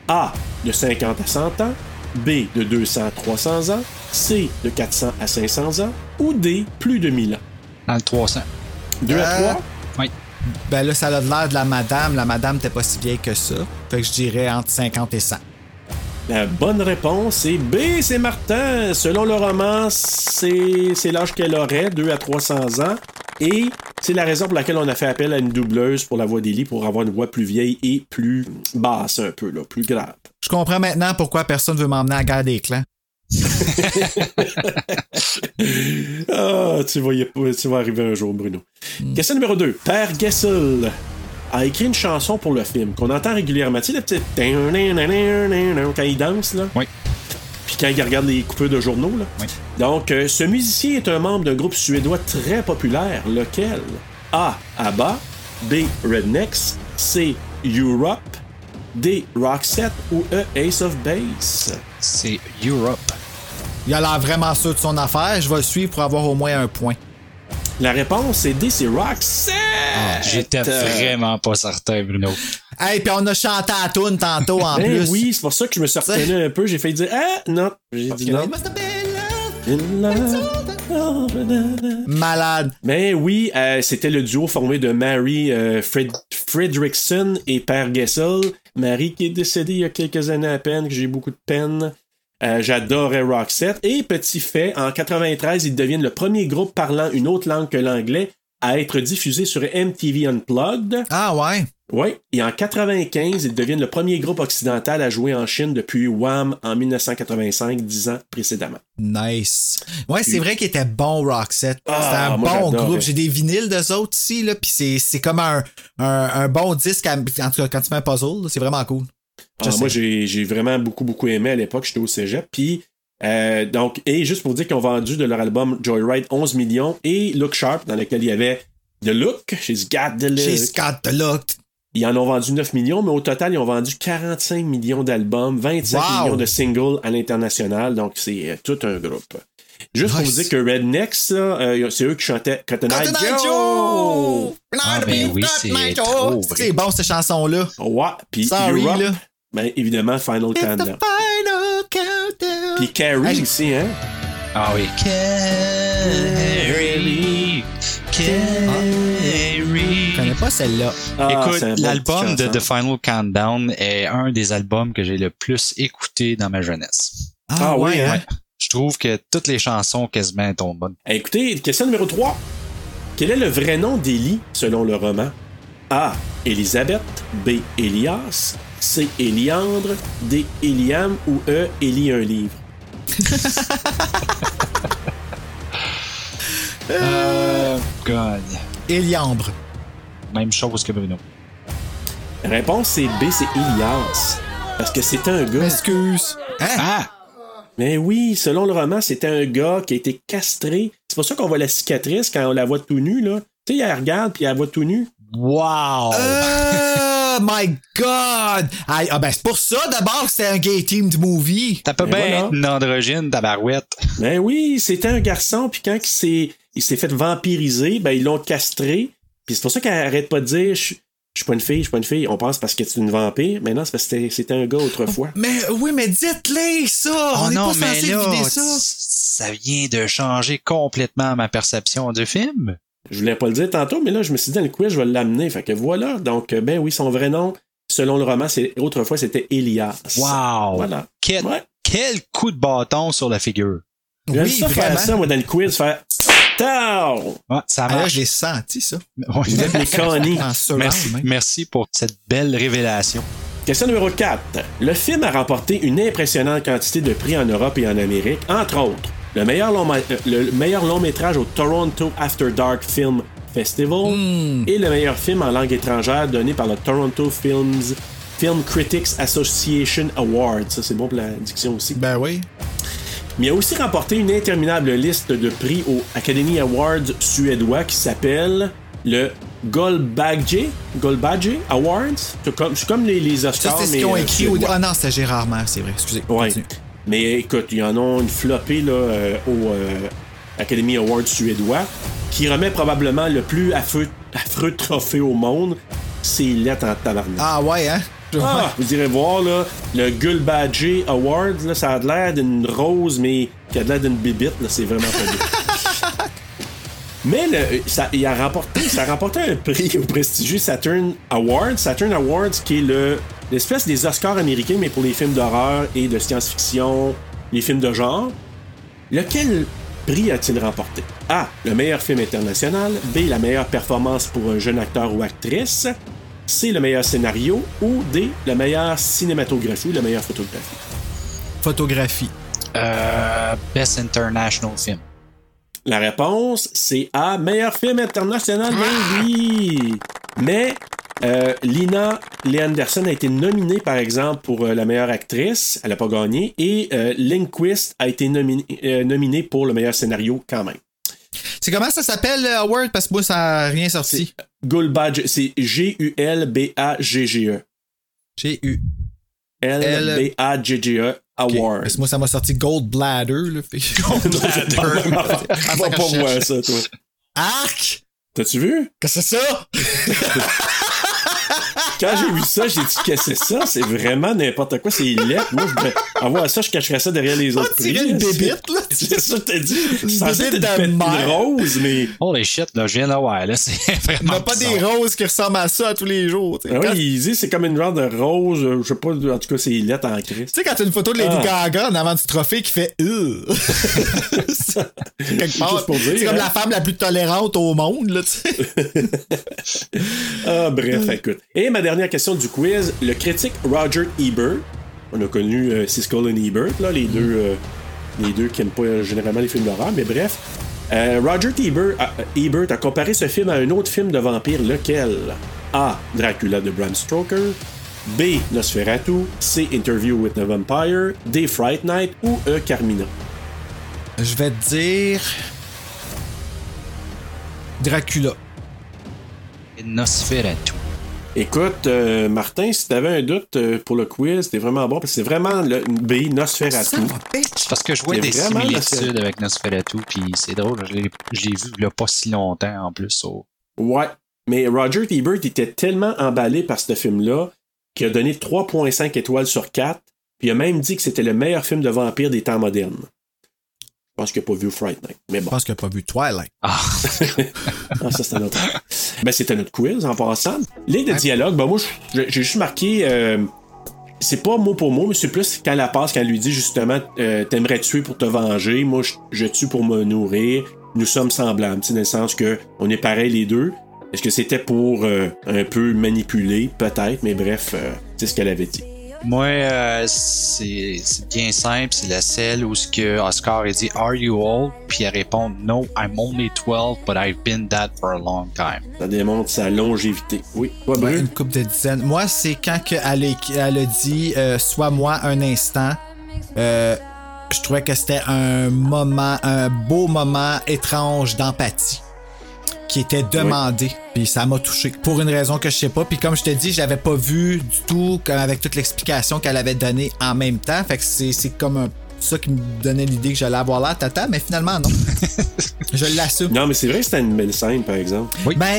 1. A. De 50 à 100 ans. B. De 200 à 300 ans. C. De 400 à 500 ans. Ou D. Plus de 1000 ans. Dans le 300. 2 à Euh, 3? Oui. Ben là, ça a l'air de la madame. La madame t'es pas si vieille que ça. Fait que je dirais entre 50 et 100. La bonne réponse est B, c'est Martin. Selon le roman, c'est l'âge qu'elle aurait, 2 à 300 ans. Et c'est la raison pour laquelle on a fait appel à une doubleuse pour la voix d'Élie, pour avoir une voix plus vieille et plus basse un peu, là, plus grave. Je comprends maintenant pourquoi personne veut m'emmener à la guerre des clans. Ah, tu vas, y- tu vas arriver un jour, Bruno. Question numéro 2. Père Gessel a écrit une chanson pour le film qu'on entend régulièrement. Tu sais, la petite. Quand il danse, là. Oui. Puis quand il regarde les coupures de journaux, là. Oui. Donc, ce musicien est un membre d'un groupe suédois très populaire. Lequel A. ABBA. B. Rednecks. C. Europe. D. Roxette. Ou E. Ace of Base. C'est Europe. Il a l'air vraiment sûr de son affaire. Je vais le suivre pour avoir au moins un point. La réponse est D. C'est Roxette. J'étais vraiment pas certain, Bruno. Hey, puis on a chanté à toune tantôt en Ben plus. oui, c'est pour ça que je me suis retenu un peu. J'ai failli dire Ah, non. J'ai dit non. Malade. Mais oui, euh, c'était le duo formé de Mary euh, Fred- Fredrickson et Père Gessel. Mary qui est décédée il y a quelques années à peine, que j'ai beaucoup de peine. Euh, J'adorais Roxette. Et petit fait, en 93, ils deviennent le premier groupe parlant une autre langue que l'anglais à être diffusé sur MTV Unplugged. Ah ouais. Oui, et en 95, ils deviennent le premier groupe occidental à jouer en Chine depuis Wham en 1985, dix ans précédemment. Nice. Ouais, c'est vrai qu'il était bon, Roxette. Ah, C'était un bon groupe. J'ai des vinyles d'eux autres ici, là, puis c'est, comme un, un, un bon disque, à- en tout cas, quand tu fais un puzzle, c'est vraiment cool. Ah, moi, j'ai j'ai vraiment beaucoup, beaucoup aimé à l'époque. J'étais au cégep. Puis, euh, donc, et juste pour dire qu'ils ont vendu de leur album Joyride 11 millions et Look Sharp, dans lequel il y avait The Look, She's Got the Look. She's got the look. Ils en ont vendu 9 millions, mais au total, ils ont vendu 45 millions d'albums, 25 Wow. millions de singles à l'international. Donc, c'est euh, tout un groupe. Juste pour vous dire que Rednecks, euh, c'est eux qui chantaient Cotton Eye Joe. Joe! Ah, ben oui, c'est trop. C'est bon, cette chanson-là. Ouais, puis Sorry, Europe, là. ben, évidemment, Final Countdown. final countdown. Puis Carrie Hey, aussi, hein? Ah oui. Carrie. Carrie. Je connais pas celle-là. Ah, Écoute, l'album de. The Final Countdown est un des albums que j'ai le plus écouté dans ma jeunesse. Ah oui, hein? Je trouve que toutes les chansons quasiment tombent bonnes. Eh, Écoutez, question numéro 3. Quel est le vrai nom d'Élie selon le roman? A. Élisabeth. B. Élias. C. Éliandre. D. Éliam. Ou E. Élie un livre? Euh, God. Éliambre. Même chose que Bruno. La réponse c'est B. C'est Élias. Parce que c'était un gars. Excuse. Hein? Ah! Mais oui, selon le roman, c'était un gars qui a été castré. C'est pour ça qu'on voit la cicatrice quand on la voit tout nue, là. Tu sais, elle regarde puis elle voit tout nu. Wow! Oh my god! Ah, ah, ben c'est pour ça d'abord que c'était un gay teamed movie. T'as pas Ben bien voilà. être une androgyne, ta barouette. Ben oui, c'était un garçon, puis quand il s'est, il s'est fait vampiriser, ben ils l'ont castré. Puis c'est pour ça qu'elle arrête pas de dire je, je suis pas une fille, je suis pas une fille. On pense parce que c'est une vampire, mais non, c'est parce que c'était, un gars autrefois. Mais oui, mais dites-les ça! Oh On est pas mais censé là, vider ça. ça vient de changer complètement ma perception du film. Je voulais pas le dire tantôt, mais là, je me suis dit dans le quiz, je vais l'amener. Fait que voilà. Donc, euh, ben oui, son vrai nom, selon le roman, c'est, autrefois, c'était Elias. Wow! Voilà. Quel, Ouais. quel coup de bâton sur la figure. J'aime Oui, ça vraiment. faire ça, moi, dans le quiz, faire Ouais, ça Ah, marche. je l'ai senti, ça. Vous êtes surround, Merci, pour cette belle révélation. Question numéro 4. Le film a remporté une impressionnante quantité de prix en Europe et en Amérique, entre autres le meilleur long, euh, le meilleur long métrage au Toronto After Dark Film Festival et le meilleur film en langue étrangère donné par le Toronto Films Film Critics Association Awards. Ça, c'est bon pour la diction aussi. Ben oui. Mais il a aussi remporté une interminable liste de prix au Academy Awards suédois qui s'appelle le Goldbagge Goldbagge Awards. C'est comme, c'est comme les, les Oscars, c'est ce qu'ils ont euh, écrit au. suédois. Ah non, c'était Gérard Maire, c'est vrai. Excusez. Ouais. Mais écoute, il y en a une flopée là, euh, au euh, Academy Awards suédois qui remet probablement le plus affreux, affreux trophée au monde. C'est lettre en tabarnak. Ah ouais, hein? Ah, vous irez voir, là, le Gulbadge Awards, là, ça a l'air d'une rose, mais qui a l'air d'une bibite, là, c'est vraiment pas bien. mais le, ça, il a remporté, ça a un prix au prestigieux Saturn Awards. Saturn Awards, qui est le l'espèce des Oscars américains, mais pour les films d'horreur et de science-fiction, les films de genre. Lequel prix a-t-il remporté? A. Le meilleur film international. B. La meilleure performance pour un jeune acteur ou actrice. C. Le meilleur scénario. Ou D. La meilleure cinématographie ou la meilleure photographie? Photographie. Euh, Best International Film. La réponse, c'est A. Meilleur film international. Ben oui! Mais euh, Lina Lee Anderson a été nominée, par exemple, pour euh, la meilleure actrice. Elle n'a pas gagné. Et euh, Lindquist a été nominé, euh, nominé pour le meilleur scénario quand même. C'est comment ça s'appelle, euh, Award? Parce que moi, ça n'a rien sorti. Gulbadge, c'est G-U-L-B-A-G-G-E. G-U. L-B-A-G-G-E Award. Parce que moi, ça m'a sorti Gold Bladder. Là. Même affaire. Va pas voir ça, toi. Arc! T'as-tu vu? Qu'est-ce que c'est ça? Quand j'ai vu ça, j'ai dit qu'est-ce que c'est ça? C'est vraiment n'importe quoi, c'est lettre. Moi, je voudrais avoir ça, je cacherais ça derrière les autres. prix, une bébite, là. C'est ça, je t'ai dit. Une bébite une de mer. rose, mais. Holy shit, là, je viens d'avoir, là, c'est On vraiment. n'a pas des roses qui ressemblent à ça à tous les jours. tu sais. Ah Quand- oui, il dit c'est comme une genre de rose, euh, je sais pas, en tout cas, c'est lettre en Christ. Tu sais, quand t'as une photo de Lady Ah. Gaga en avant du trophée qui fait euh. Quelque part. C'est comme hein. la femme la plus tolérante au monde, là, tu sais. Ah, bref, écoute. Et ma dernière question du quiz, le critique Roger Ebert, on a connu euh, Siskel et Ebert, là, les deux, euh, les deux qui aiment pas euh, généralement les films d'horreur, mais bref. Euh, Roger Ebert a, Ebert a comparé ce film à un autre film de vampire, lequel? A. Dracula de Bram Stoker, B. Nosferatu, C. Interview with the Vampire, D. Fright Night ou E. Carmina. Je vais te dire. Dracula. Et Nosferatu. Écoute, euh, Martin, si t'avais un doute euh, pour le quiz, c'était vraiment bon, parce que c'est vraiment le B. Nosferatu. Parce que je vois des similitudes avec Nosferatu, puis c'est drôle, je l'ai je l'ai vu il y a pas si longtemps en plus. Ouais. Mais Roger Ebert était tellement emballé par ce film-là qu'il a donné 3,5 étoiles sur 4. Puis il a même dit que c'était le meilleur film de vampire des temps modernes. Je pense qu'il n'a pas vu Fright Night. Mais Je bon. pense qu'il n'a pas vu Twilight. Ah, Ah, ça, c'était notre. ben, c'était notre quiz en passant. Ligne de dialogue, ben, moi, je- j'ai juste marqué. euh, c'est pas mot pour mot, mais c'est plus quand la passe, quand elle lui dit justement euh, T'aimerais tuer pour te venger, moi je, je tue pour me nourrir. Nous sommes semblables, tu sais, dans le sens que on est pareils les deux. Est-ce que c'était pour euh, un peu manipuler, peut-être, mais bref, euh, c'est ce qu'elle avait dit. Moi, euh, c'est c'est bien simple, c'est la celle où ce que Oscar a dit Are you old? Puis elle répond No, I'm only 12, but I've been that for a long time. Ça démontre sa longévité. Oui, toi, Ouais, une coupe de dizaines. Moi, c'est quand que elle, a, elle a dit euh, Sois moi un instant. Euh, je trouvais que c'était un moment, un beau moment étrange d'empathie qui était demandé. Puis ça m'a touché. Pour une raison que je sais pas. Puis comme je te dis, je l'avais pas vu du tout comme avec toute l'explication qu'elle avait donnée en même temps. Fait que c'est c'est comme un- ça qui me donnait l'idée que j'allais avoir l'air tata, mais finalement non. je l'assume. Non, mais c'est vrai que c'était une belle scène, par exemple. Ben,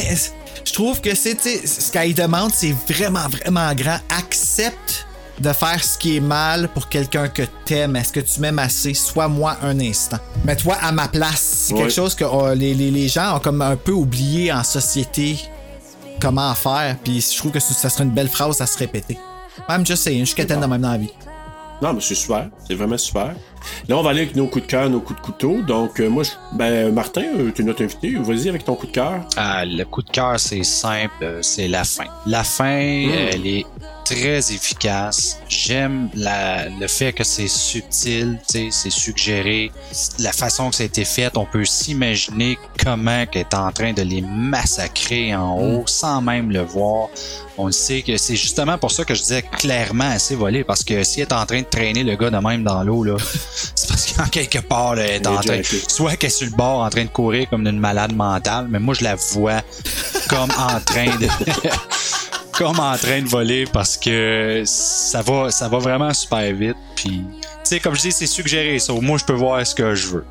je trouve que c'est, tu sais, ce qu'elle demande, c'est vraiment, vraiment grand. Accepte de faire ce qui est mal pour quelqu'un que t'aimes. Est-ce que tu m'aimes assez? Sois-moi un instant. Mets-toi à ma place. C'est Ouais. quelque chose que euh, les, les- les gens ont comme un peu oublié en société comment faire. Puis je trouve que ça serait une belle phrase à se répéter. I'm just saying, je suis quétaine de même dans la vie. Non, mais c'est super. C'est vraiment super. Là, on va aller avec nos coups de cœur, nos coups de couteau. Donc, euh, moi, je- ben, Martin, euh, tu es notre invité. Vas-y avec ton coup de cœur. Ah, le coup de cœur, c'est simple, euh, c'est la fin. La fin, elle est très efficace. J'aime la, le fait que c'est subtil, tu sais, c'est suggéré. La façon que ça a été fait, on peut s'imaginer comment qu'elle est en train de les massacrer en haut sans même le voir. On le sait que c'est justement pour ça que je disais clairement assez volé parce que si elle est en train de traîner le gars de même dans l'eau, là, c'est parce qu'en quelque part, là, elle est en train, soit qu'elle est sur le bord en train de courir comme une malade mentale, mais moi je la vois comme en train de comme en train de voler parce que ça va ça va vraiment super vite puis tu sais comme je dis c'est suggéré ça moi je peux voir ce que je veux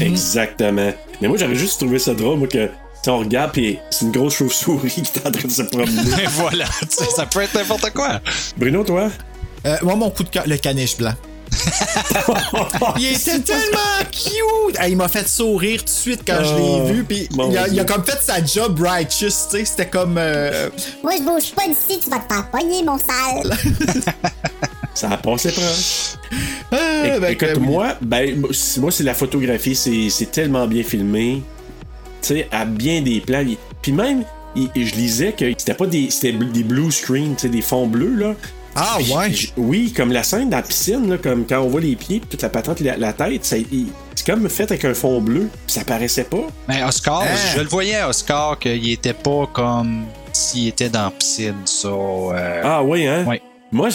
Exactement. Mais moi, j'aurais juste trouvé ça drôle, moi, que on regarde, puis c'est une grosse chauve-souris qui est en train de se promener. et voilà tu sais, ça peut être n'importe quoi Bruno, toi? Euh, moi, mon coup de cœur, le caniche blanc. il était tellement cute! Ah, il m'a fait sourire tout de suite quand je Oh, l'ai vu. Puis il, a, il a Dieu. comme fait sa job righteous, tu sais. C'était comme. euh, Moi, je bouge pas d'ici, tu vas te faire pogner, mon sale. Ça a passé proche. ah, ben, Écoute, oui. moi, ben, moi, c'est la photographie, c'est c'est tellement bien filmé. Tu sais, à bien des plans. Puis même, je lisais que c'était pas des, c'était des blue screen, tu sais, des fonds bleus, là. Ah, Puis ouais. j- Oui, comme la scène dans la piscine, là, comme quand on voit les pieds, puis toute la patente, la, la tête, c'est comme fait avec un fond bleu. puis Ça paraissait pas. Mais Oscar, Hein? je le voyais à Oscar qu'il était pas comme s'il était dans la piscine, ça. euh, Ah oui, hein? Ouais. Moi,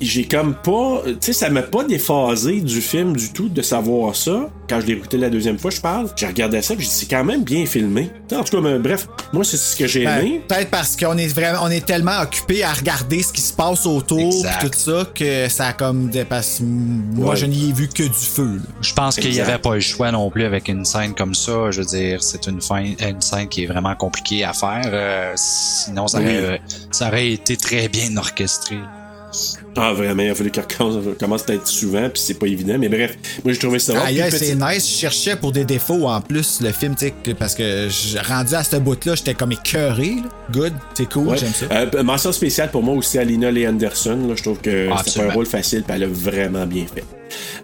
j'ai comme pas. Tu sais, ça m'a pas déphasé du film du tout de savoir ça. Quand je l'ai écouté la deuxième fois, je parle. J'ai regardé ça, puis j'ai dit, c'est quand même bien filmé. En tout cas, mais bref, moi, c'est ce que j'ai Ben, aimé. Peut-être parce qu'on est vraiment, on est tellement occupé à regarder ce qui se passe autour, pis tout ça, que ça a comme dépassé. Moi, Ouais. je n'y ai vu que du feu. là. Je pense qu'il n'y avait pas le choix non plus avec une scène comme ça. Je veux dire, c'est une, fin, une scène qui est vraiment compliquée à faire. euh, sinon, ça aurait, Oui. ça aurait été très bien orchestré. Ah, vraiment, il a fallu qu'elle commence, commence à être souvent, puis c'est pas évident. Mais bref, moi, j'ai trouvé ça. bon. Petit- c'est nice. Je cherchais pour des défauts en plus le film, tu sais, parce que je- rendu à ce bout-là, j'étais comme écœuré. là. Good, c'est cool, Ouais. j'aime ça. Euh, mention spéciale pour moi aussi à Lina Lee Anderson. là. je trouve que Ah, pas un rôle facile, puis elle a vraiment bien fait.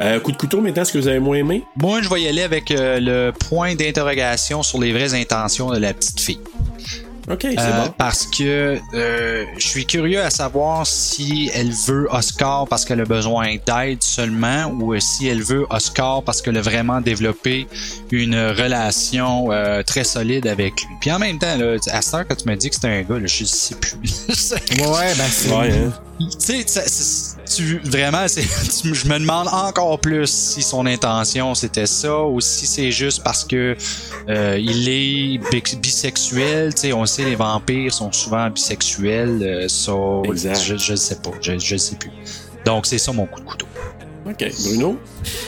Euh, coup de couteau, maintenant, est-ce que vous avez moins aimé? Moi, je vais y aller avec euh, le point d'interrogation sur les vraies intentions de la petite fille. Ok, c'est Euh, bon. Parce que euh, je suis curieux à savoir si elle veut Oscar parce qu'elle a besoin d'aide seulement ou si elle veut Oscar parce qu'elle a vraiment développé une relation euh, très solide avec lui. Puis en même temps, là, à ce que tu me dis que c'était un gars, là, je sais plus. Ouais, ben c'est. Ouais, hein? tu sais, c'est- tu, vraiment, tu- je me demande encore plus si son intention c'était ça ou si c'est juste parce que euh, il est bi- bisexuel. Tu sais, on sait les vampires sont souvent bisexuels. euh, je, je sais pas, je, je sais plus. Donc c'est ça mon coup de couteau. Ok, Bruno?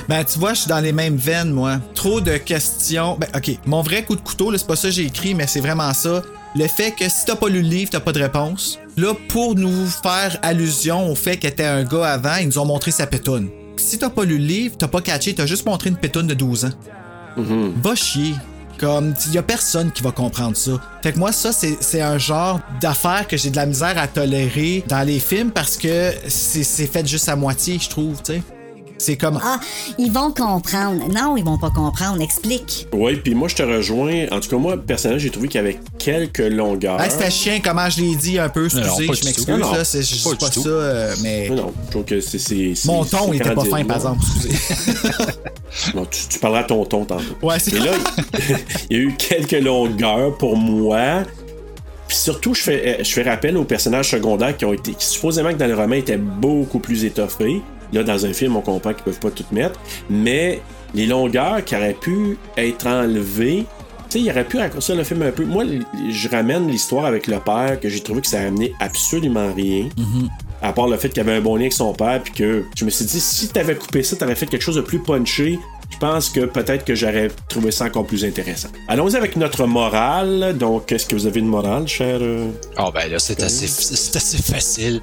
Ben, tu vois, je suis dans les mêmes veines, moi. Trop de questions. Ben, ok, mon vrai coup de couteau, c'est pas ça que j'ai écrit, mais c'est vraiment ça. Le fait que si t'as pas lu le livre, t'as pas de réponse. Là, pour nous faire allusion au fait qu'il était un gars avant, ils nous ont montré sa pétoune. Si t'as pas lu le livre, t'as pas catché, t'as juste montré une pétoune de 12 ans. Va chier. Comme, y a personne qui va comprendre ça. Fait que moi, ça, c'est un genre d'affaire que j'ai de la misère à tolérer dans les films parce que c'est c'est fait juste à moitié, je trouve, tu sais. C'est comme, Ah, ils vont comprendre. Non, ils vont pas comprendre. Explique. Oui, puis moi, je te rejoins. En tout cas, moi, personnellement, j'ai trouvé qu'il y avait quelques longueurs. Hey, c'était chien, comment je l'ai dit un peu, Non, excusez, pas je du m'excuse. Non, là, c'est juste pas pas, du tout. ça, euh, mais... Non, non, je trouve que c'est. c'est- c'est- Mon ton était pas fin, par non. exemple, excusez. Non, tu, tu parleras à ton ton tantôt. Ouais, c'est Mais là, il y a eu quelques longueurs pour moi. Puis surtout, je fais, euh, je fais rappel aux personnages secondaires qui ont été, qui supposément que dans le roman étaient beaucoup plus étoffés. Là, dans un film, on comprend qu'ils peuvent pas tout mettre. Mais les longueurs qui auraient pu être enlevées, tu sais, il aurait pu raccourcir le film un peu. Moi, je ramène l'histoire avec le père, que j'ai trouvé que ça a amené absolument rien. À part le fait qu'il avait un bon lien avec son père, puis que je me suis dit, si t'avais coupé ça, t'avais fait quelque chose de plus punché, je pense que peut-être que j'aurais trouvé ça encore plus intéressant. Allons-y avec notre morale. Donc, est-ce que vous avez une morale, cher? euh? Ah ben là, c'est assez, c'est assez facile.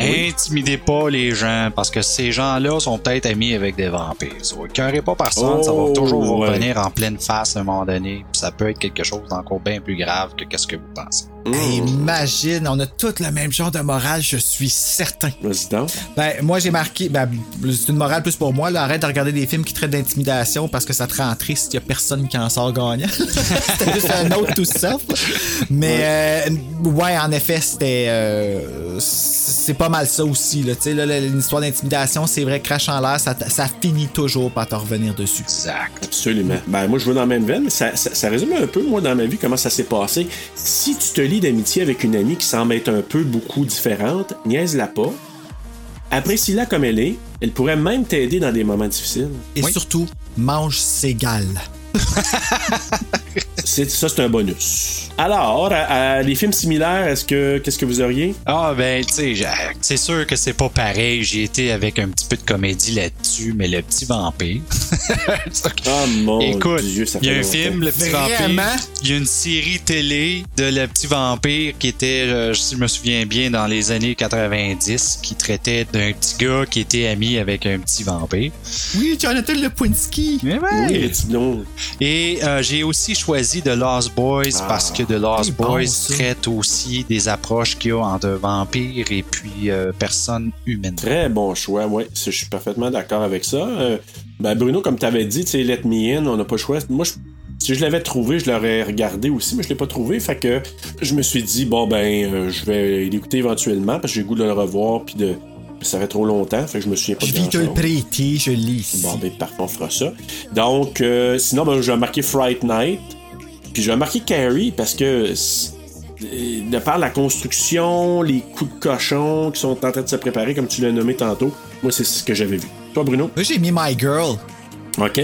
Intimidez pas les gens parce que ces gens-là sont peut-être amis avec des vampires. Ça va écœurer pas personne, ça va Oh, toujours vous ouais. revenir en pleine face à un moment donné. Puis ça peut être quelque chose d'encore bien plus grave que qu'est-ce que vous pensez. Hey, imagine, on a tous le même genre de morale, je suis certain. Donc. Ben, moi, j'ai marqué, ben, c'est une morale plus pour moi, là, arrête de regarder des films qui traitent d'intimidation parce que ça te rend triste, y a personne qui en sort gagnant. c'était juste un autre tout ça. Mais, euh, ouais, en effet, c'était, euh, c'est pas mal ça aussi, là, tu sais, là, l'histoire d'intimidation, c'est vrai, crache en l'air, ça, finit toujours par te revenir dessus. Exact. Absolument. Ben, moi, je veux dans la même veine, mais ça, ça, ça résume un peu, moi, dans ma vie, comment ça s'est passé. Si tu te lis d'amitié avec une amie qui semble être un peu beaucoup différente, niaise-la pas. Apprécie-la comme elle est. Elle pourrait même t'aider dans des moments difficiles. Et surtout, mange ses gales. C'est- ça, c'est un bonus. Alors, à, à les films similaires, est-ce que qu'est-ce que vous auriez? Ah ben tu sais, c'est sûr que c'est pas pareil. J'ai été avec un petit peu de comédie là-dessus, mais le petit vampire. Ah mon Écoute, Dieu, ça il y a fait un longtemps. film, Le Petit Vraiment? Vampire. Il y a une série télé de Le Petit Vampire qui était, euh, si je me souviens bien, dans les années 90, qui traitait d'un petit gars qui était ami avec un petit vampire. Oui, Jonathan Lepinski. Mais ouais. Oui. Et euh, j'ai aussi choisi The Lost Boys Ah, parce que The Lost bon, Boys traite aussi des approches qu'il y a entre vampires et puis euh, personnes humaines. Très bon choix, ouais. Je suis parfaitement d'accord avec ça. Euh, ben Bruno, comme tu avais dit, tu sais, Let Me In, on n'a pas le choix. Moi, je- si je l'avais trouvé, je l'aurais regardé aussi, mais je l'ai pas trouvé. Fait que je me suis dit, bon, ben, euh, je vais l'écouter éventuellement parce que j'ai le goût de le revoir. Puis de. Ça fait trop longtemps, fait que je me souviens pas Je de te grand-chose. prêter, je lis ici. Bon, ben, parfait, on fera ça. Donc, euh, sinon, ben, j'ai marqué Fright Night. Puis j'ai marqué Carrie parce que de par la construction, les coups de cochon qui sont en train de se préparer, comme tu l'as nommé tantôt, moi, c'est ce que j'avais vu. Toi, Bruno? Moi, j'ai mis My Girl. OK.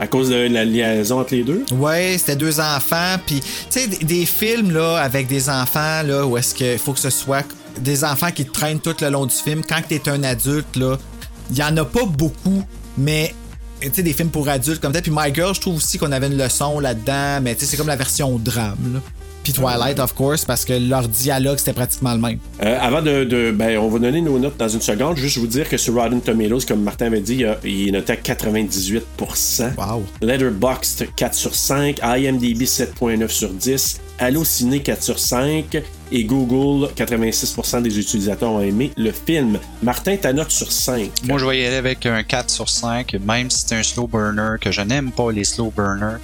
À cause de la liaison entre les deux? Ouais, c'était deux enfants. Puis, tu sais, des, des films là, avec des enfants, là, où est-ce qu'il faut que ce soit des enfants qui traînent tout le long du film. Quand tu es un adulte, là, il y en a pas beaucoup, mais tu sais, des films pour adultes comme ça. Puis My Girl, je trouve aussi qu'on avait une leçon là-dedans, mais tu c'est comme la version drame. Puis Twilight, of course, parce que leur dialogue, c'était pratiquement le même. Euh, avant de, de- Ben, on va donner nos notes dans une seconde. Juste vous dire que sur Rotten Tomatoes, comme Martin avait dit, il est noté à 98%. Wow. Letterboxd 4 sur 5, IMDb 7.9 sur 10, Allociné 4 sur 5 et Google 86% des utilisateurs ont aimé le film. Martin, ta note sur 5. Moi, je vais y aller avec un 4 sur 5, même si c'est un slow burner, que je n'aime pas les slow burners.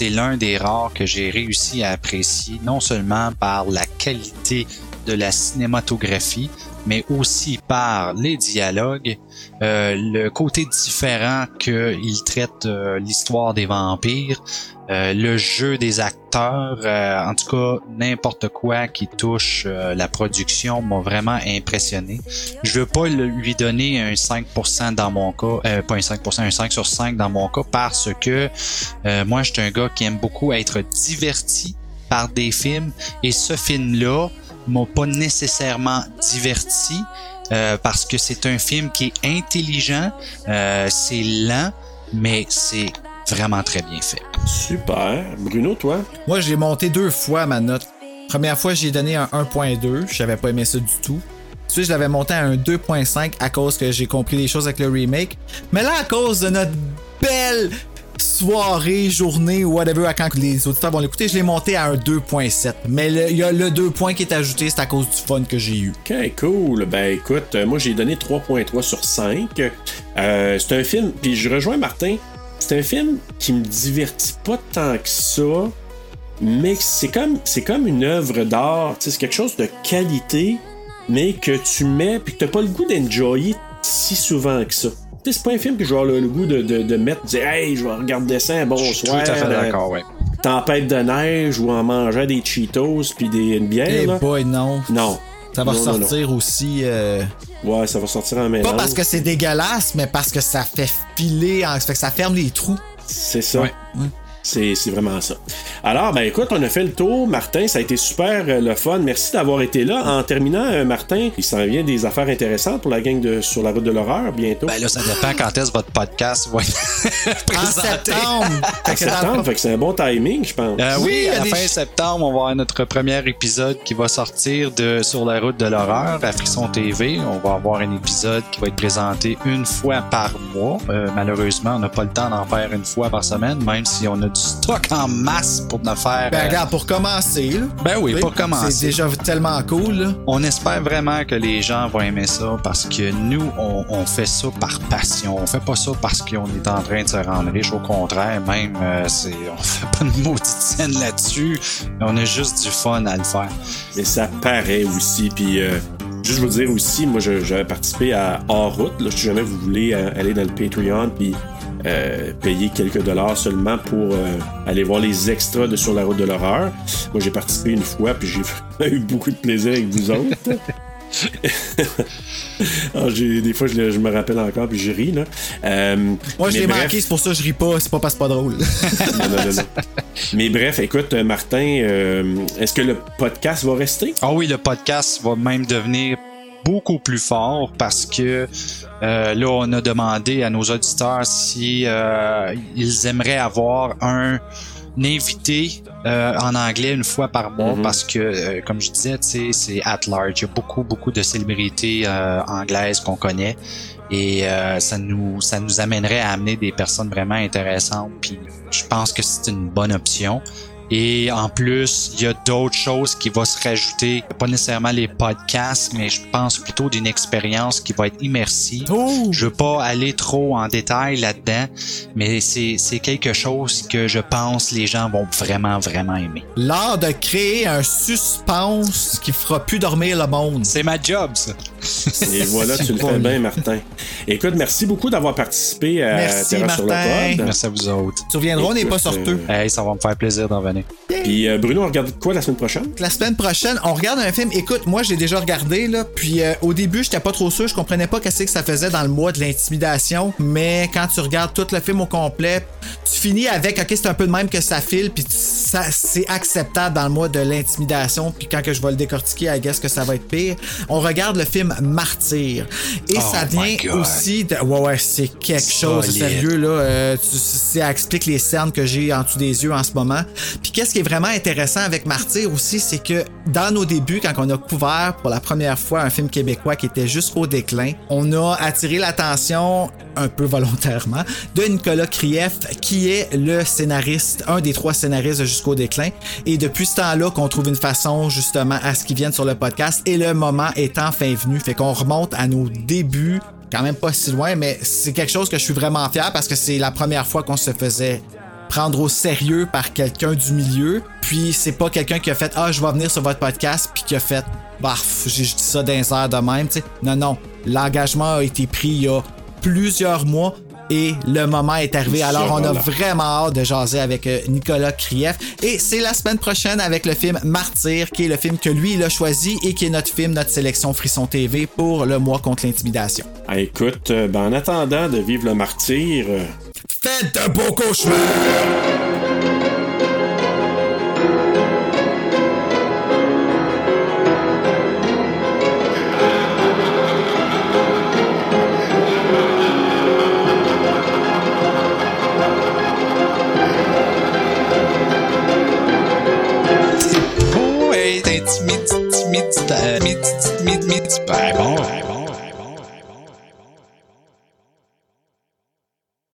C'est l'un des rares que j'ai réussi à apprécier, non seulement par la qualité de la cinématographie, mais aussi par les dialogues, euh, le côté différent qu'il traite euh, l'histoire des vampires, euh, le jeu des acteurs, euh, en tout cas n'importe quoi qui touche la production m'a vraiment impressionné. Je veux pas lui donner un 5% dans mon cas, pas un 5%, un 5 sur 5 dans mon cas parce que moi je suis un gars qui aime beaucoup être diverti par des films et ce film-là m'a pas nécessairement diverti euh, parce que c'est un film qui est intelligent, euh, c'est lent, mais c'est vraiment très bien fait. Super. Bruno, toi? Moi, j'ai monté deux fois ma note. Première fois, j'ai donné un 1.2. J'avais pas aimé ça du tout. Ensuite, je l'avais monté à un 2.5 à cause que j'ai compris les choses avec le remake. Mais là, à cause de notre belle soirée, journée ou whatever, à quand les auditeurs vont l'écouter, je l'ai monté à un 2.7. Mais il y a le 2 points qui est ajouté, c'est à cause du fun que j'ai eu. Ok, cool. Ben écoute, euh, moi j'ai donné 3.3 sur 5. Euh, c'est un film, puis je rejoins Martin, c'est un film qui me divertit pas tant que ça, mais c'est comme, c'est comme une œuvre d'art. C'est quelque chose de qualité, mais que tu mets, puis que t'as pas le goût d'enjoyer si souvent que ça. C'est pas un film que je vais avoir le, le goût de, de, de mettre, de dire Hey, je vais regarder ça un bon Je suis soir. tout à fait euh, d'accord, ouais. Tempête de neige ou en mangeant des Cheetos puis des, une bière. Eh boy, non. Non. Ça va Non, non, ressortir aussi. euh. Ouais, ça va sortir en mélange. Pas parce que c'est dégueulasse, mais parce que ça fait filer, en... ça fait que ça ferme les trous. C'est ça. Ouais. C'est c'est vraiment ça. Alors, ben écoute, on a fait le tour. Martin, ça a été super euh, le fun. Merci d'avoir été là. En terminant, euh, Martin, il s'en vient des affaires intéressantes pour la gang de Sur la route de l'horreur bientôt. Ben là, ça dépend quand est-ce votre podcast va être En présenté. septembre. en septembre, fait que c'est un bon timing, je pense. Euh, Oui, à la des fin septembre, on va avoir notre premier épisode qui va sortir de Sur la route de l'horreur à Frisson TV. On va avoir un épisode qui va être présenté une fois par mois. Euh, malheureusement, on n'a pas le temps d'en faire une fois par semaine, même si on a du stock en masse pour ne faire. Ben, euh, regarde, pour commencer, là. ben oui, pour commencer. C'est déjà tellement cool, là. On espère vraiment que les gens vont aimer ça parce que nous, on, on fait ça par passion. On fait pas ça parce qu'on est en train de se rendre riche. Au contraire, même, euh, c'est, on fait pas de maudite scène là-dessus. On a juste du fun à le faire. Mais ça paraît aussi. Puis, euh, juste vous dire aussi, moi, je- j'avais participé à Hors Route. Là, si jamais vous voulez euh, aller dans le Patreon puis euh, payer quelques dollars seulement pour euh, aller voir les extras de Sur la route de l'horreur. Moi, j'ai participé une fois, puis j'ai vraiment eu beaucoup de plaisir avec vous autres. Ah, des fois, je, me rappelle encore, puis je ris. Là. Euh, Moi, je l'ai bref- manqué, c'est pour ça que je ris pas. C'est pas parce que c'est pas drôle. Non, non, non, non. Mais bref, écoute, Martin, euh, est-ce que le podcast va rester? Ah oui, le podcast va même devenir beaucoup plus fort parce que euh, là, on a demandé à nos auditeurs si euh, ils aimeraient avoir un invité euh, en anglais une fois par mois Mhm. parce que, euh, comme je disais, c'est at large. Il y a beaucoup, beaucoup de célébrités euh, anglaises qu'on connaît et euh, ça nous ça nous amènerait à amener des personnes vraiment intéressantes. Puis je pense que c'est une bonne option. Et en plus, il y a d'autres choses qui vont se rajouter, pas nécessairement les podcasts, mais je pense plutôt d'une expérience qui va être immersive. Oh! Je veux pas aller trop en détail là-dedans, mais c'est c'est quelque chose que je pense les gens vont vraiment vraiment aimer. L'art de créer un suspense qui fera plus dormir le monde. C'est ma job ça. Et voilà, tu le fais bien, Martin. Écoute, merci beaucoup d'avoir participé à Merci, Terra sur le Martin. pod. Merci à vous autres. Tu reviendras, on n'est pas sorteux. euh, Hey, ça va me faire plaisir d'en venir. Puis euh, Bruno, on regarde quoi la semaine prochaine? La semaine prochaine, on regarde un film. Écoute, moi, j'ai déjà regardé, là. Puis euh, au début, j'étais pas trop sûr. Je comprenais pas qu'est-ce que ça faisait dans le mois de l'intimidation. Mais quand tu regardes tout le film au complet, tu finis avec, OK, c'est un peu de même que ça file. Puis ça, c'est acceptable dans le mois de l'intimidation. Puis quand que je vais le décortiquer, I guess que ça va être pire. On regarde le film Martyr. Et Oh ça my vient aussi de. Ouais, ouais, c'est quelque chose. Solide. Sérieux, là. euh, tu- ça explique les cernes que j'ai en dessous des yeux en ce moment. Puis qu'est-ce qui est vraiment intéressant avec Martyr aussi, c'est que dans nos débuts, quand on a couvert pour la première fois un film québécois qui était juste au déclin, on a attiré l'attention un peu volontairement de Nicolas Krief, qui est le scénariste, un des trois scénaristes de Jusqu'au déclin. Et depuis ce temps-là qu'on trouve une façon justement à ce qu'ils viennent sur le podcast et le moment est enfin venu. Fait qu'on remonte à nos débuts quand même pas si loin, mais c'est quelque chose que je suis vraiment fier parce que c'est la première fois qu'on se faisait prendre au sérieux par quelqu'un du milieu. Puis c'est pas quelqu'un qui a fait Ah, je vais venir sur votre podcast, puis qui a fait Bah, j'ai dit ça d'un air de même, tu sais. Non, non. L'engagement a été pris il y a plusieurs mois. Et le moment est arrivé. Alors, on a vraiment hâte de jaser avec euh, Nicolas Krief. Et c'est la semaine prochaine avec le film Martyr, qui est le film que lui, il a choisi et qui est notre film, notre sélection Frisson TV pour le mois contre l'intimidation. Ah, écoute, euh, ben, en attendant de vivre le martyr, euh, Faites de beaux cauchemars! Oh, hey, t'es timide, timide, timide, timide, timide. Ben bon, ben bon.